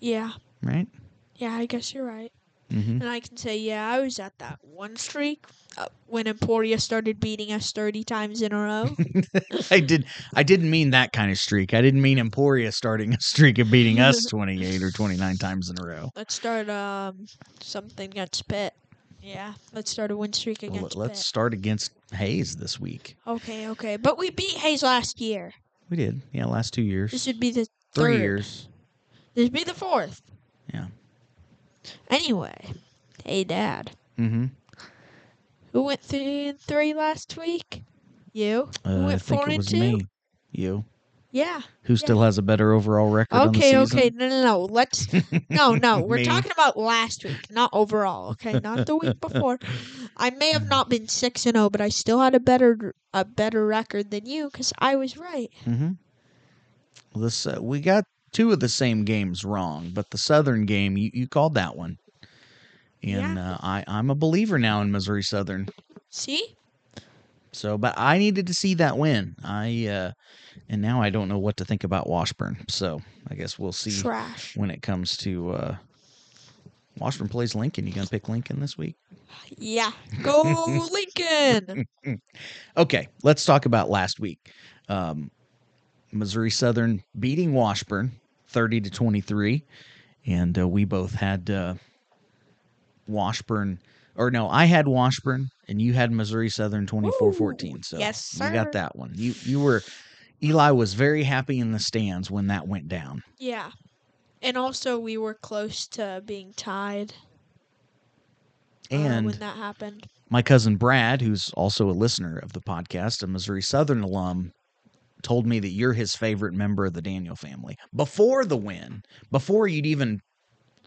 yeah. right? Yeah. I guess you're right. Mm-hmm. And I can say, yeah, I was at that one streak uh, when Emporia started beating us 30 times in a row. I did. I didn't mean that kind of streak. I didn't mean Emporia starting a streak of beating us 28 or 29 times in a row. let's start um something against Pitt. Yeah, let's start a win streak Well, against let's Pitt. start against Hays this week. Okay, okay. But we beat Hays last year. We did. Yeah, last two years. This would be the Three third. years. This would be the fourth. Yeah. Anyway, hey, Dad. Mm-hmm. Who went three and three last week? You. Who Uh, I went think four it and was two? me. You. Yeah. Who still has a better overall record on the Okay, season? okay. No, no, no. Let's. No, no. We're Me. talking about last week, not overall. Okay, not the week before. I may have not been six and zero, but I still had a better a better record than you because I was right. Mm-hmm. Well, this uh, we got two of the same games wrong, but the Southern game you, you called that one, and uh, I I'm a believer now in Missouri Southern. See? So, but I needed to see that win. I uh, and now I don't know what to think about Washburn. So I guess we'll see Trash. when it comes to uh, Washburn plays Lincoln. You gonna pick Lincoln this week? Yeah. Go Lincoln. Okay, let's talk about last week. Um, Missouri Southern beating Washburn 30 to 23, and uh, we both had uh, Washburn, or no, I had Washburn, and you had Missouri Southern 24 14. So yes, you got that one. You you were Eli was very happy in the stands when that went down. Yeah. And also, we were close to being tied uh, And when that happened. my cousin Brad, who's also a listener of the podcast, a Missouri Southern alum, told me that you're his favorite member of the Daniel family. Before the win, before you'd even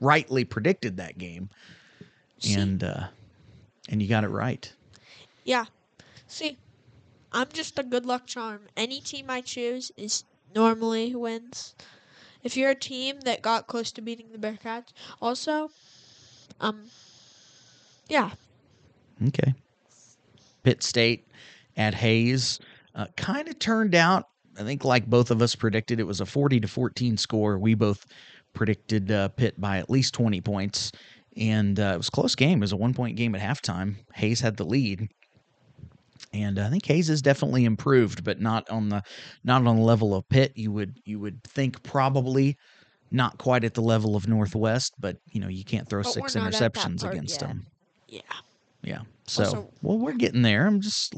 rightly predicted that game. And uh and you got it right. Yeah. See, I'm just a good luck charm. Any team I choose is normally who wins. If you're a team that got close to beating the Bearcats, also, um, yeah, Okay. Pitt State at Hays uh, kind of turned out. I think, like both of us predicted, it was a 40 to 14 score. We both predicted uh, Pitt by at least 20 points, and uh, it was a close game. It was a one point game at halftime. Hays had the lead, and I think Hays has definitely improved, but not on the not on the level of Pitt. You would you would think probably not quite at the level of Northwest, but you know you can't throw But six we're not at that interceptions against yet. them. yeah. Yeah. So, Also- well, we're getting there. I'm just,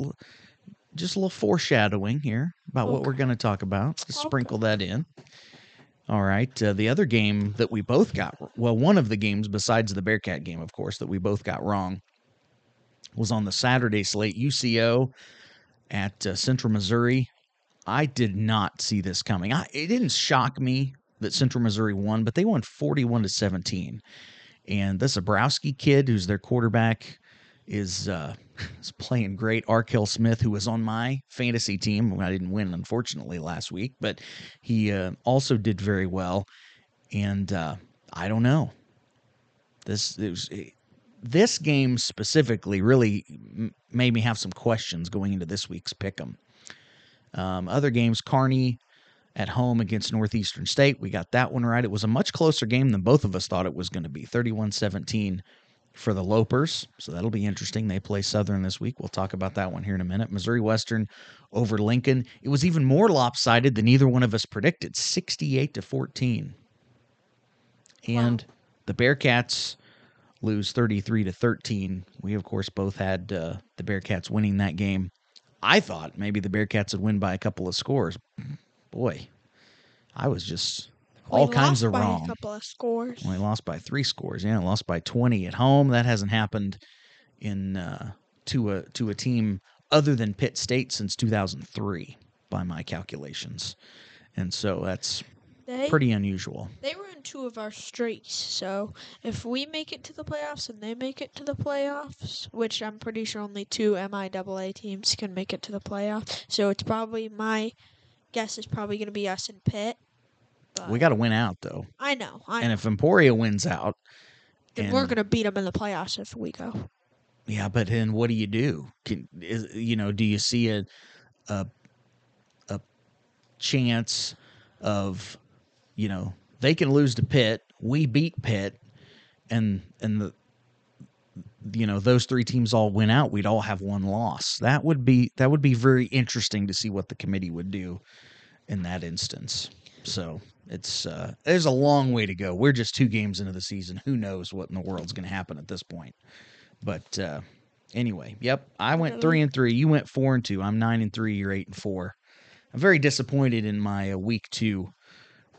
just a little foreshadowing here about what we're going to talk about. Just sprinkle that in. All right. Uh, the other game that we both got, well, one of the games besides the Bearcat game, of course, that we both got wrong was on the Saturday slate. UCO at uh, Central Missouri. I did not see this coming. I, it didn't shock me that Central Missouri won, but they won 41 to 17. And the Zebrowski kid, who's their quarterback, is uh, is playing great. Arkell Smith, who was on my fantasy team, I didn't win unfortunately last week, but he uh, also did very well. And uh, I don't know. This it was, eh, this game specifically really m- made me have some questions going into this week's pick'em. Um, other games, Kearney at home against Northeastern State. We got that one right. It was a much closer game than both of us thought it was going to be 31 17 for the Lopers. So that'll be interesting. They play Southern this week. We'll talk about that one here in a minute. Missouri Western over Lincoln. It was even more lopsided than either one of us predicted 68 to 14. And the Bearcats lose 33 to 13. We, of course, both had uh, the Bearcats winning that game. I thought maybe the Bearcats would win by a couple of scores. Boy, I was just all We kinds lost of by wrong. A couple of scores. They lost by three scores. Yeah, lost by twenty at home. That hasn't happened in uh, to a to a team other than Pitt State since two thousand three, by my calculations, and so that's They- pretty unusual. They were in two of our streaks, so if we make it to the playoffs and they make it to the playoffs, which I'm pretty sure only two MIAA teams can make it to the playoffs, so it's probably my guess is probably going to be us and Pitt. We got to win out though, I know, I and know. if Emporia wins out, Then and- we're going to beat them in the playoffs if we go. Yeah, but then what do you do? Can is, you know? Do you see a a a chance of you know they can lose to Pitt, we beat Pitt, and and the you know those three teams all win out, we'd all have one loss. That would be that would be very interesting to see what the committee would do in that instance. So it's uh, there's a long way to go. We're just two games into the season. Who knows what in the world's going to happen at this point? But uh, anyway, yep, I went three and three. You went four and two. I'm nine and three. You're eight and four. I'm very disappointed in my uh, week two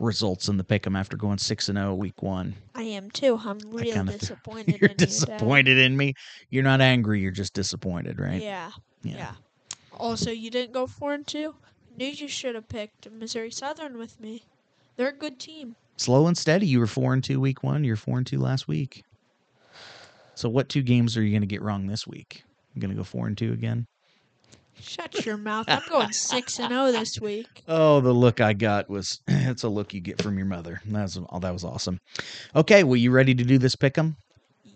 results in the pick'em after going six and zero week one. I am too. I'm really disappointed. You're in you, disappointed in me. You're not angry. You're just disappointed, right? Yeah, Yeah. yeah. Also, you didn't go four and two. Knew you should have picked Missouri Southern with me. They're a good team. Slow and steady. You were four and two week one. You're four and two last week. So what two games are you going to get wrong this week? You going to go four and two again? Shut your mouth. I'm going six and zero this week. Oh, the look I got was it's a look you get from your mother. That's all. Oh, that was awesome. Okay, well, you ready to do this pick'em?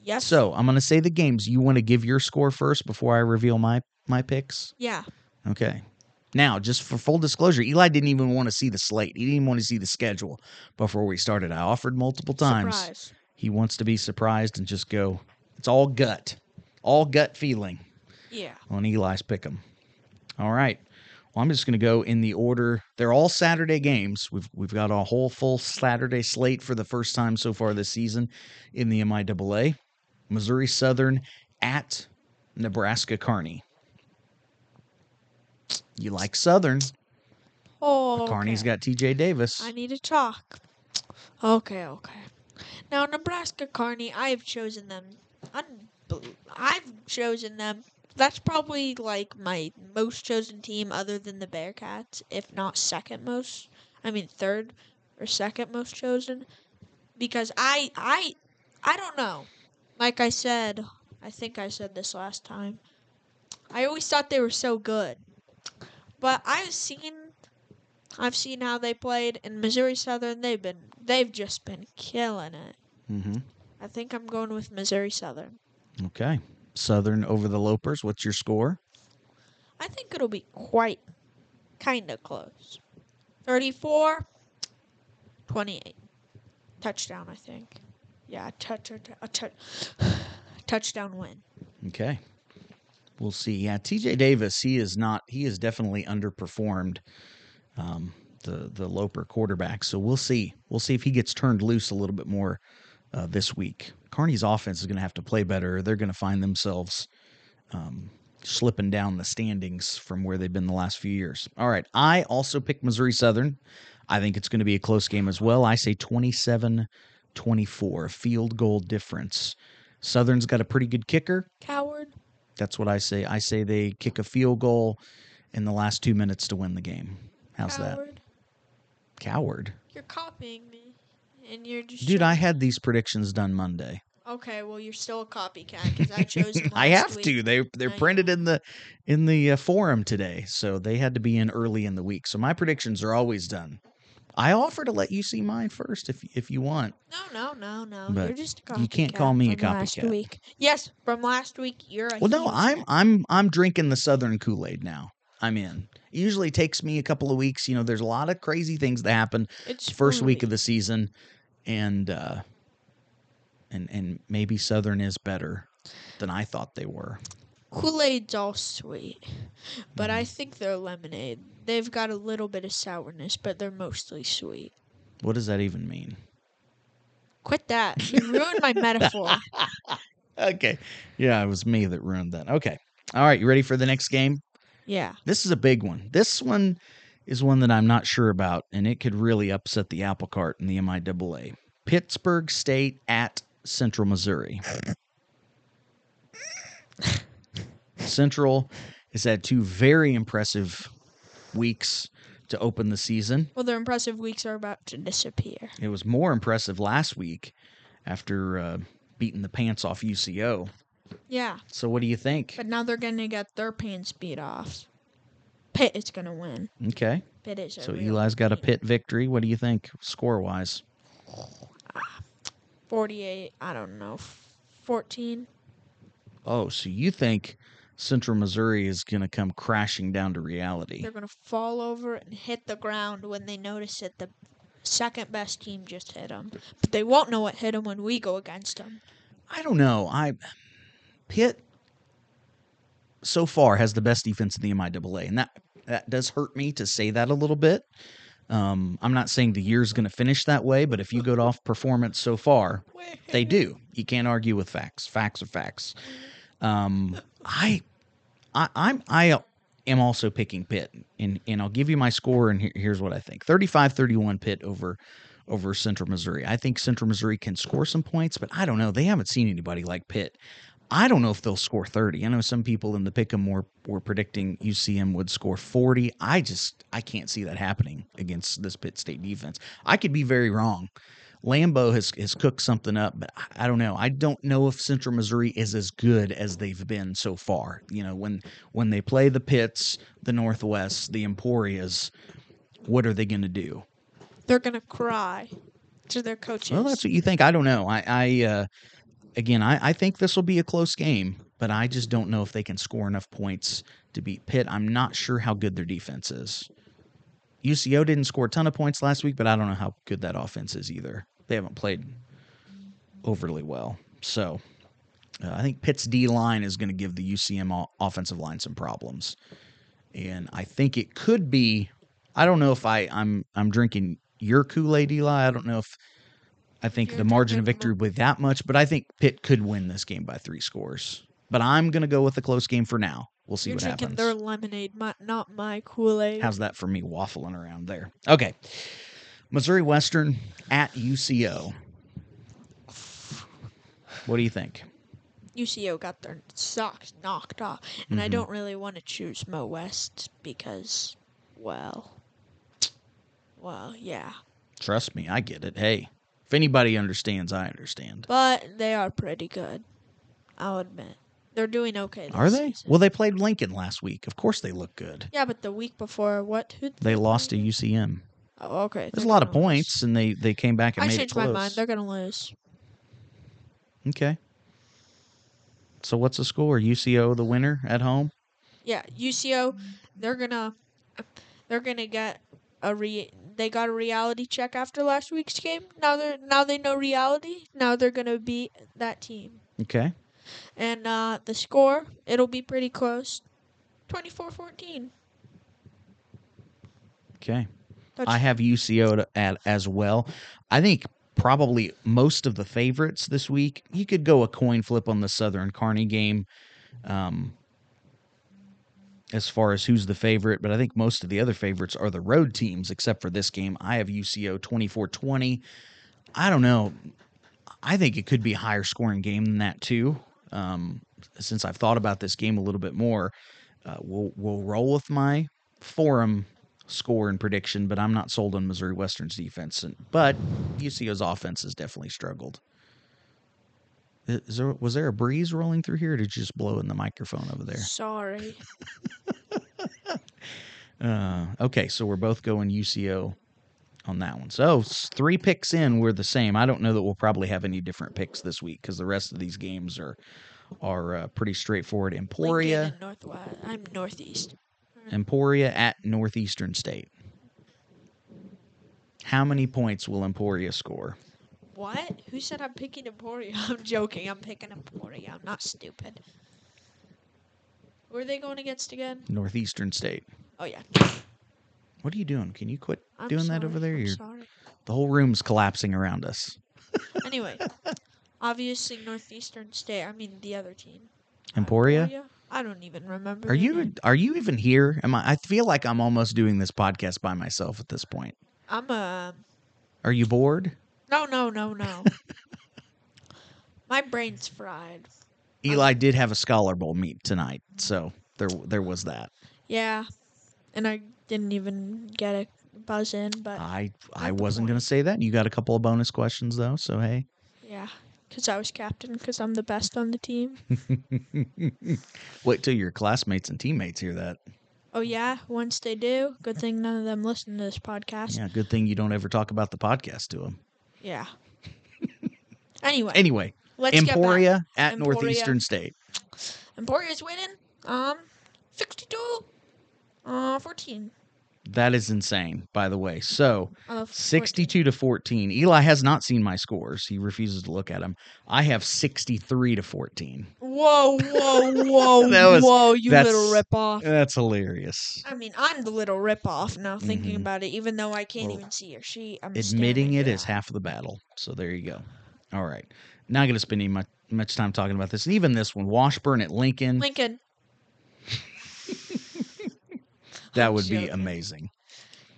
Yes. So I'm going to say the games. You want to give your score first before I reveal my my picks? Yeah. Okay. Now, just for full disclosure, Eli didn't even want to see the slate. He didn't even want to see the schedule before we started. I offered multiple times. Surprise. He wants to be surprised and just go. It's all gut, all gut feeling Yeah. on Eli's pick'em. All right. Well, I'm just going to go in the order. They're all Saturday games. We've we've got a whole full Saturday slate for the first time so far this season in the MIAA. Missouri Southern at Nebraska Kearney. You like Southern? Oh. Okay. got T.J. Davis. I need to talk. Okay, okay. Now, Nebraska Kearney, I have chosen them. Unbel- I've chosen them. That's probably like my most chosen team, other than the Bearcats, if not second most. I mean, third or second most chosen, because I, I, I don't know. Like I said, I think I said this last time. I always thought they were so good. But I've seen, I've seen how they played in Missouri Southern. They've been, they've just been killing it. Mm-hmm. I think I'm going with Missouri Southern. Okay. Southern over the Lopers. What's your score? I think it'll be quite, kind of close. 34, 28. Touchdown, I think. Yeah, touch, a touch, touchdown win. Okay. We'll see. Yeah, TJ Davis, he is not he is definitely underperformed um, the the Loper quarterback. So we'll see. We'll see if he gets turned loose a little bit more uh, this week. Kearney's offense is going to have to play better. They're going to find themselves um, slipping down the standings from where they've been the last few years. All right. I also picked Missouri Southern. I think it's going to be a close game as well. I say 27 24, field goal difference. Southern's got a pretty good kicker. Coward. That's what I say. I say they kick a field goal in the last two minutes to win the game. How's that? Coward. Coward. You're copying me, and you're just. Dude, I had these predictions done Monday. Okay, well you're still a copycat because I chose. them I have week. to. They they're I printed in the in the uh, forum today, so they had to be in early in the week. So my predictions are always done. I offer to let you see mine first if if you want. No, no, no, no. But you're just a copycat. you can't call me a from Last week. Yes, from last week, you're a. Well, no, I'm. I'm I'm drinking the Southern Kool Aid now. I'm in. It usually takes me a couple of weeks. You know, there's a lot of crazy things that happen It's first week of the season, and uh, and and maybe Southern is better than I thought they were. Kool Aid's all sweet, but Mm. I think they're lemonade. They've got a little bit of sourness, but they're mostly sweet. What does that even mean? Quit that. You ruined my metaphor. Okay, yeah, it was me that ruined that. Okay, all right, you ready for the next game? Yeah. This is a big one. This one is one that I'm not sure about, and it could really upset the apple cart in the MIAA. Pittsburg State at Central Missouri. Central has had two very impressive weeks to open the season. Well, their impressive weeks are about to disappear. It was more impressive last week after uh, beating the pants off UCO. Yeah, So, what do you think? but now they're gonna get their pants beat off. Pitt is gonna win. Okay. Pitt is. So, Eli's got a Pitt victory. What do you think, score wise? Forty-eight. I don't know. Fourteen. Oh, so you think Central Missouri is going to come crashing down to reality? They're gonna fall over and hit the ground when they notice that the second best team just hit them. But they won't know what hit them when we go against them. I don't know. I Pitt so far has the best defense in the MIAA, and that that does hurt me to say that a little bit. Um, I'm not saying the year's going to finish that way, but if you go off performance so far, they do. You can't argue with facts. Facts are facts. Um, I, I, I'm, I am also picking Pitt, and and I'll give you my score, and here, here's what I think: 35-31 Pitt over over Central Missouri. I think Central Missouri can score some points, but I don't know. They haven't seen anybody like Pitt. I don't know if they'll score 30. I know some people in the pick'em were were predicting UCM would score 40. I just I can't see that happening against this Pitt State defense. I could be very wrong. Lambo has has cooked something up, but I- don't know. I don't know if Central Missouri is as good as they've been so far. You know, when when they play the Pitts, the Northwest, the Emporias, what are they going to do? They're gonna cry to their coaches. Well, that's what you think. I don't know. I, I uh, again, I, I think this will be a close game, but I just don't know if they can score enough points to beat Pitt. I'm not sure how good their defense is. UCO didn't score a ton of points last week, but I don't know how good that offense is either. They haven't played overly well. So uh, I think Pitt's D line is going to give the UCM offensive line some problems, and I think it could be. I don't know if I I'm I'm drinking your Kool Aid, Eli. I don't know if I think the margin of victory will be that much, but I think Pitt could win this game by three scores. But I'm going to go with a close game for now. We'll see You're what drinking happens. their lemonade, my, not my Kool Aid. How's that for me waffling around there? Okay. Missouri Western at UCO. What do you think? UCO got their socks knocked off, and I Mhm. don't really want to choose Mo West because, well, well, yeah. Trust me, I get it. Hey, if anybody understands, I understand. But they are pretty good. I'll admit. They're doing okay. Are they? season. Well, they played Lincoln last week. Of course, they look good. Yeah, but the week before, what? Who? They lost to UCM. Oh, okay. There's they're a lot of lose. points, and they they came back and I made it changed close. my mind. They're gonna lose. Okay. So what's the score? UCO the winner at home. Yeah, UCO. They're gonna. They're gonna get a re. They got a reality check after last week's game. Now they're now they know reality. Now they're gonna beat that team. Okay. And uh, the score, it'll be pretty close. 24-14. Okay. Touch- I have UCO to, at, as well. I think probably most of the favorites this week. You could go a coin flip on the Southern Kearney game, um, as far as who's the favorite. But I think most of the other favorites are the road teams, except for this game. I have UCO 24-20. I don't know. I think it could be a higher scoring game than that too. Um, since I've thought about this game a little bit more, uh, we'll we'll roll with my forum score and prediction, but I'm not sold on Missouri Western's defense. And, but UCO's offense has definitely struggled. Is there, was there a breeze rolling through here, or did you just blow in the microphone over there? Sorry. Uh, okay, so we're both going UCO on that one. So three picks in, we're the same. I don't know that we'll probably have any different picks this week because the rest of these games are are uh, pretty straightforward. Emporia, Northwest. I'm Northeast. Emporia at Northeastern State. How many points will Emporia score? What? Who said I'm picking Emporia? I'm joking. I'm picking Emporia. I'm not stupid. Who are they going against again? Northeastern State. Oh yeah. What are you doing? Can you quit I'm doing that over there? I'm You're, sorry. the whole room's collapsing around us. Anyway, obviously Northeastern State. I mean the other team. Emporia? Emporia? I don't even remember. Are you name. are you even here? Am I? I feel like I'm almost doing this podcast by myself at this point. I'm a. Are you bored? No, no, no, no. My brain's fried. Eli did have a Scholar Bowl meet tonight, so there there was that. Yeah, and I didn't even get a buzz in, but I I wasn't gonna say that. You got a couple of bonus questions though, so hey. yeah, because I was captain, because I'm the best on the team. Wait till your classmates and teammates hear that. Oh yeah, once they do, good thing none of them listen to this podcast. Yeah, good thing you don't ever talk about the podcast to them. Yeah. anyway. Anyway, Let's. Emporia at Emporia. Northeastern State. Emporia's winning. Um, 62. Uh, 14. That is insane, by the way. So, Uh, 62 to 14. Eli has not seen my scores. He refuses to look at them. I have 63 to 14. Whoa, whoa, whoa, was- whoa, you little ripoff. That's hilarious. I mean, I'm the little ripoff now thinking Mhm. about it, even though I can't Well, even see her. She, I'm Admitting it is half of the battle. So there you go. All right. Not going to spend any much, much time talking about this. And even this one, Washburn at Lincoln, Lincoln. that would be joking. amazing.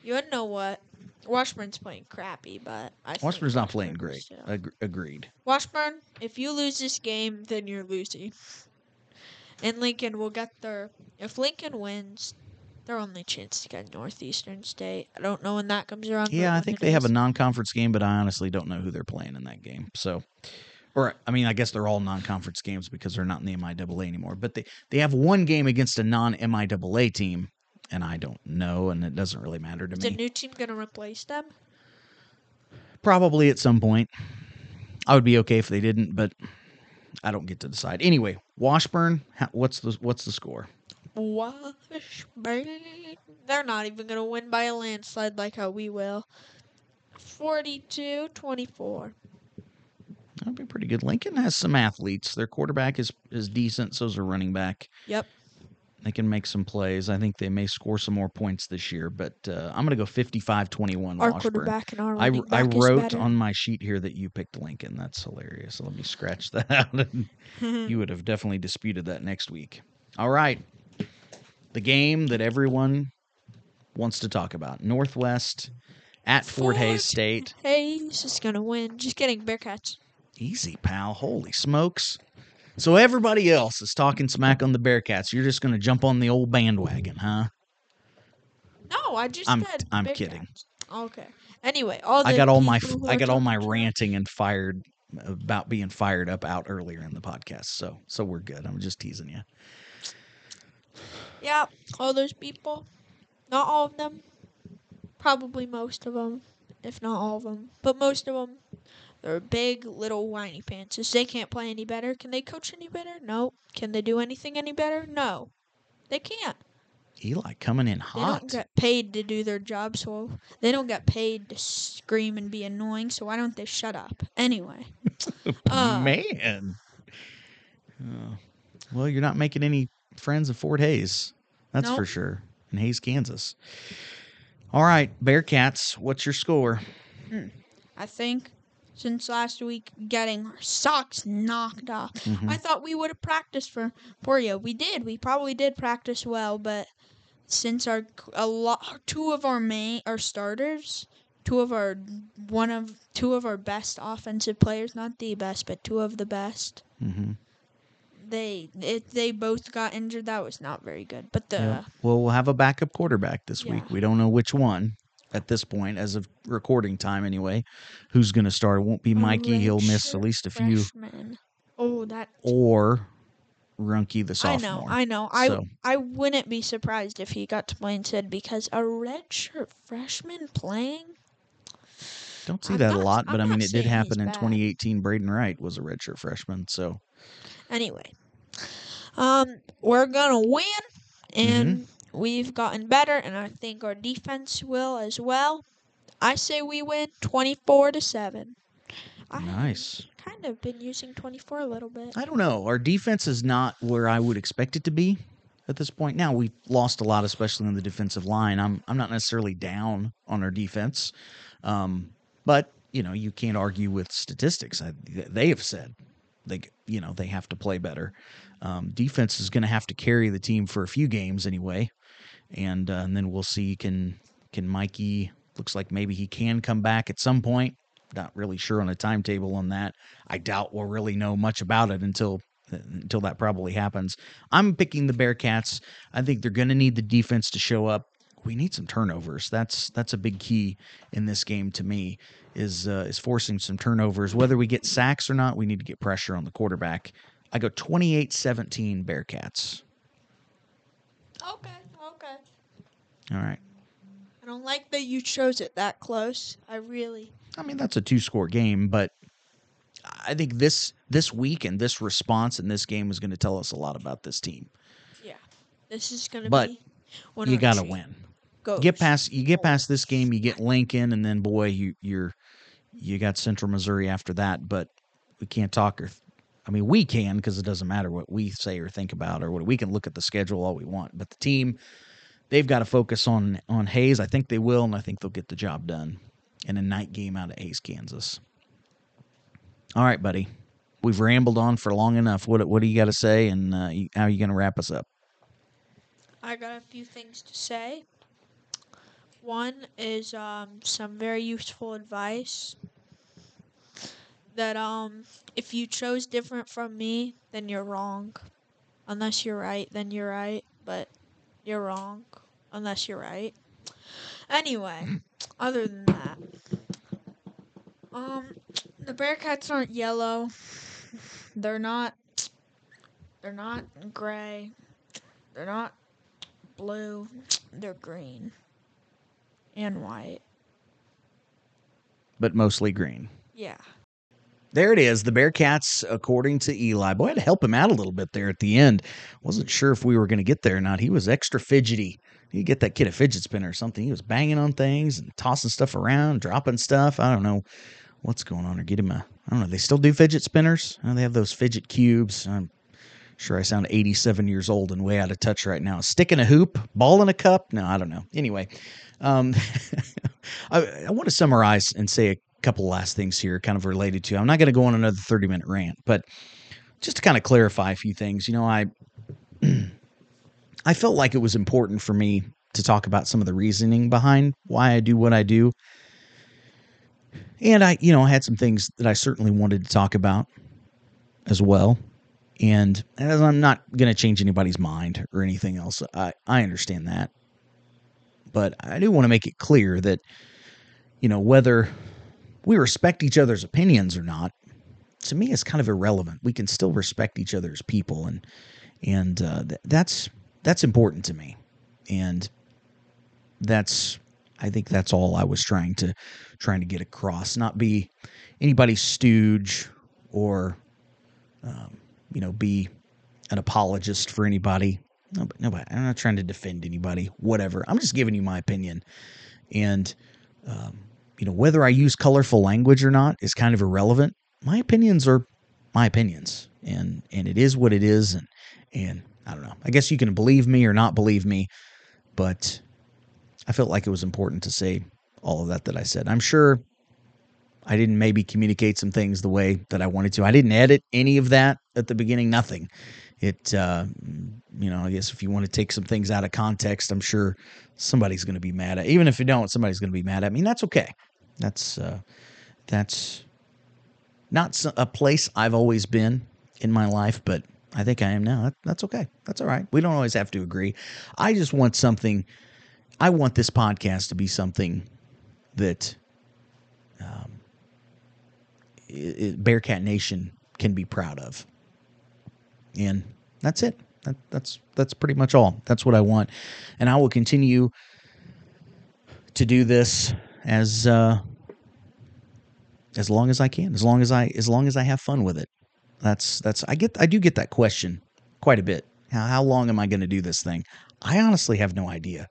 You wouldn't know what? Washburn's playing crappy, but I think Washburn's not playing great. Ag- agreed. Washburn, if you lose this game, then you're losing. And Lincoln will get their. If Lincoln wins, their only chance to get Northeastern State. I don't know when that comes around. Yeah, I think they have a non-conference game, but I honestly don't know who they're playing in that game. So, or I mean, I guess they're all non-conference games because they're not in the MIAA anymore. But they they have one game against a non-MIAA team, and I don't know, and it doesn't really matter to me. Is the new team gonna replace them? Probably at some point. I would be okay if they didn't, but I don't get to decide. Anyway, Washburn, what's the what's the score? Washburn. They're not even gonna win by a landslide like how we will. 42-24. That'd be pretty good. Lincoln has some athletes. Their quarterback is is decent. So's their running back. Yep. They can make some plays. I think they may score some more points this year, but uh, I'm going to go 55-21 Our Washburn. quarterback and our I, I back is wrote better. on my sheet here that you picked Lincoln. That's hilarious. Let me scratch that out. you would have definitely disputed that next week. All right. The game that everyone wants to talk about. Northwest at Fort Hays State. Hays is gonna win. Just kidding, Bearcats. Easy, pal. Holy smokes. So everybody else is talking smack on the Bearcats. You're just going to jump on the old bandwagon, huh? No, I just I'm said I'm Bearcats. kidding. Okay. Anyway, all the I got all my I got all my ranting and fired about being fired up out earlier in the podcast. So so we're good. I'm just teasing you. Yeah, all those people. Not all of them. Probably most of them, if not all of them. But most of them, they're big little whiny pantses. They can't play any better. Can they coach any better? No. Can they do anything any better? No. They can't. Eli coming in hot. They don't get paid to do their job, so they don't get paid to scream and be annoying. So why don't they shut up? Anyway, uh, Man. Oh. well, you're not making any friends at Fort Hays. That's for sure. In Hays, Kansas. All right, Bearcats, what's your score? I think since last week getting our socks knocked off. Mhm. I thought we would have practiced for for you. We did. We probably did practice well, but since our a lot two of our main our starters, two of our one of two of our best offensive players, not the best, but two of the best. Mm-hmm. They it, they both got injured. That was not very good. But the Yeah. Well, we'll have a backup quarterback this week. We don't know which one at this point, as of recording time anyway. Who's going to start? It won't be Mikey. He'll miss at least a few. freshman. Oh, that Or Ruhnke the sophomore. I know, I know. I So, I wouldn't be surprised if he got to play instead because a redshirt freshman playing. don't see I'm that a lot, but I'm I mean, it did happen in bad. 2018. Braden Wright was a redshirt freshman. So, Anyway, um, we're gonna win, and Mm-hmm. We've gotten better, and I think our defense will as well. I say we win twenty-four to seven. nice. Kind of been using twenty-four a little bit. I don't know. Our defense is not where I would expect it to be at this point. Now we've lost a lot, especially on the defensive line. I'm I'm not necessarily down on our defense, um, but you know you can't argue with statistics. I, they have said they you know they have to play better. Um, defense is going to have to carry the team for a few games anyway, and uh, and then we'll see can can Mikey looks like maybe he can come back at some point. Not really sure on a timetable on that. I doubt we'll really know much about it until until that probably happens. I'm picking the Bearcats. I think they're going to need the defense to show up. We need some turnovers. That's that's a big key in this game to me. Is uh, is forcing some turnovers. Whether we get sacks or not, we need to get pressure on the quarterback. I go 28-17 Bearcats. Okay, okay. All right. I don't like that you chose it that close. I really. I mean, that's a two score game, but I think this this week and this response in this game is going to tell us a lot about this team. Yeah, this is gonna But be. one you got to win. Goes. Get past you get past this game, you get Lincoln, and then boy, you you're you got Central Missouri after that. But we can't talk or I mean, we can because it doesn't matter what we say or think about or what we can look at the schedule all we want. But the team, they've got to focus on on Hays. I think they will, and I think they'll get the job done in a night game out of Hays, Kansas. All right, buddy. We've rambled on for long enough. What what do you got to say, and uh, how are you going to wrap us up? I got a few things to say. One is um, some very useful advice that um, if you chose different from me, then you're wrong. Unless you're right, then you're right, but you're wrong unless you're right. Anyway, other than that, um, the Bearcats aren't yellow. They're not. They're not gray. They're not blue. They're green and white. But mostly green. Yeah. There it is. The Bearcats, according to Eli. Boy, I had to help him out a little bit there at the end. Wasn't sure if we were going to get there or not. He was extra fidgety. You get that kid a fidget spinner or something. He was banging on things and tossing stuff around, dropping stuff. I don't know what's going on. Or get him a. I don't know. They still do fidget spinners. Oh, they have those fidget cubes. I'm sure I sound 87 years old and way out of touch right now. Stick in a hoop, ball in a cup. No, I don't know. Anyway, um, I, I want to summarize and say a couple last things here, kind of related to. I'm not going to go on another 30 minute rant, but just to kind of clarify a few things. You know, I I felt like it was important for me to talk about some of the reasoning behind why I do what I do. And I, you know, I had some things that I certainly wanted to talk about as well. And as I'm not going to change anybody's mind or anything else, I, I understand that. But I do want to make it clear that, you know, whether we respect each other's opinions or not, to me is kind of irrelevant. We can still respect each other as people, and and uh, th- that's that's important to me, and that's I think that's all I was trying to trying to get across. Not be anybody's stooge or um, you know be an apologist for anybody. Nobody, nobody. I'm not trying to defend anybody. Whatever. I'm just giving you my opinion, and um, you know whether I use colorful language or not is kind of irrelevant. My opinions are my opinions, and and it is what it is, and and I don't know. I guess you can believe me or not believe me, but I felt like it was important to say all of that that I said. I'm sure I didn't maybe communicate some things the way that I wanted to. I didn't edit any of that at the beginning, nothing. It, uh, you know, I guess if you want to take some things out of context, I'm sure somebody's going to be mad at. Even if you don't, somebody's going to be mad at me. And That's okay. That's uh, that's not a place I've always been in my life, but I think I am now. That, that's okay. That's all right. We don't always have to agree. I just want something. I want this podcast to be something that um, it, Bearcat Nation can be proud of, and that's it. That, that's that's pretty much all. That's what I want, and I will continue to do this as uh, as long as I can, as long as I as long as I have fun with it. That's that's I get I do get that question quite a bit. How how long am I going to do this thing? I honestly have no idea.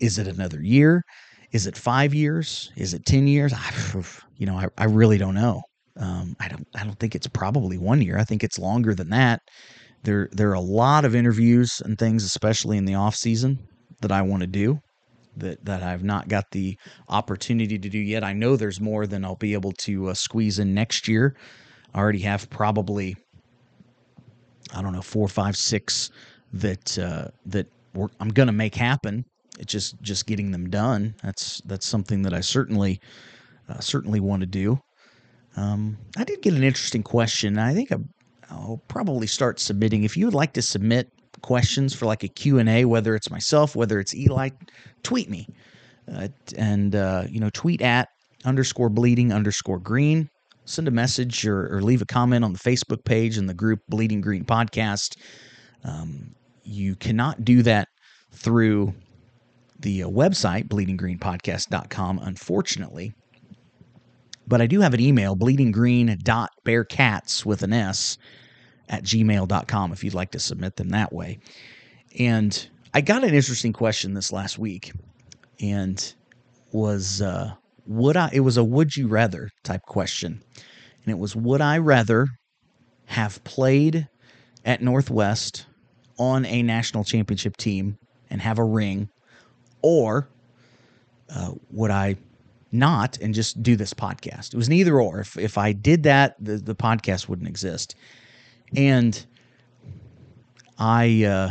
Is it another year? Is it five years? Is it ten years? I, you know, I, I really don't know. Um, I don't I don't think it's probably one year. I think it's longer than that. There there are a lot of interviews and things, especially in the off season, that I want to do that that I've not got the opportunity to do yet. I know there's more than I'll be able to uh, squeeze in next year. I already have probably I don't know four, five, six that uh, that I'm going to make happen. It's just just getting them done. That's that's something that I certainly uh, certainly want to do. Um, I did get an interesting question. I think I, I'll probably start submitting. If you would like to submit questions for like a Q&A, whether it's myself, whether it's Eli, tweet me. Uh, and, uh, you know, tweet at underscore bleeding underscore green. Send a message or, or, leave a comment on the Facebook page and the group Bleeding Green Podcast. Um, you cannot do that through the uh, website, bleedinggreenpodcast.com, unfortunately. But I do have an email, bleedinggreen.bearcats with an S at gmail.com if you'd like to submit them that way. And I got an interesting question this last week and was uh, would I it was a would you rather type question. And it was would I rather have played at Northwest on a national championship team and have a ring or uh, would I not and just do this podcast? It was neither or. If if I did that, the, the podcast wouldn't exist and I uh,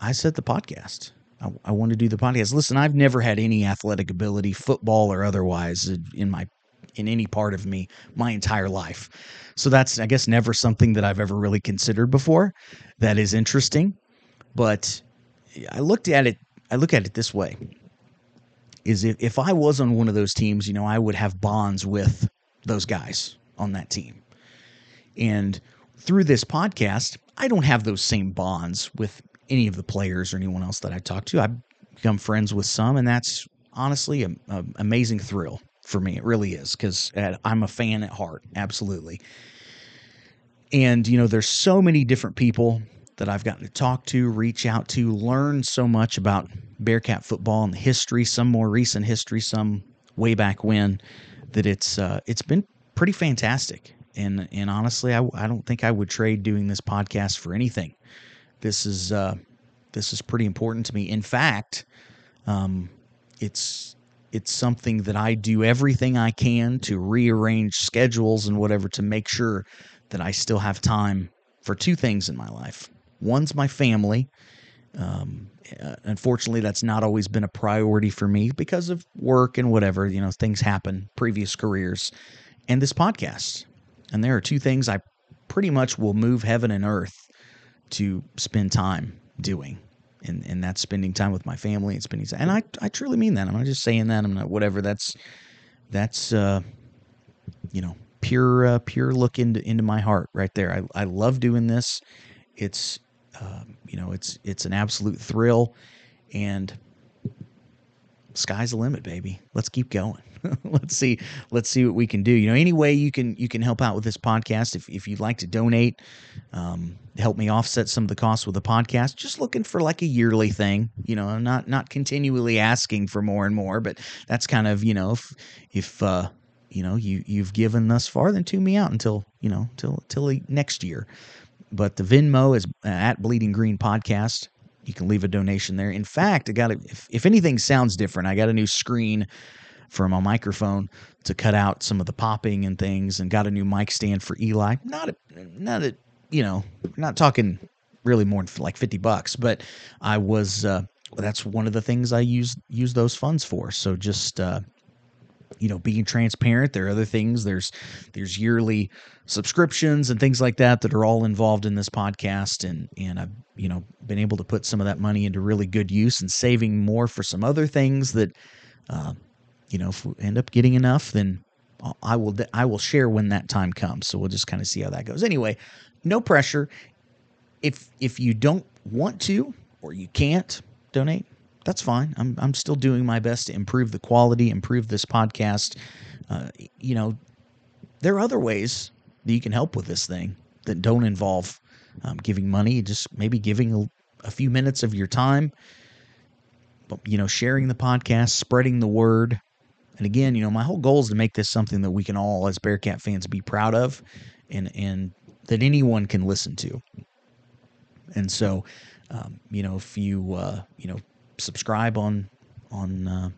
I said the podcast. I, I want to do the podcast. Listen, I've never had any athletic ability, football or otherwise, in my in any part of me my entire life. So that's I guess never something that I've ever really considered before. That is interesting, but I looked at it. I look at it this way: is if if I was on one of those teams, you know, I would have bonds with those guys on that team, and through this podcast, I don't have those same bonds with any of the players or anyone else that I talk to. I've become friends with some, and that's honestly an amazing thrill for me. It really is because I'm a fan at heart, absolutely. And, you know, there's so many different people that I've gotten to talk to, reach out to, learn so much about Bearcat football and the history, some more recent history, some way back when, that it's uh, it's been pretty fantastic and and honestly, I, I don't think I would trade doing this podcast for anything. This is uh, this is pretty important to me. In fact, um, it's it's something that I do everything I can to rearrange schedules and whatever to make sure that I still have time for two things in my life. One's my family. Um, uh, unfortunately, that's not always been a priority for me because of work and whatever. You know, things happen, previous careers, and this podcast. And there are two things I pretty much will move heaven and earth to spend time doing. And, and that's spending time with my family and spending time. And I, I truly mean that. I'm not just saying that. I'm not whatever. That's, that's, uh, you know, pure uh, pure look into into my heart right there. I I love doing this. It's uh, you know it's it's an absolute thrill, and sky's the limit, baby. Let's keep going. let's see let's see what we can do. You know any way you can you can help out with this podcast if, if you'd like to donate um, help me offset some of the costs with the podcast just looking for like a yearly thing you know not not continually asking for more and more but that's kind of you know if if uh you know you you've given thus far then tune me out until you know till till next year. But the venmo is at bleeding green podcast. You can leave a donation there. In fact i got if, if anything sounds different i got a new screen for my microphone to cut out some of the popping and things, and got a new mic stand for Eli. Not a, not a, you know, not talking really more than like fifty bucks, but I was. Uh, that's one of the things I use use those funds for. So just. Uh, you know being transparent there are other things there's there's yearly subscriptions and things like that that are all involved in this podcast and and I've you know been able to put some of that money into really good use and saving more for some other things that uh, you know, if we end up getting enough, then I will I will share when that time comes. So we'll just kind of see how that goes. Anyway, no pressure. If if you don't want to or you can't donate, that's fine. I'm I'm still doing my best to improve the quality, improve this podcast. Uh, you know, there are other ways that you can help with this thing that don't involve um, giving money. Just maybe giving a, a few minutes of your time. But, you know, sharing the podcast, spreading the word, and again, you know, my whole goal is to make this something that we can all, as Bearcat fans, be proud of, and and that anyone can listen to. And so, um, you know, if you uh, you know subscribe on on uh,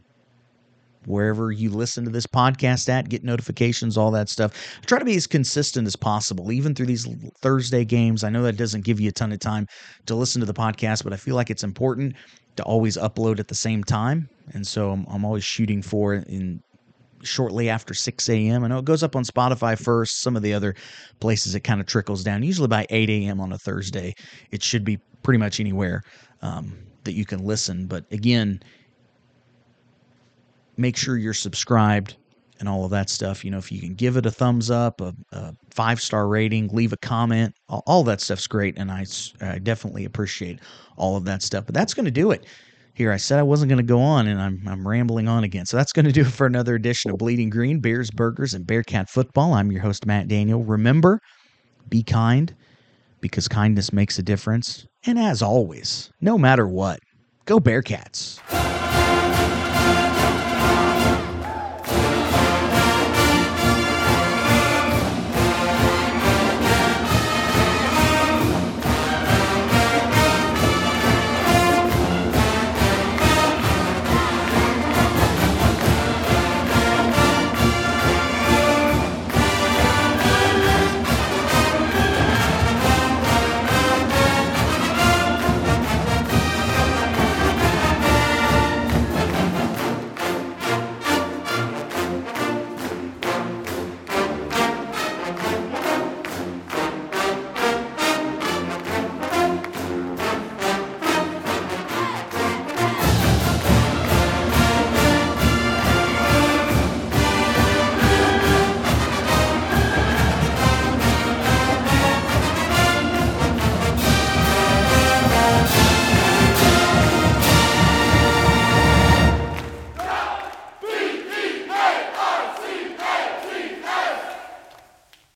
wherever you listen to this podcast at, get notifications, all that stuff. I try to be as consistent as possible, even through these Thursday games. I know that doesn't give you a ton of time to listen to the podcast, but I feel like it's important to always upload at the same time. And so I'm, I'm always shooting for in shortly after 6 a.m. I know it goes up on Spotify first, some of the other places it kind of trickles down. Usually by 8 a.m. on a Thursday, it should be pretty much anywhere um, that you can listen. But again, make sure you're subscribed and all of that stuff. You know, if you can give it a thumbs up, a, a five star rating, leave a comment, all, all, that stuff's great. And I, I definitely appreciate all of that stuff. But that's going to do it. Here, I said I wasn't going to go on, and I'm, I'm rambling on again. So that's going to do it for another edition of Bleeding Green, Beers, Burgers, and Bearcat Football. I'm your host, Matt Daniel. Remember, be kind because kindness makes a difference. And as always, no matter what, go Bearcats.